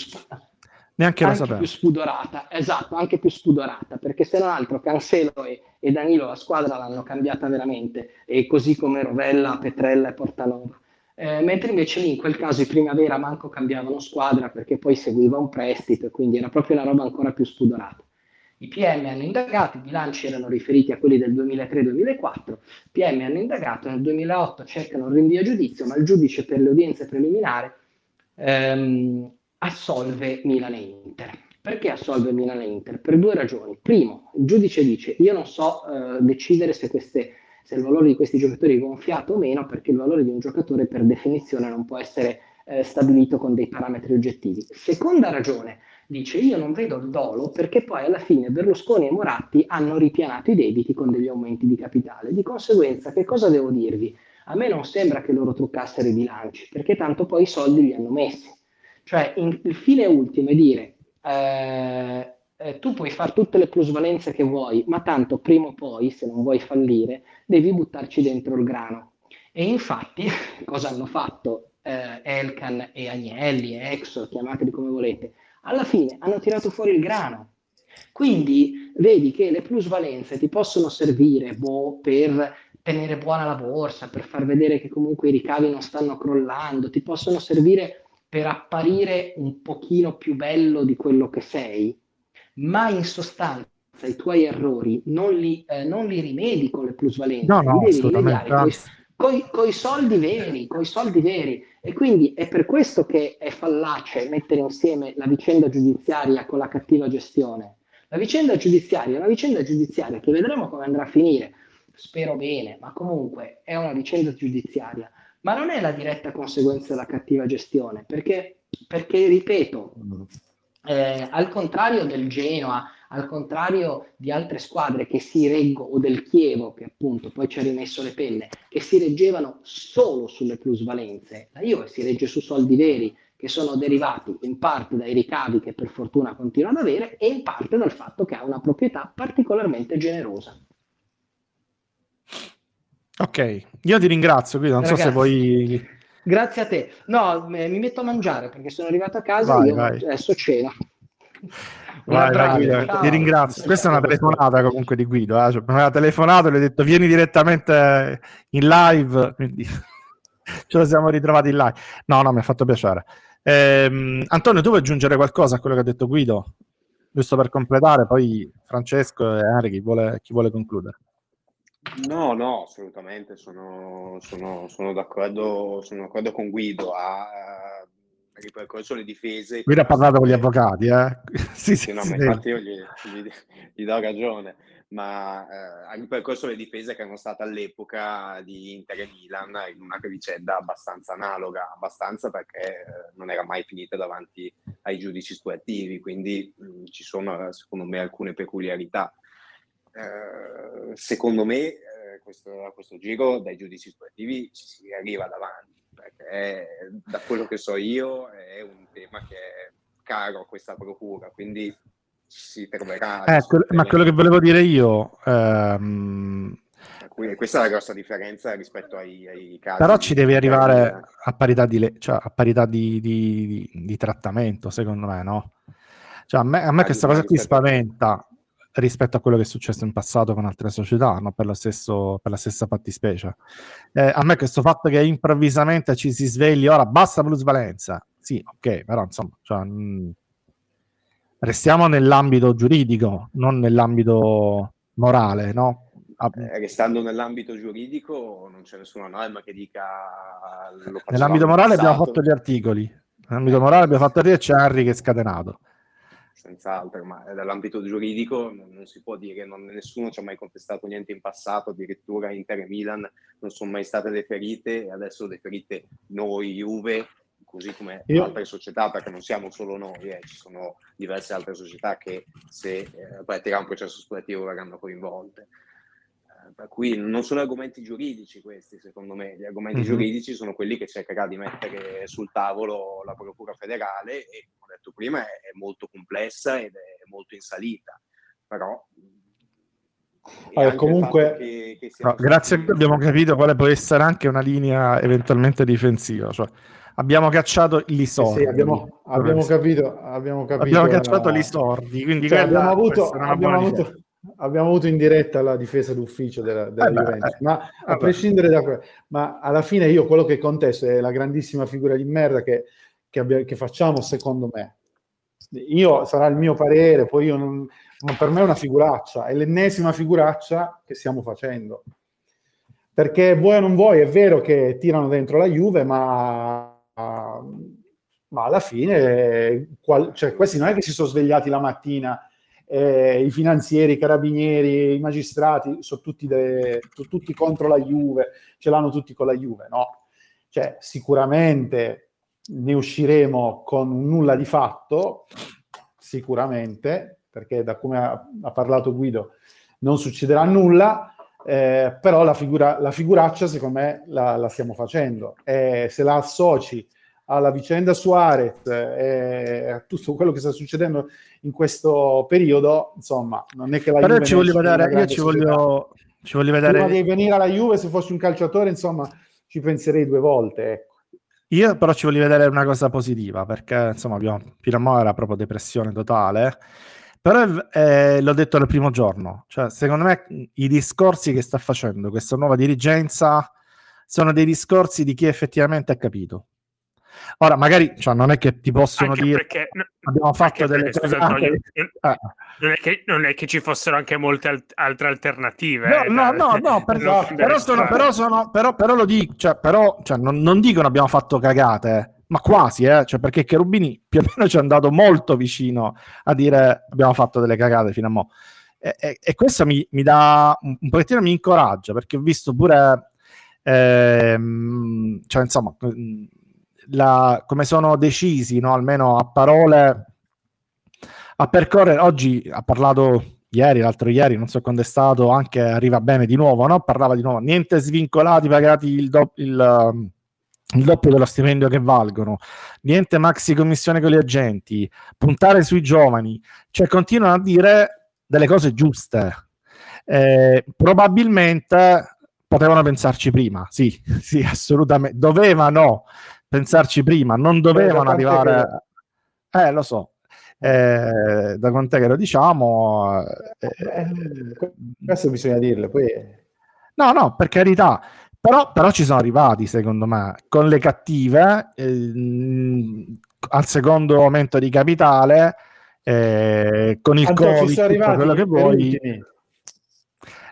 neanche anche lo più spudorata, esatto, anche più spudorata, perché se non altro Cancelo e, e, Danilo la squadra l'hanno cambiata veramente, e così come Rovella, Petrella e Portanova. Eh, mentre invece lì in quel caso i Primavera manco cambiavano squadra perché poi seguiva un prestito e quindi era proprio una roba ancora più spudorata. I PM hanno indagato, i bilanci erano riferiti a quelli del 2003-2004, i PM hanno indagato, nel 2008 cercano un rinvio a giudizio, ma il giudice per le udienze preliminari ehm, assolve Milan e Inter. Perché assolve Milan e Inter? Per due ragioni. Primo, il giudice dice io non so eh, decidere se, queste, se, il valore di questi giocatori è gonfiato o meno, perché il valore di un giocatore per definizione non può essere eh, stabilito con dei parametri oggettivi. Seconda ragione, dice io non vedo il dolo perché poi alla fine Berlusconi e Moratti hanno ripianato i debiti con degli aumenti di capitale. Di conseguenza che cosa devo dirvi? a me non sembra che loro truccassero i bilanci, perché tanto poi i soldi li hanno messi. Cioè, in, il fine ultimo è dire, eh, eh, tu puoi fare tutte le plusvalenze che vuoi, ma tanto prima o poi, se non vuoi fallire, devi buttarci dentro il grano. E infatti, cosa hanno fatto eh, Elkan e Agnelli e Exor, chiamateli come volete? Alla fine hanno tirato fuori il grano. Quindi vedi che le plusvalenze ti possono servire boh, per tenere buona la borsa, per far vedere che comunque i ricavi non stanno crollando, ti possono servire per apparire un pochino più bello di quello che sei, ma in sostanza i tuoi errori non li, eh, non li rimedi con le plusvalenze, no, no, li devi rimediare con i soldi veri, con i soldi veri. E quindi è per questo che è fallace mettere insieme la vicenda giudiziaria con la cattiva gestione. La vicenda giudiziaria è una vicenda giudiziaria che vedremo come andrà a finire, spero bene, ma comunque è una vicenda giudiziaria, ma non è la diretta conseguenza della cattiva gestione, perché, perché ripeto, eh, al contrario del Genoa, al contrario di altre squadre che si reggono, o del Chievo, che appunto poi ci ha rimesso le penne, che si reggevano solo sulle plusvalenze, la Juve si regge su soldi veri che sono derivati in parte dai ricavi che per fortuna continua ad avere e in parte dal fatto che ha una proprietà particolarmente generosa. Ok, io ti ringrazio, quindi non Ragazzi, so se vuoi... Grazie a te. No, mi metto a mangiare perché sono arrivato a casa e io vai. adesso ceno. Vai, vai, Guido, ti ringrazio. Questa è una telefonata comunque di Guido. Eh? Cioè, mi aveva telefonato e gli ho detto vieni direttamente in live, quindi ce lo siamo ritrovati in live. No, no, mi ha fatto piacere. Eh, Antonio, tu vuoi aggiungere qualcosa a quello che ha detto Guido? Giusto per completare, poi Francesco e Henry, chi vuole, chi vuole concludere? No, no, assolutamente, sono, sono, sono, d'accordo, sono d'accordo con Guido. Ha ripercorso le difese. Guido ha parlato con gli avvocati, eh? sì, sì, sì, no, sì, infatti io gli, gli, gli, do ragione, ma eh, ha ripercorso le difese che erano state all'epoca di Inter e Milan in una vicenda abbastanza analoga, abbastanza perché eh, non era mai finita davanti ai giudici sportivi, quindi mh, mm, ci sono secondo me alcune peculiarità. Eh, secondo me eh, questo, a questo giro dai giudici sportivi ci si arriva davanti, perché da quello che so io è un tema che è caro a questa procura, quindi si troverà... Eh, ma quello che volevo dire io... Ehm... Questa è la grossa differenza rispetto ai, ai casi. Però ci devi arrivare a parità, di, le... cioè, a parità di, di, di, trattamento, secondo me, no? Cioè, a me, a me questa cosa qui spaventa rispetto a quello che è successo in passato con altre società, no? per, stesso, per, la stessa fattispecie. Eh, a me questo fatto che improvvisamente ci si svegli, ora basta plusvalenza, sì, ok, però insomma, cioè, mh, mm, restiamo nell'ambito giuridico, non nell'ambito morale, no? Eh, restando nell'ambito giuridico non c'è nessuna norma che dica... Nell'ambito morale abbiamo fatto gli articoli, nell'ambito morale abbiamo fatto e c'è Harry che è scatenato senz'altro, ma dall'ambito giuridico non, si può dire, non, nessuno ci ha mai contestato niente in passato, addirittura Inter e Milan non sono mai state deferite e adesso deferite noi, Juve, così come Io... altre società, perché non siamo solo noi, eh, ci sono diverse altre società che se eh, partirà un processo sportivo verranno coinvolte. Per cui non sono argomenti giuridici questi, secondo me. Gli argomenti mm-hmm. giuridici sono quelli che cercherà di mettere sul tavolo la Procura federale e detto prima, è, è molto complessa ed è molto in salita, però allora, comunque, che, che no, grazie a abbiamo capito quale può essere anche una linea eventualmente difensiva. Cioè, abbiamo cacciato gli sordi. Sì, abbiamo, abbiamo, capito, abbiamo, capito, abbiamo cacciato gli sordi. Quindi cioè, abbiamo, avuto, abbiamo, avuto, abbiamo, avuto, in diretta la difesa d'ufficio della, della eh Juventus. Beh, ma a prescindere da quello, ma alla fine io quello che contesto è la grandissima figura di merda che che, abbia, che facciamo secondo me. Io sarà il mio parere, poi io non, ma per me è una figuraccia, è l'ennesima figuraccia che stiamo facendo. Perché vuoi o non vuoi, è vero che tirano dentro la Juve, ma, ma alla fine, qual, cioè, questi non è che si sono svegliati la mattina, eh, i finanzieri, i carabinieri, i magistrati, sono tutti, de, sono tutti contro la Juve, ce l'hanno tutti con la Juve, no? Cioè, sicuramente ne usciremo con un nulla di fatto, sicuramente, perché da come ha, ha parlato Guido non succederà nulla, eh, però la, figura, la figuraccia secondo me la, la stiamo facendo. E se la associ alla vicenda Suarez e a tutto quello che sta succedendo in questo periodo, insomma, non è che la però Juve ci voglio vedere, io ci voglio, ci voglio vedere... Prima di venire alla Juve, se fossi un calciatore, insomma, ci penserei due volte, ecco. Io però ci voglio vedere una cosa positiva, perché insomma, abbiamo, fino era proprio depressione totale. Però eh, l'ho detto dal primo giorno, cioè, secondo me i discorsi che sta facendo questa nuova dirigenza sono dei discorsi di chi effettivamente ha capito. Ora, magari cioè, non è che ti possono anche dire perché, abbiamo fatto delle perché, scusa, Antonio, ah. non, è che, non, è che, ci fossero anche molte alt- altre alternative. No, eh, no, no, no, per, no però, sono, però, sono, però, però, lo dico, cioè, però, cioè, non, non, dicono abbiamo fatto cagate, ma quasi, eh, cioè, perché Cherubini più o meno ci è andato molto vicino a dire abbiamo fatto delle cagate fino a mo'. E, e, e questo mi, mi, dà un, un pochettino mi incoraggia perché ho visto pure ehm, cioè insomma la, come sono decisi, no? almeno a parole, a percorrere. Oggi ha parlato ieri, l'altro ieri, non so quando è stato, anche arriva bene di nuovo, no? parlava di nuovo, niente svincolati, pagati il, do, il, il doppio dello stipendio che valgono, niente maxi commissione con gli agenti, puntare sui giovani, cioè continuano a dire delle cose giuste. Eh, probabilmente potevano pensarci prima, sì, sì, assolutamente, dovevano, pensarci prima, non dovevano arrivare... Eh, lo so, eh, da quant'è che lo diciamo... Eh, eh, questo bisogna dirlo, poi... No, no, per carità, però, però, ci sono arrivati, secondo me, con le cattive, eh, al secondo aumento di capitale, eh, con il Anto, Covid, quello che vuoi. Ultimi.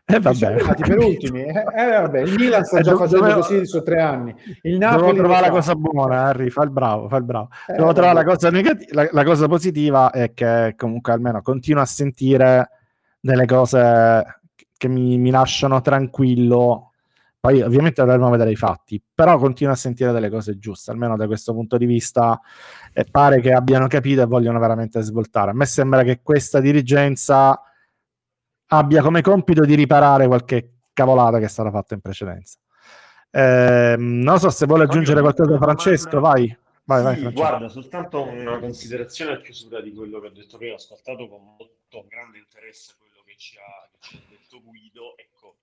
Eh, vabbè. per ultimi. Eh, eh, vabbè. Il Milan sta eh, già facendo dovevo, così su tre anni. Il Napoli devo trovare la cosa buona, Harry, fa il bravo, fa il bravo. Eh, devo trovare la cosa, negativa, la, la cosa positiva è che comunque almeno continuo a sentire delle cose che mi, mi lasciano tranquillo. Poi ovviamente dovremmo vedere i fatti, però continuo a sentire delle cose giuste, almeno da questo punto di vista e pare che abbiano capito e vogliono veramente svoltare. A me sembra che questa dirigenza abbia come compito di riparare qualche cavolata che è stata fatta in precedenza. Eh, non so se vuole aggiungere qualcosa, Francesco, vai. Vai, sì, vai, guarda, soltanto una considerazione a chiusura di quello che ho detto prima. Ho ascoltato con molto grande interesse quello che ci ha, che ci ha detto Guido. Ecco,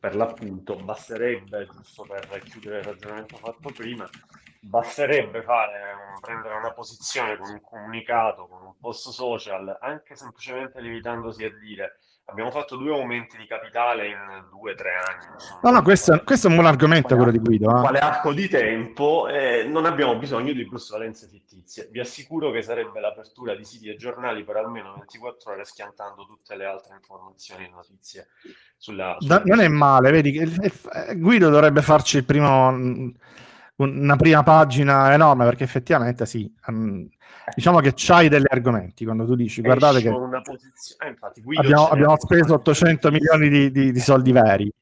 per l'appunto, basterebbe, giusto per chiudere il ragionamento fatto prima, basterebbe fare, prendere una posizione con un comunicato, con un post social, anche semplicemente limitandosi a dire abbiamo fatto due aumenti di capitale in due o tre anni. No, no, questo, questo, è un buon argomento quello di Guido. Eh? Quale arco di tempo? Eh, non abbiamo bisogno di plusvalenze fittizie. Vi assicuro che sarebbe l'apertura di siti e giornali per almeno 24 ore schiantando tutte le altre informazioni e notizie. Sulla, sulla non è male, vedi, Guido dovrebbe farci il primo una prima pagina enorme perché effettivamente sì, um, diciamo che c'hai degli argomenti quando tu dici guardate che eh, infatti, abbiamo, abbiamo speso 800 milioni di, di, di, soldi veri.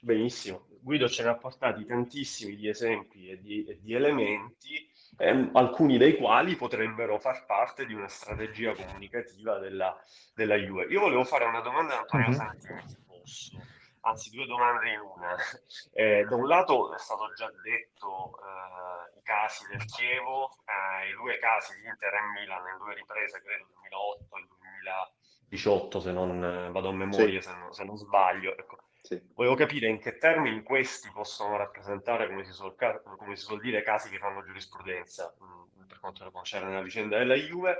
Benissimo, Guido ce ne ha portati tantissimi di esempi e di, e di elementi, ehm, alcuni dei quali potrebbero far parte di una strategia comunicativa della, della Juve. Io volevo fare una domanda a Antonio mm-hmm. Santini, se posso anzi due domande in una. Eh, da un lato è stato già detto eh, i casi del Chievo, eh, i due casi di Inter e Milan in due riprese, credo 2008 e 2018, se non eh, vado a memoria, sì. se, non, se, non, sbaglio. Ecco. Sì. Volevo capire in che termini questi possono rappresentare, come si, suol, come si suol dire, casi che fanno giurisprudenza mh, mm, per quanto concerne la vicenda della Juve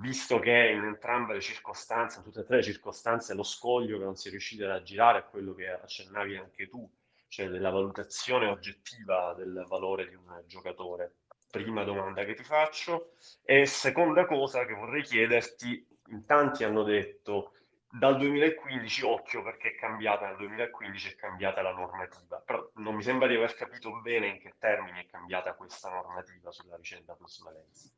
visto che in entrambe le circostanze, in tutte e tre le circostanze, lo scoglio che non si è riusciti ad aggirare è quello che accennavi anche tu, cioè della valutazione oggettiva del valore di un giocatore. Prima domanda che ti faccio. E seconda cosa che vorrei chiederti, in tanti hanno detto dal 2015, occhio perché è cambiata nel 2015, è cambiata la normativa, però non mi sembra di aver capito bene in che termini è cambiata questa normativa sulla vicenda plus Valencia.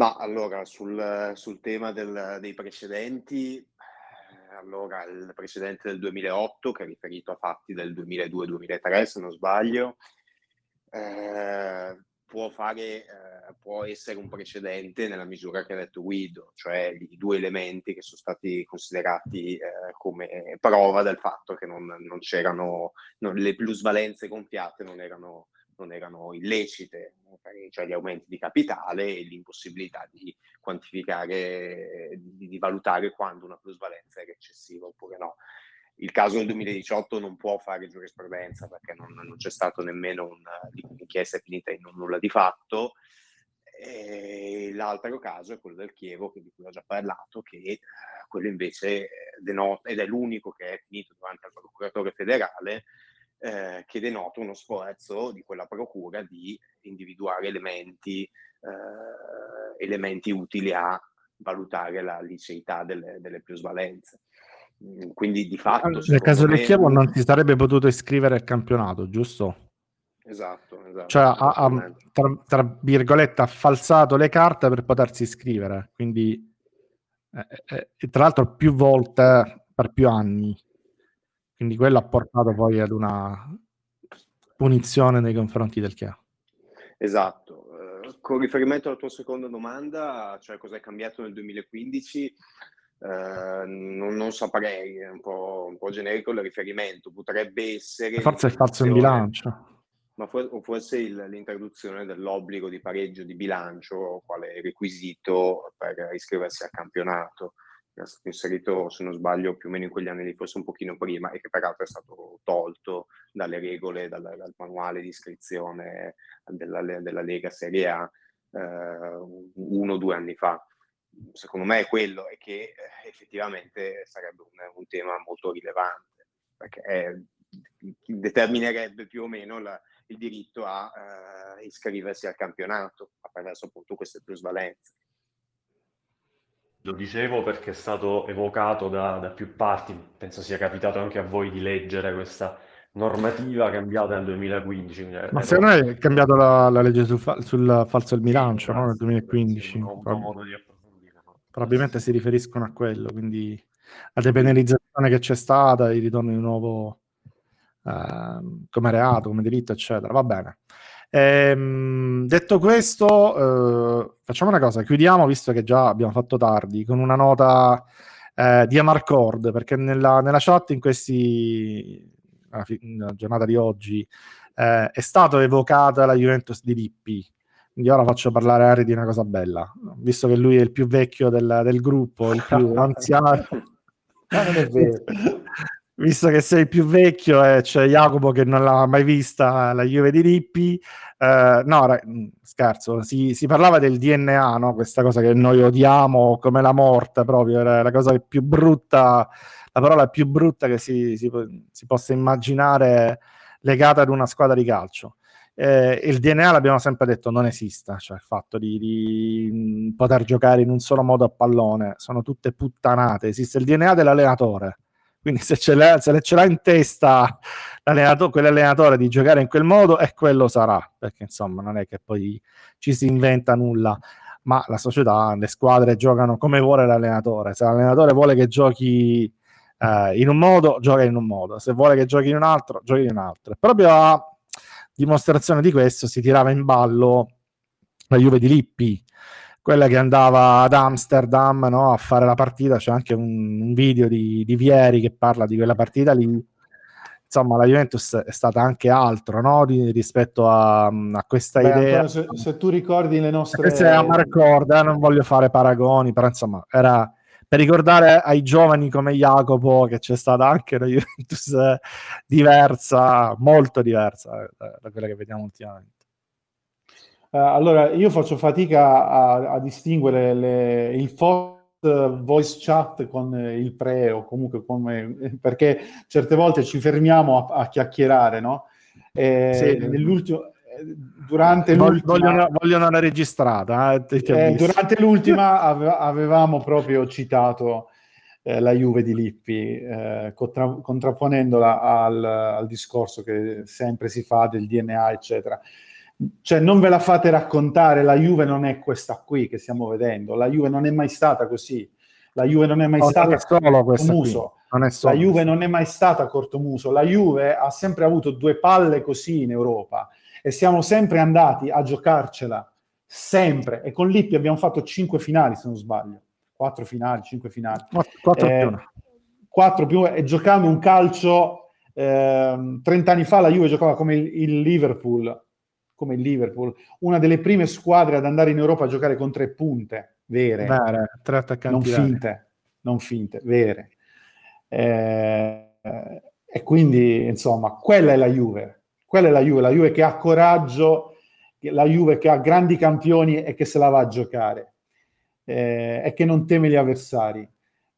Ma allora, sul, sul tema del, dei precedenti, eh, allora il precedente del 2008, che è riferito a fatti del 2002-2003, se non sbaglio, eh, può, fare, eh, può essere un precedente nella misura che ha detto Guido, cioè i due elementi che sono stati considerati eh, come prova del fatto che non, non c'erano, non, le plusvalenze gonfiate non erano, non erano illecite, cioè gli aumenti di capitale e l'impossibilità di quantificare, di, di valutare quando una plusvalenza era eccessiva oppure no. Il caso del 2018 non può fare giurisprudenza perché non, non c'è stato nemmeno un'inchiesta finita in un nulla di fatto. E l'altro caso è quello del Chievo, di cui ho già parlato, che eh, quello invece denota, ed è l'unico che è finito durante il procuratore federale, eh, che denota uno sforzo di quella procura di individuare elementi, eh, elementi utili a valutare la liceità delle, delle plusvalenze. Mm, quindi di fatto... Nel caso del Chievo non si sarebbe potuto iscrivere al campionato, giusto? Esatto, esatto. Cioè, ha, ha, tra, tra, virgolette, ha falsato le carte per potersi iscrivere, quindi eh, eh, tra l'altro più volte per più anni. Quindi quello ha portato poi ad una punizione nei confronti del Chievo. Esatto. Uh, con riferimento alla tua seconda domanda, cioè cosa è cambiato nel 2015, Uh, non, non, saprei, è un po', un po', generico il riferimento, potrebbe essere... Forse è falso in bilancio. Ma for- o forse il, l'introduzione dell'obbligo di pareggio di bilancio quale requisito per iscriversi al campionato, che è stato inserito, se non sbaglio, più o meno in quegli anni lì, forse un pochino prima, e che peraltro è stato tolto dalle regole, dal, dal manuale di iscrizione della, della Lega Serie A uh, uno o due anni fa secondo me è quello e che eh, effettivamente sarebbe un, un, tema molto rilevante perché è, determinerebbe più o meno la, il diritto a uh, iscriversi al campionato attraverso appunto queste plusvalenze. Lo dicevo perché è stato evocato da, da, più parti, penso sia capitato anche a voi di leggere questa normativa cambiata nel 2015. Ma secondo me è cambiata la, la legge sul, fa- sul falso del bilancio no? nel 2015. Un modo di probabilmente si riferiscono a quello, quindi la depenalizzazione che c'è stata, il ritorno di nuovo eh, come reato, come diritto, eccetera. Va bene. Ehm, detto questo, eh, facciamo una cosa, chiudiamo, visto che già abbiamo fatto tardi, con una nota eh, di Amarcord, perché nella, nella chat in questi, nella giornata di oggi, eh, è stata evocata la Juventus di Lippi, quindi ora faccio parlare Ari di una cosa bella, visto che lui è il più vecchio del, del gruppo, il più anziano. No, non è vero. visto che sei più vecchio e c'è Jacopo che non l'ha mai vista la Juve di Rippi, eh, no, ra- mm, scherzo, si, si, parlava del DNA, no? questa cosa che noi odiamo come la morte proprio, era la cosa più brutta, la parola più brutta che si, si, si possa immaginare legata ad una squadra di calcio. Eh, il DNA l'abbiamo sempre detto non esista, cioè il fatto di, di, poter giocare in un solo modo a pallone, sono tutte puttanate, esiste il DNA dell'allenatore, quindi se ce l'ha, se ce l'ha in testa l'allenatore, quell'allenatore di giocare in quel modo, e quello sarà, perché insomma non è che poi ci si inventa nulla, ma la società, le squadre giocano come vuole l'allenatore, se l'allenatore vuole che giochi eh, in un modo, gioca in un modo, se vuole che giochi in un altro, giochi in un altro. Proprio a dimostrazione di questo si tirava in ballo la Juve di Lippi, quella che andava ad Amsterdam no, a fare la partita, c'è anche un, un video di, di, Vieri che parla di quella partita lì. Insomma, la Juventus è stata anche altro no, di, rispetto a, a questa Beh, idea. Se, se, tu ricordi le nostre. Questa è una ricorda, non voglio fare paragoni, però insomma, era per ricordare ai giovani come Jacopo che c'è stata anche una Juventus diversa, molto diversa da, da quella che vediamo ultimamente. Uh, allora, io faccio fatica a, a distinguere le, il voice chat con il pre o comunque come, perché certe volte ci fermiamo a, a chiacchierare, no? E sì. Nell'ultimo, durante l'ultima... Vogliono, vogliono la registrata. Eh, eh, durante l'ultima ave- avevamo proprio citato eh, la Juve di Lippi, eh, contra- contrapponendola al, al, discorso che sempre si fa del DNA, eccetera. Cioè, non ve la fate raccontare, la Juve non è questa qui che stiamo vedendo, la Juve non è mai stata così, la Juve non è mai no, stata solo questa muso. Non è solo la Juve non è mai stata cortomuso, la Juve ha sempre avuto due palle così in Europa e siamo sempre andati a giocarcela, sempre, e con Lippi abbiamo fatto cinque finali se non sbaglio, quattro finali, cinque finali. Quattro eh, più. Quattro più, e giocando un calcio, eh, 30 anni fa la Juve giocava come il, il Liverpool, come il Liverpool, una delle prime squadre ad andare in Europa a giocare con tre punte vere, vere tre attaccanti non finte, non finte, vere. Eh, e quindi, insomma, quella è la Juve. Quella è la Juve, la Juve che ha coraggio, la Juve che ha grandi campioni e che se la va a giocare eh, e che non teme gli avversari.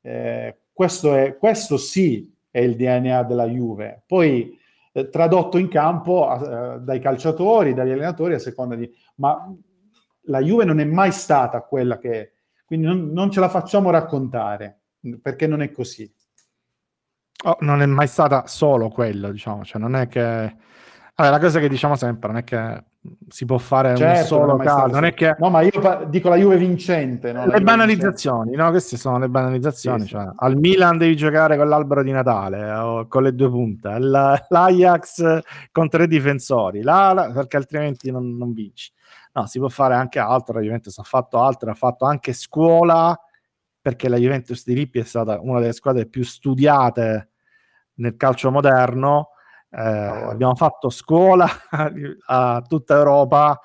Eh, questo, è, questo sì è il DNA della Juve. Poi eh, tradotto in campo eh, dai calciatori, dagli allenatori a seconda di... Ma la Juve non è mai stata quella che. Quindi non, non ce la facciamo raccontare, perché non è così. Oh, non è mai stata solo quello, diciamo, cioè non è che... Allora, la cosa che diciamo sempre non è che si può fare certo, un solo non calcio, non è che... No, ma io pa- dico la Juve vincente. No? Le banalizzazioni, vincente. no? Queste sono le banalizzazioni, sì, cioè, sì. al Milan devi giocare con l'albero di Natale o con le due punte, l'Ajax con tre difensori, la, la, perché altrimenti non, non, vinci. No, si può fare anche altro, la Juventus ha fatto altro, ha fatto anche scuola, perché la Juventus di Lippi è stata una delle squadre più studiate nel calcio moderno. Eh, abbiamo fatto scuola a tutta Europa,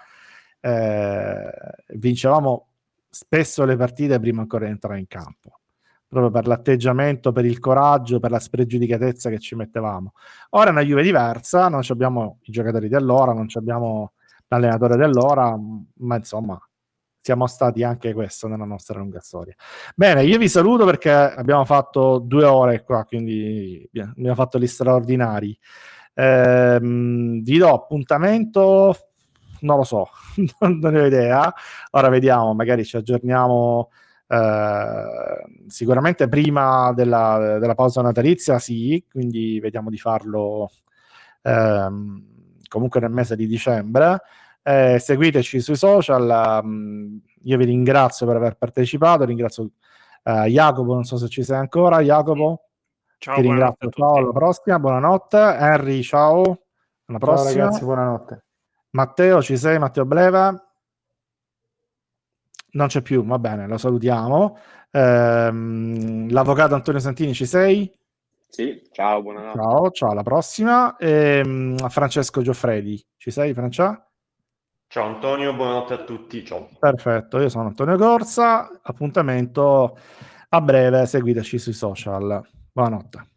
eh, vincevamo spesso le partite prima ancora di entrare in campo, proprio per l'atteggiamento, per il coraggio, per la spregiudicatezza che ci mettevamo. Ora è una Juve diversa, non abbiamo i giocatori di allora, non abbiamo l'allenatore di allora, ma insomma siamo stati anche questo nella nostra lunga storia. Bene, io vi saluto perché abbiamo fatto due ore qua, quindi abbiamo fatto gli straordinari. Eh, vi do appuntamento, non lo so, non ne ho idea. Ora vediamo, magari ci aggiorniamo. Eh, sicuramente prima della, della, pausa natalizia, sì, quindi vediamo di farlo eh, comunque nel mese di dicembre. Eh, seguiteci sui social. Um, io vi ringrazio per aver partecipato. Ringrazio uh, Jacopo, non so se ci sei ancora. Jacopo, ciao, ti ringrazio. Ciao, alla prossima. Buonanotte. Henry, ciao. Alla prossima. Ciao ragazzi, buonanotte. Matteo, ci sei? Matteo Bleva? Non c'è più, va bene, lo salutiamo. Ehm, l'avvocato Antonio Santini, ci sei? Sì, ciao, buonanotte. Ciao, ciao, alla prossima. Ehm, Francesco Gioffredi, ci sei, Francia? Ciao Antonio, buonanotte a tutti. Ciao. Perfetto, io sono Antonio Corsa. Appuntamento a breve, seguiteci sui social. Buonanotte.